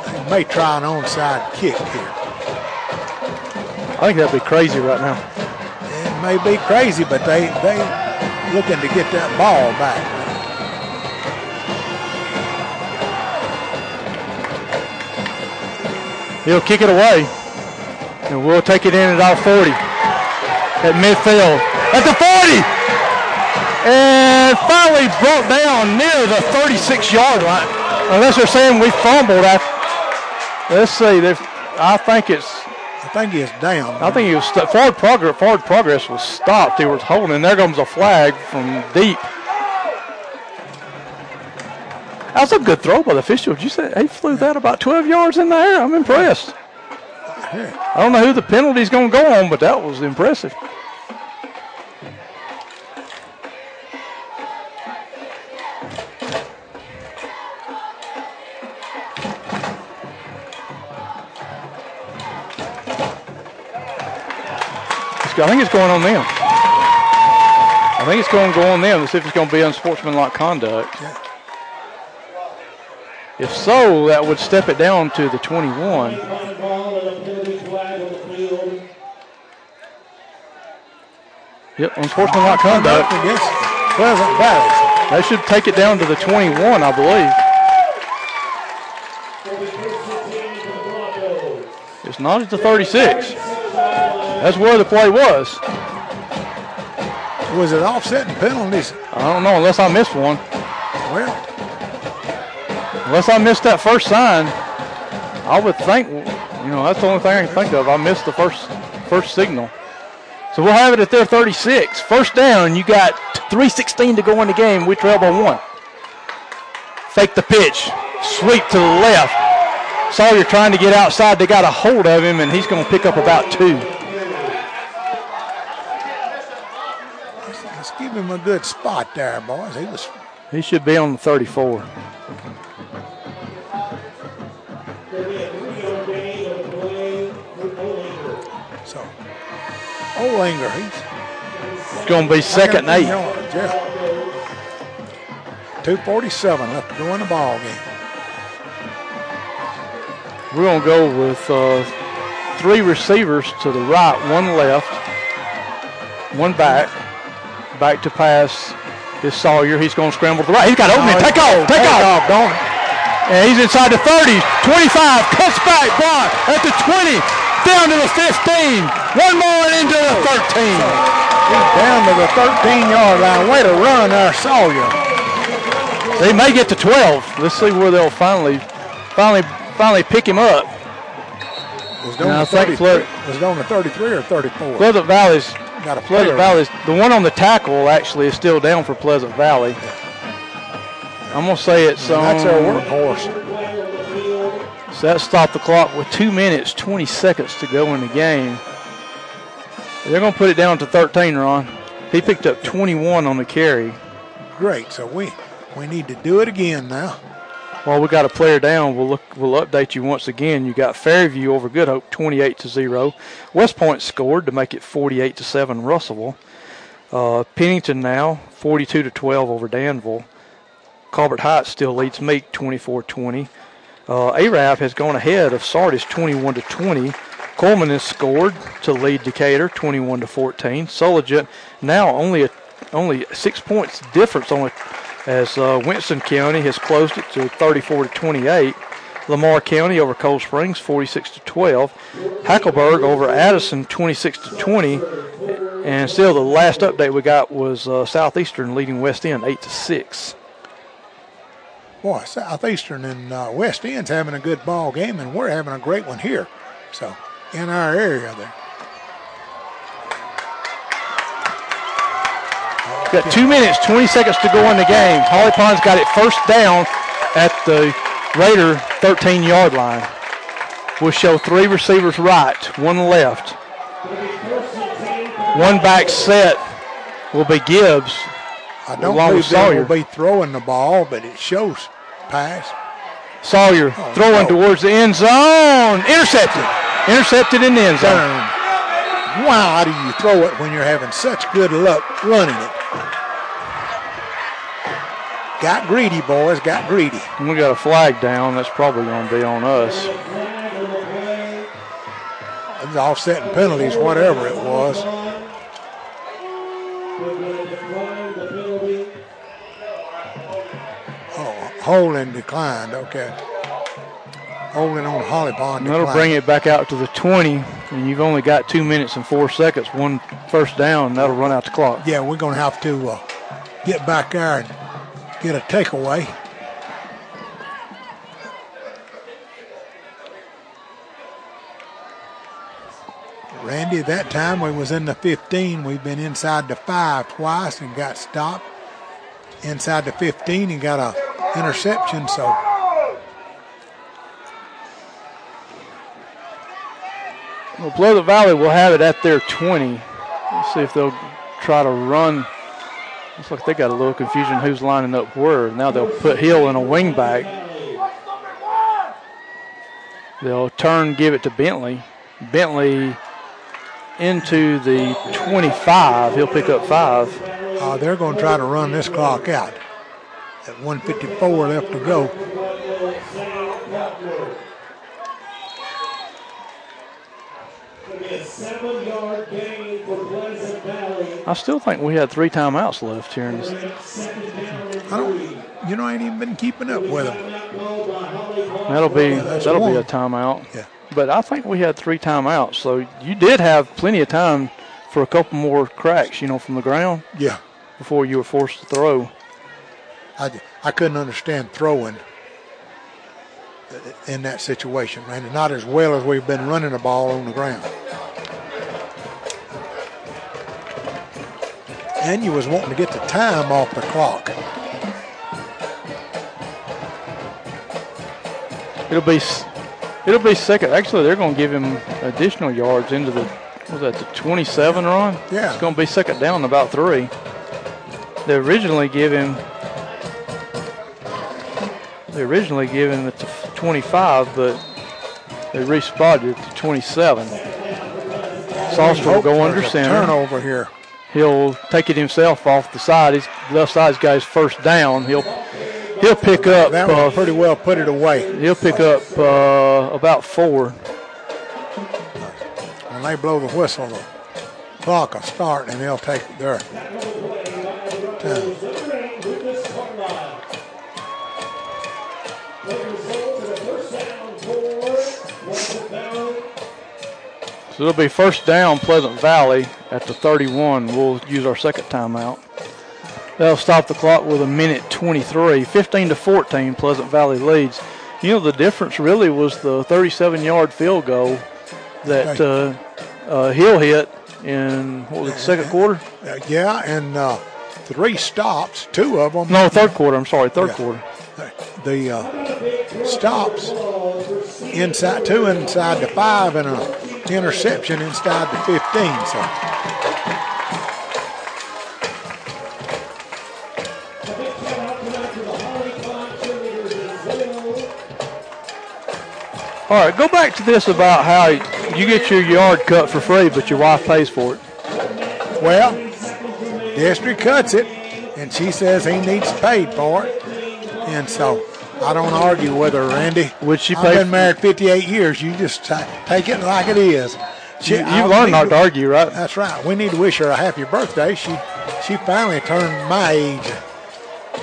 they may try an onside kick here. I think that'd be crazy right now. It may be crazy, but they they looking to get that ball back. He'll kick it away. And we'll take it in at our 40. At midfield. At the 40! And finally brought down near the 36 yard line. Unless they're saying we fumbled. After, let's see. I think it's. I think he's down. I think he was st- forward progress. Forward progress was stopped. He was holding. There comes a flag from deep. That was a good throw by the official. Did you say he flew that about 12 yards in the air? I'm impressed. I don't know who the penalty's going to go on, but that was impressive. I think it's going on them. I think it's going to go on them to see if it's going to be unsportsmanlike conduct. If so, that would step it down to the 21. Final ball and a penalty flag on. Yep, unsportsmanlike conduct. against Pleasant Valley. They should take it down to the 21, I believe. For the first 15 for the Broncos. It's not at the 36. That's where the play was. Was it offsetting penalties? I don't know unless I missed one. Well, Unless I missed that first sign, I would think, you know, that's the only thing I can think of. I missed the first first signal. So we'll have it at their 36. First down, you got 3.16 to go in the game. We trail by one. Fake the pitch. Sweep to the left. Sawyer trying to get outside. They got a hold of him, and he's going to pick up about two. let's give him a good spot there, boys. He was He should be on the 34. There'll be a three-yard gain of the play for Olinger. so. Olinger, he's It's going to be second and eight. yards, yeah. 247 left to go in the ball game. We're going to go with uh, three receivers to the right, one left, one back. Back to pass is Sawyer. He's going to scramble to the right. He's got opening. Take off. Take off. don't And he's inside the 30, 25, cuts back, block at the 20, down to the 15, one more and into the 13. He's Down to the 13 yard line. Way to run there, Sawyer. They may get to 12. Let's see where they'll finally, finally, finally pick him up. Was it No, on I the 33? Was it on 33 or 34? Pleasant Valley's Got a Pleasant. Valley's the one on the tackle actually is still down for Pleasant Valley. I'm gonna say it's on. That's their workhorse. So that stopped the clock with two minutes, 20 seconds to go in the game. They're gonna put it down to 13, Ron. He picked up 21 on the carry. Great. So we we need to do it again now. While we got a player down, we'll look. We'll update you once again. You got Fairview over Good Hope, 28 to zero. West Point scored to make it 48 to seven. Russellville. Uh, Pennington now 42 to 12 over Danville. Colbert Heights still leads Meek 24-20. Uh, Arab has gone ahead of Sardis 21 to 20. Cullman has scored to lead Decatur 21 to 14. Sulligent now only a, only six points difference on it as uh, Winston County has closed it to 34 to 28. Lamar County over Cold Springs 46 to 12. Hackleburg over Addison 26 to 20. And still, the last update we got was uh, Southeastern leading West End 8 to 6. Boy, Southeastern and uh, West End's having a good ball game, and we're having a great one here. So in our area there. Got two minutes, 20 seconds to go in the game. Holly Pond's got it first down at the Raider 13 yard line. We'll show three receivers right, one left. One back set will be Gibbs. I don't believe they will be throwing the ball, but it shows pass. Sawyer oh, throwing no. towards the end zone. Intercepted. Intercepted in the end zone. Down. why do you throw it when you're having such good luck running it? Got greedy, boys. Got greedy. And we got a flag down. That's probably going to be on us. It's offsetting penalties, whatever it was. Oh, holding declined. Okay. Holding on Holly Pond. That'll bring it back out to the 20, and you've only got two minutes and four seconds. One first down, and that'll run out the clock. Yeah, we're going to have to uh, get back there and get a takeaway. Randy, that time we was in the 15. We've been inside the five twice and got stopped. Inside the 15 and got a interception. So Well, the Valley will have it at their 20. Let's see if they'll try to run. Looks like they got a little confusion who's lining up where. Now they'll put Hill in a wing back. They'll turn, give it to Bentley. Bentley into the 25. He'll pick up five. uh, they're going to try to run this clock out. At 154 left to go. Seven yard gain for Pleasant Valley. I still think we had three timeouts left here in this. I don't, you know, I ain't even been keeping up with them. That'll be that'll be a timeout. Yeah. But I think we had three timeouts, so you did have plenty of time for a couple more cracks, you know, from the ground Yeah. before you were forced to throw. I, I couldn't understand throwing in that situation, man. Not as well as we've been running the ball on the ground. And you was wanting to get the time off the clock. It'll be it'll be second. Actually, they're going to give him additional yards into the what was that the 27 run? Yeah. It's going to be second down about three. They originally give him. They originally give him it to 25, but they respotted it to 27. Salster will go under center. Turnover here. He'll take it himself off the side. His left side's got his first down. He'll he'll pick up. That uh, pretty well put it away. He'll pick up uh, about four. When they blow the whistle, the clock will start and they'll take their time. So it'll be first down Pleasant Valley at the 31. We'll use our second timeout. They'll stop the clock with a minute 23. 15 to 14, Pleasant Valley leads. You know, the difference really was the 37 yard field goal that uh, uh, Hill hit in, what was it, second quarter? Uh, yeah, and uh, three stops, two of them. No, third quarter. I'm sorry, third Yeah. quarter. the uh, stops inside two inside the five and interception inside the 15. So All right, go back to this about how you get your yard cut for free, but your wife pays for it. well, district cuts it, and she says he needs paid for it, and so I don't argue with her, Randy. Would she I've been married 58 years. You just ta- take it like it is. She, You, I you've learned not to argue, right? That's right. We need to wish her a happy birthday. She she finally turned my age.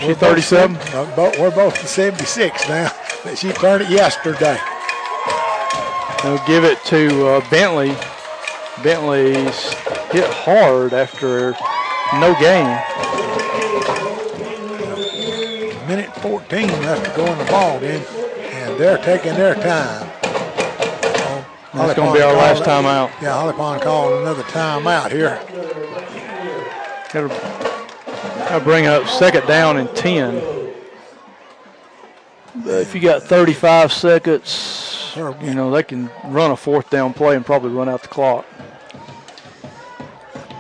She's 37. Uh, bo- we're both 76 now. But she turned it yesterday. They'll give it to uh, Bentley. Bentley's hit hard after no gain. Minute 14 left to go in the ball game, and they're taking their time. So, That's going to be our last timeout. Yeah, Holly Pond calling another timeout here. That'll, bring up second down and 10. But if you got 35 seconds, you know, they can run a fourth down play and probably run out the clock.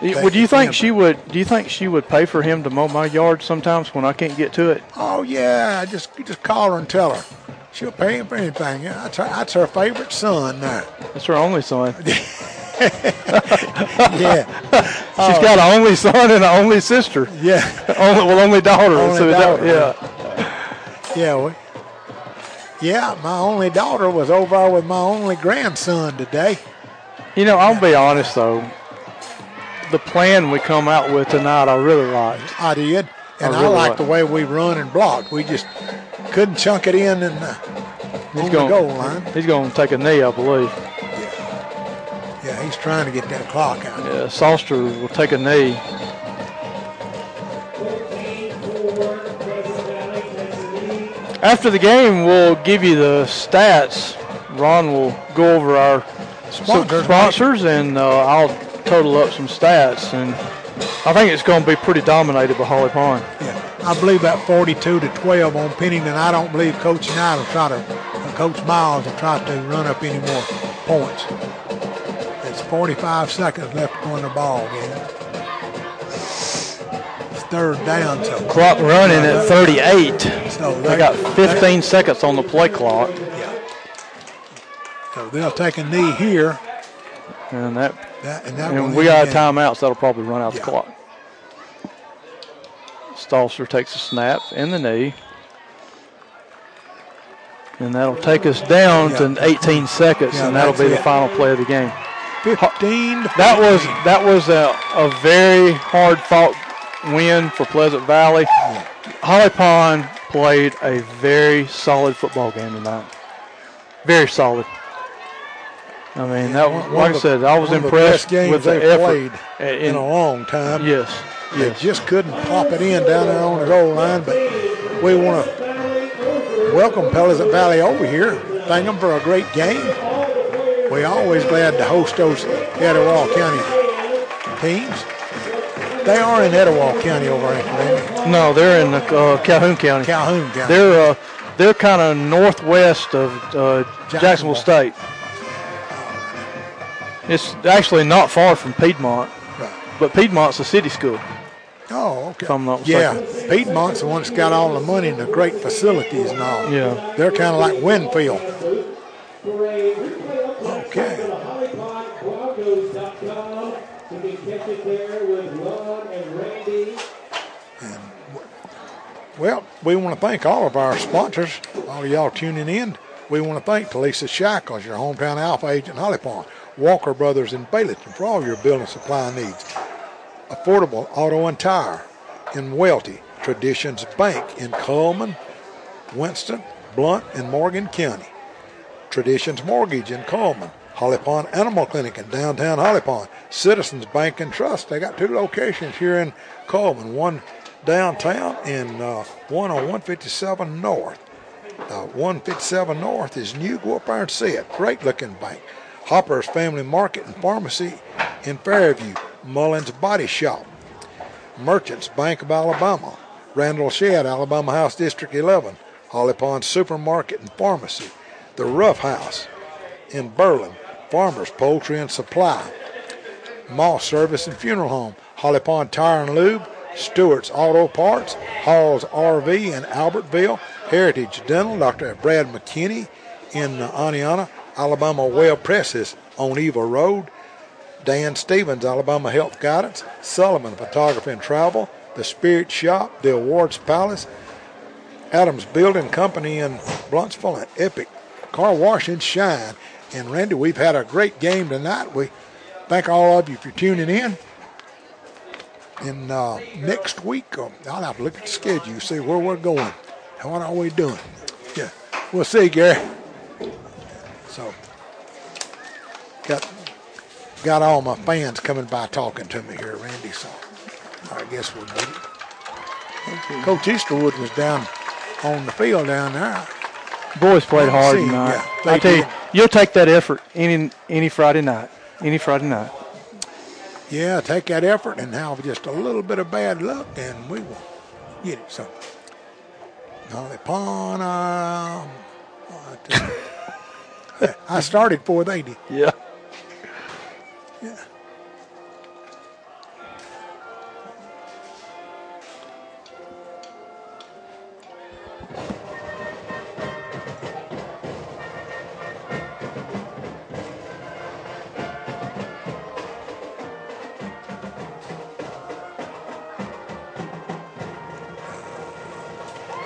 Would you think she would? Do you think she would pay for him to mow my yard sometimes when I can't get to it? Oh yeah, just just call her and tell her. She'll pay him for anything. That's her, that's her favorite son now. That's her only son. yeah, She's got an only son and an only sister. yeah, Only, well, only daughter. Only so that- daughter. yeah. yeah. We, yeah, my only daughter was over with my only grandson today. You know, I'll be honest though. The plan we come out with tonight, I really liked. I did, and I, really like like- the way we run and blocked. We just couldn't chunk it in and uh, He's on going, the goal line. He's going to take a knee, I believe. Yeah, yeah, he's trying to get that clock out. Yeah, Salster will take a knee. 14 4, Pleasant Valley takes the lead. After the game, we'll give you the stats. Ron will go over our Sponsors. sponsors and uh, I'll total up some stats. And I think it's going to be pretty dominated by Holly Pond. Yeah, I believe about 42 to 12 on Pennington. I don't believe Coach Knight will try to, Coach Miles will try to run up any more points. It's 45 seconds left to go in the ball game. It's third down, so Clock running at 38. so They got 15 seconds on the play clock. Yeah. So they'll take a knee here, And that that, and that and we got a timeout, so that'll probably run out Yeah. the clock. Salster takes a snap in the knee. And that'll take us down Yeah. to 18 seconds, Yeah, and that'll be the final play of the game. 15. That was that was a, a very hard fought win for Pleasant Valley. Holly Pond played a very solid football game tonight. Very solid. I mean, that One- like I the- said, I was the impressed games with the effort. played And- in a long time. yes, They just couldn't pop it in down there on the goal line, but we want to welcome Pleasant Valley over here. Thank them for a great game. We're always glad to host those Etowah County teams. They are in Etowah County over there, No, they're in uh, Calhoun County. Calhoun County. They're uh, they're kind of northwest of uh, Jacksonville Jacksonville. State. It's actually not far from Piedmont, Right. but Piedmont's a city school. Oh, okay. If I'm not yeah, mistaken. Piedmont's the one that's got all the money and the great facilities and all. Yeah. They're kind of like Winfield. Okay. HollyPondBroncos.com. You can catch it there with Ron and Well, we want to thank all of our sponsors, all of y'all tuning in. We want to thank Talisa Shackles, your hometown Alfa agent in Holly Pond, Walker Brothers in Baileyton for all your building supply needs. Affordable Auto and Tire in Welti, Traditions Bank in Cullman, Winston, Blount, and Morgan County. Traditions Mortgage in Cullman, Holly Pond Animal Clinic in downtown Holly Pond, Citizens Bank and Trust. They got two locations here in Cullman, one downtown and uh, one on 157 North. Uh, 157 North is new. Go up there and see it. Great looking bank. Hopper's Family Market and Pharmacy in Fairview. Mullins Body Shop. Merchants Bank of Alabama. Randall Shed, Alabama House District 11. Holly Pond Supermarket and Pharmacy. The Rough House in Berlin. Farmers Poultry and Supply. Moss Service and Funeral Home, Holly Pond Tire and Lube, Stewart's Auto Parts, Hall's RV in Albertville, Heritage Dental, Dr. Brad McKinney in Oneonta, Alabama Well Presses on Eva Road, Dan Stevens, Alabama Health Guidance, Sullivan Photography and Travel, The Spirit Shop, The Awards Palace, Adams Building Company in Blountsville, and Epic Car Wash and Shine. And Randy, we've had a great game tonight. We thank all of you for tuning in. And uh, next week, uh, I'll have to look at the schedule, see where we're going. What are we doing? Yeah, we'll see, Gary. So, got got all my fans coming by talking to me here, Randy. So, I guess we'll do it. Coach Easterwood was down on the field down there. Boys played hard See, tonight. yeah, I tell you, you'll take that effort any any Friday night. Any Friday night. Yeah, take that effort and have just a little bit of bad luck, and we will get it. So, Holly Pond, um, I started fourth, ain't he? Yeah. Yeah.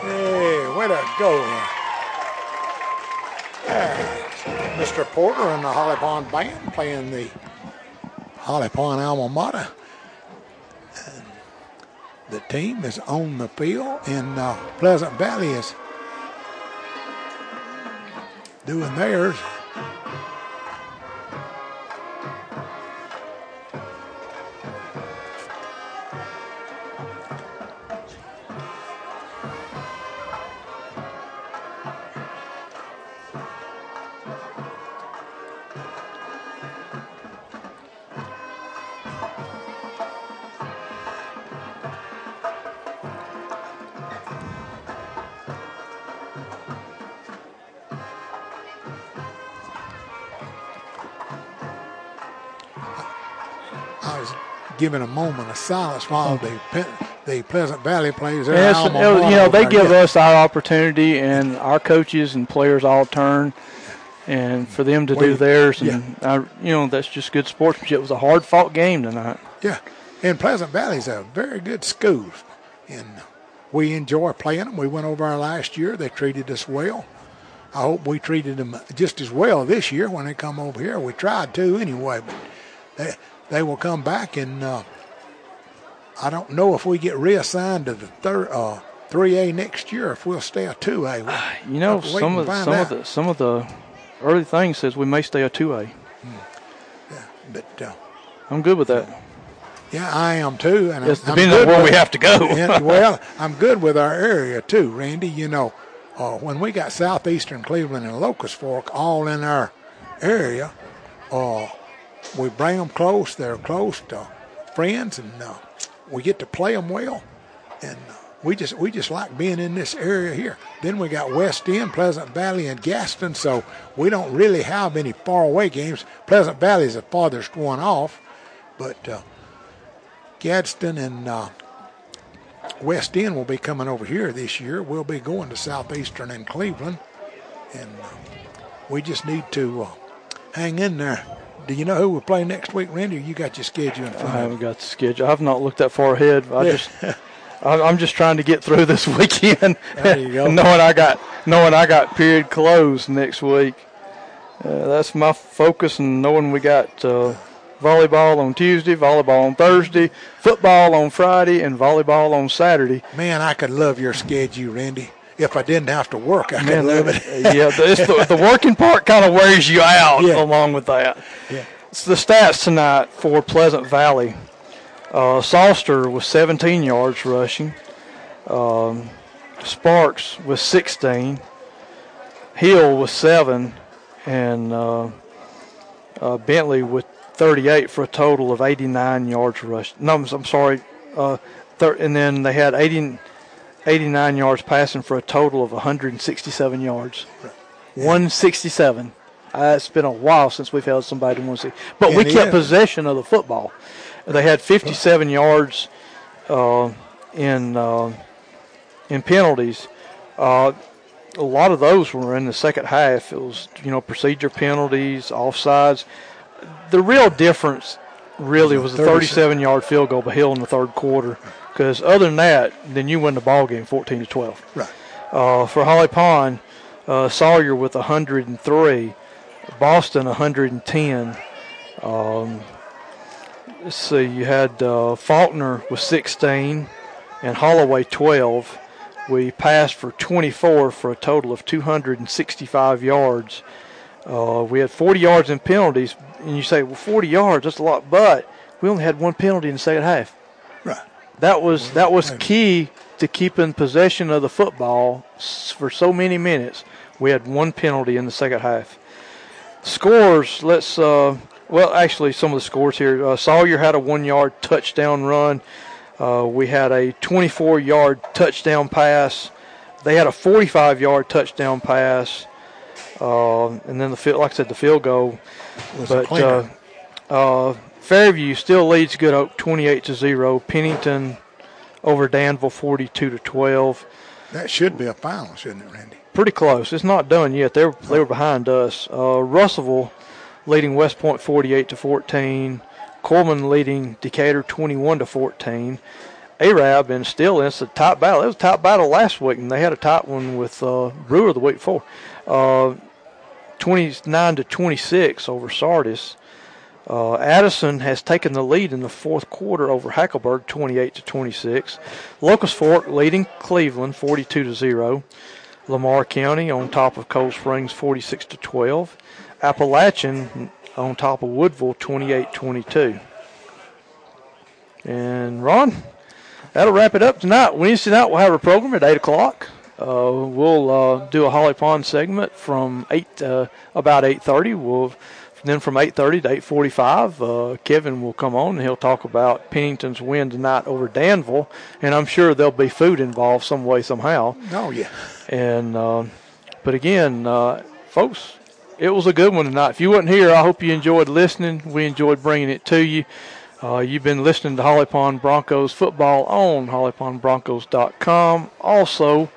Hey, where to go. Yeah. Mr. Porter and the Holly Pond Band playing the Holly Pond alma mater. And the team is on the field, and uh, Pleasant Valley is doing theirs. Giving a moment of silence while the the Pleasant Valley plays their Yes, alma you know, they give there. us our opportunity, and our coaches and players all turn, and for them to Well, do theirs, and I, you know that's just good sportsmanship. It was a hard fought game tonight. Yeah, and Pleasant Valley's a very good school, and we enjoy playing them. We went over there last year; they treated us well. I hope we treated them just as well this year when they come over here. We tried to anyway, but they they will come back, and uh, I don't know if we get reassigned to the third uh, three A next year. If we'll stay a two A. You know, Have to wait some of some out. of the some of the early things says we may stay a two A. Yeah, But uh, I'm good with that. yeah, I am too, and Just I'm, I'm depends on where with- we have to go. And, well, I'm good with our area too, Randy. You know, uh, when we got southeastern Cleveland and Locust Fork all in our area, uh, we bring them close. They're close to friends, and uh, we get to play them well. And uh, we just we just like being in this area here. Then we got West End, Pleasant Valley, and Gaston, so we don't really have any far away games. Pleasant Valley is the farthest one off, but uh, and uh, West End will be coming over here this year. We'll be going to Southeastern and Cleveland, and uh, we just need to uh, hang in there. Do you know who we're playing next week, Randy? Or you got your schedule in I front of you? haven't got the schedule. I've not looked that far ahead. I Yeah. just I'm I'm just trying to get through this weekend. There you go. knowing I got knowing I got period closed next week. Uh, that's my focus, and knowing we got uh, volleyball on Tuesday, volleyball on Thursday, football on Friday, and volleyball on Saturday. Man, I could love your schedule, Randy. If I didn't have to work, I could Man, love that- it. yeah, the, the, working part kind of wears you out Yeah. along with that. Yeah. It's the stats tonight for Pleasant Valley. Uh, Salster was 17 yards rushing. Um, Sparks was 16. Hill was 7. And uh, uh, Bentley with 38 for a total of 89 yards rushing. No, I'm, I'm sorry. Uh, thir- and then they had 80, 89 yards passing for a total of 167 yards. 167. Uh, it's been a while since we've held somebody to 160. But we kept yeah. possession of the football. They had 57 yards uh, in uh, in penalties. Uh, a lot of those were in the second half. It was you know procedure penalties, offsides. The real difference really was the 37 yard field goal by Hill in the third quarter. Because other than that, then you win the ball game 14 to 12. Right. Uh, for Holly Pond, uh, Sawyer with 103, Boston 110. Um, let's see, you had uh, Faulkner with 16 and Holloway 12. We passed for 24 for a total of 265 yards. Uh, we had 40 yards in penalties, and you say, well, 40 yards, that's a lot, but we only had one penalty in the second half. That was that was key to keeping possession of the football for so many minutes. We had one penalty in the second half. Scores. Let's. Uh, well, actually, some of the scores here. Uh, Sawyer had a one-yard touchdown run. Uh, we had a 24-yard touchdown pass. They had a 45-yard touchdown pass. Uh, and then the field, like I said, the field goal. Was a But cleaner. Fairview still leads Good Hope 28 to zero. Pennington over Danville 42 to 12. that should be a final, shouldn't it, Randy? Pretty close. It's not done yet. They were they were behind us. Uh, Russellville leading West Point 48 to 14. Cullman leading Decatur 21 to 14. Arab, and still it's a top battle. It was a top battle last week, and they had a top one with uh, Brewer the week before. Uh, 29 to 26 over Sardis. Uh, Addison has taken the lead in the fourth quarter over Hackleburg, 28 to 26. Locust Fork leading Cleveland, 42 to 0. Lamar County on top of Cold Springs, 46 to 12. Appalachian on top of Woodville, 28-22. And Ron, that'll wrap it up tonight. Wednesday night we'll have a program at 8 o'clock. Uh, we'll uh, do a Holly Pond segment from 8 uh, about 8.30. We'll then from 8:30 to 8:45, uh, Kevin will come on and he'll talk about Pennington's win tonight over Danville, and I'm sure there'll be food involved some way somehow. Oh yeah. And uh, but again, uh, folks, it was a good one tonight. If you weren't here, I hope you enjoyed listening. We enjoyed bringing it to you. Uh, you've been listening to Holly Pond Broncos football on hollypondbroncos.com. Also,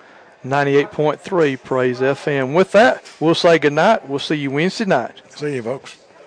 98.3 Praise FM. With that, we'll say goodnight. We'll see you Wednesday night. See you, folks.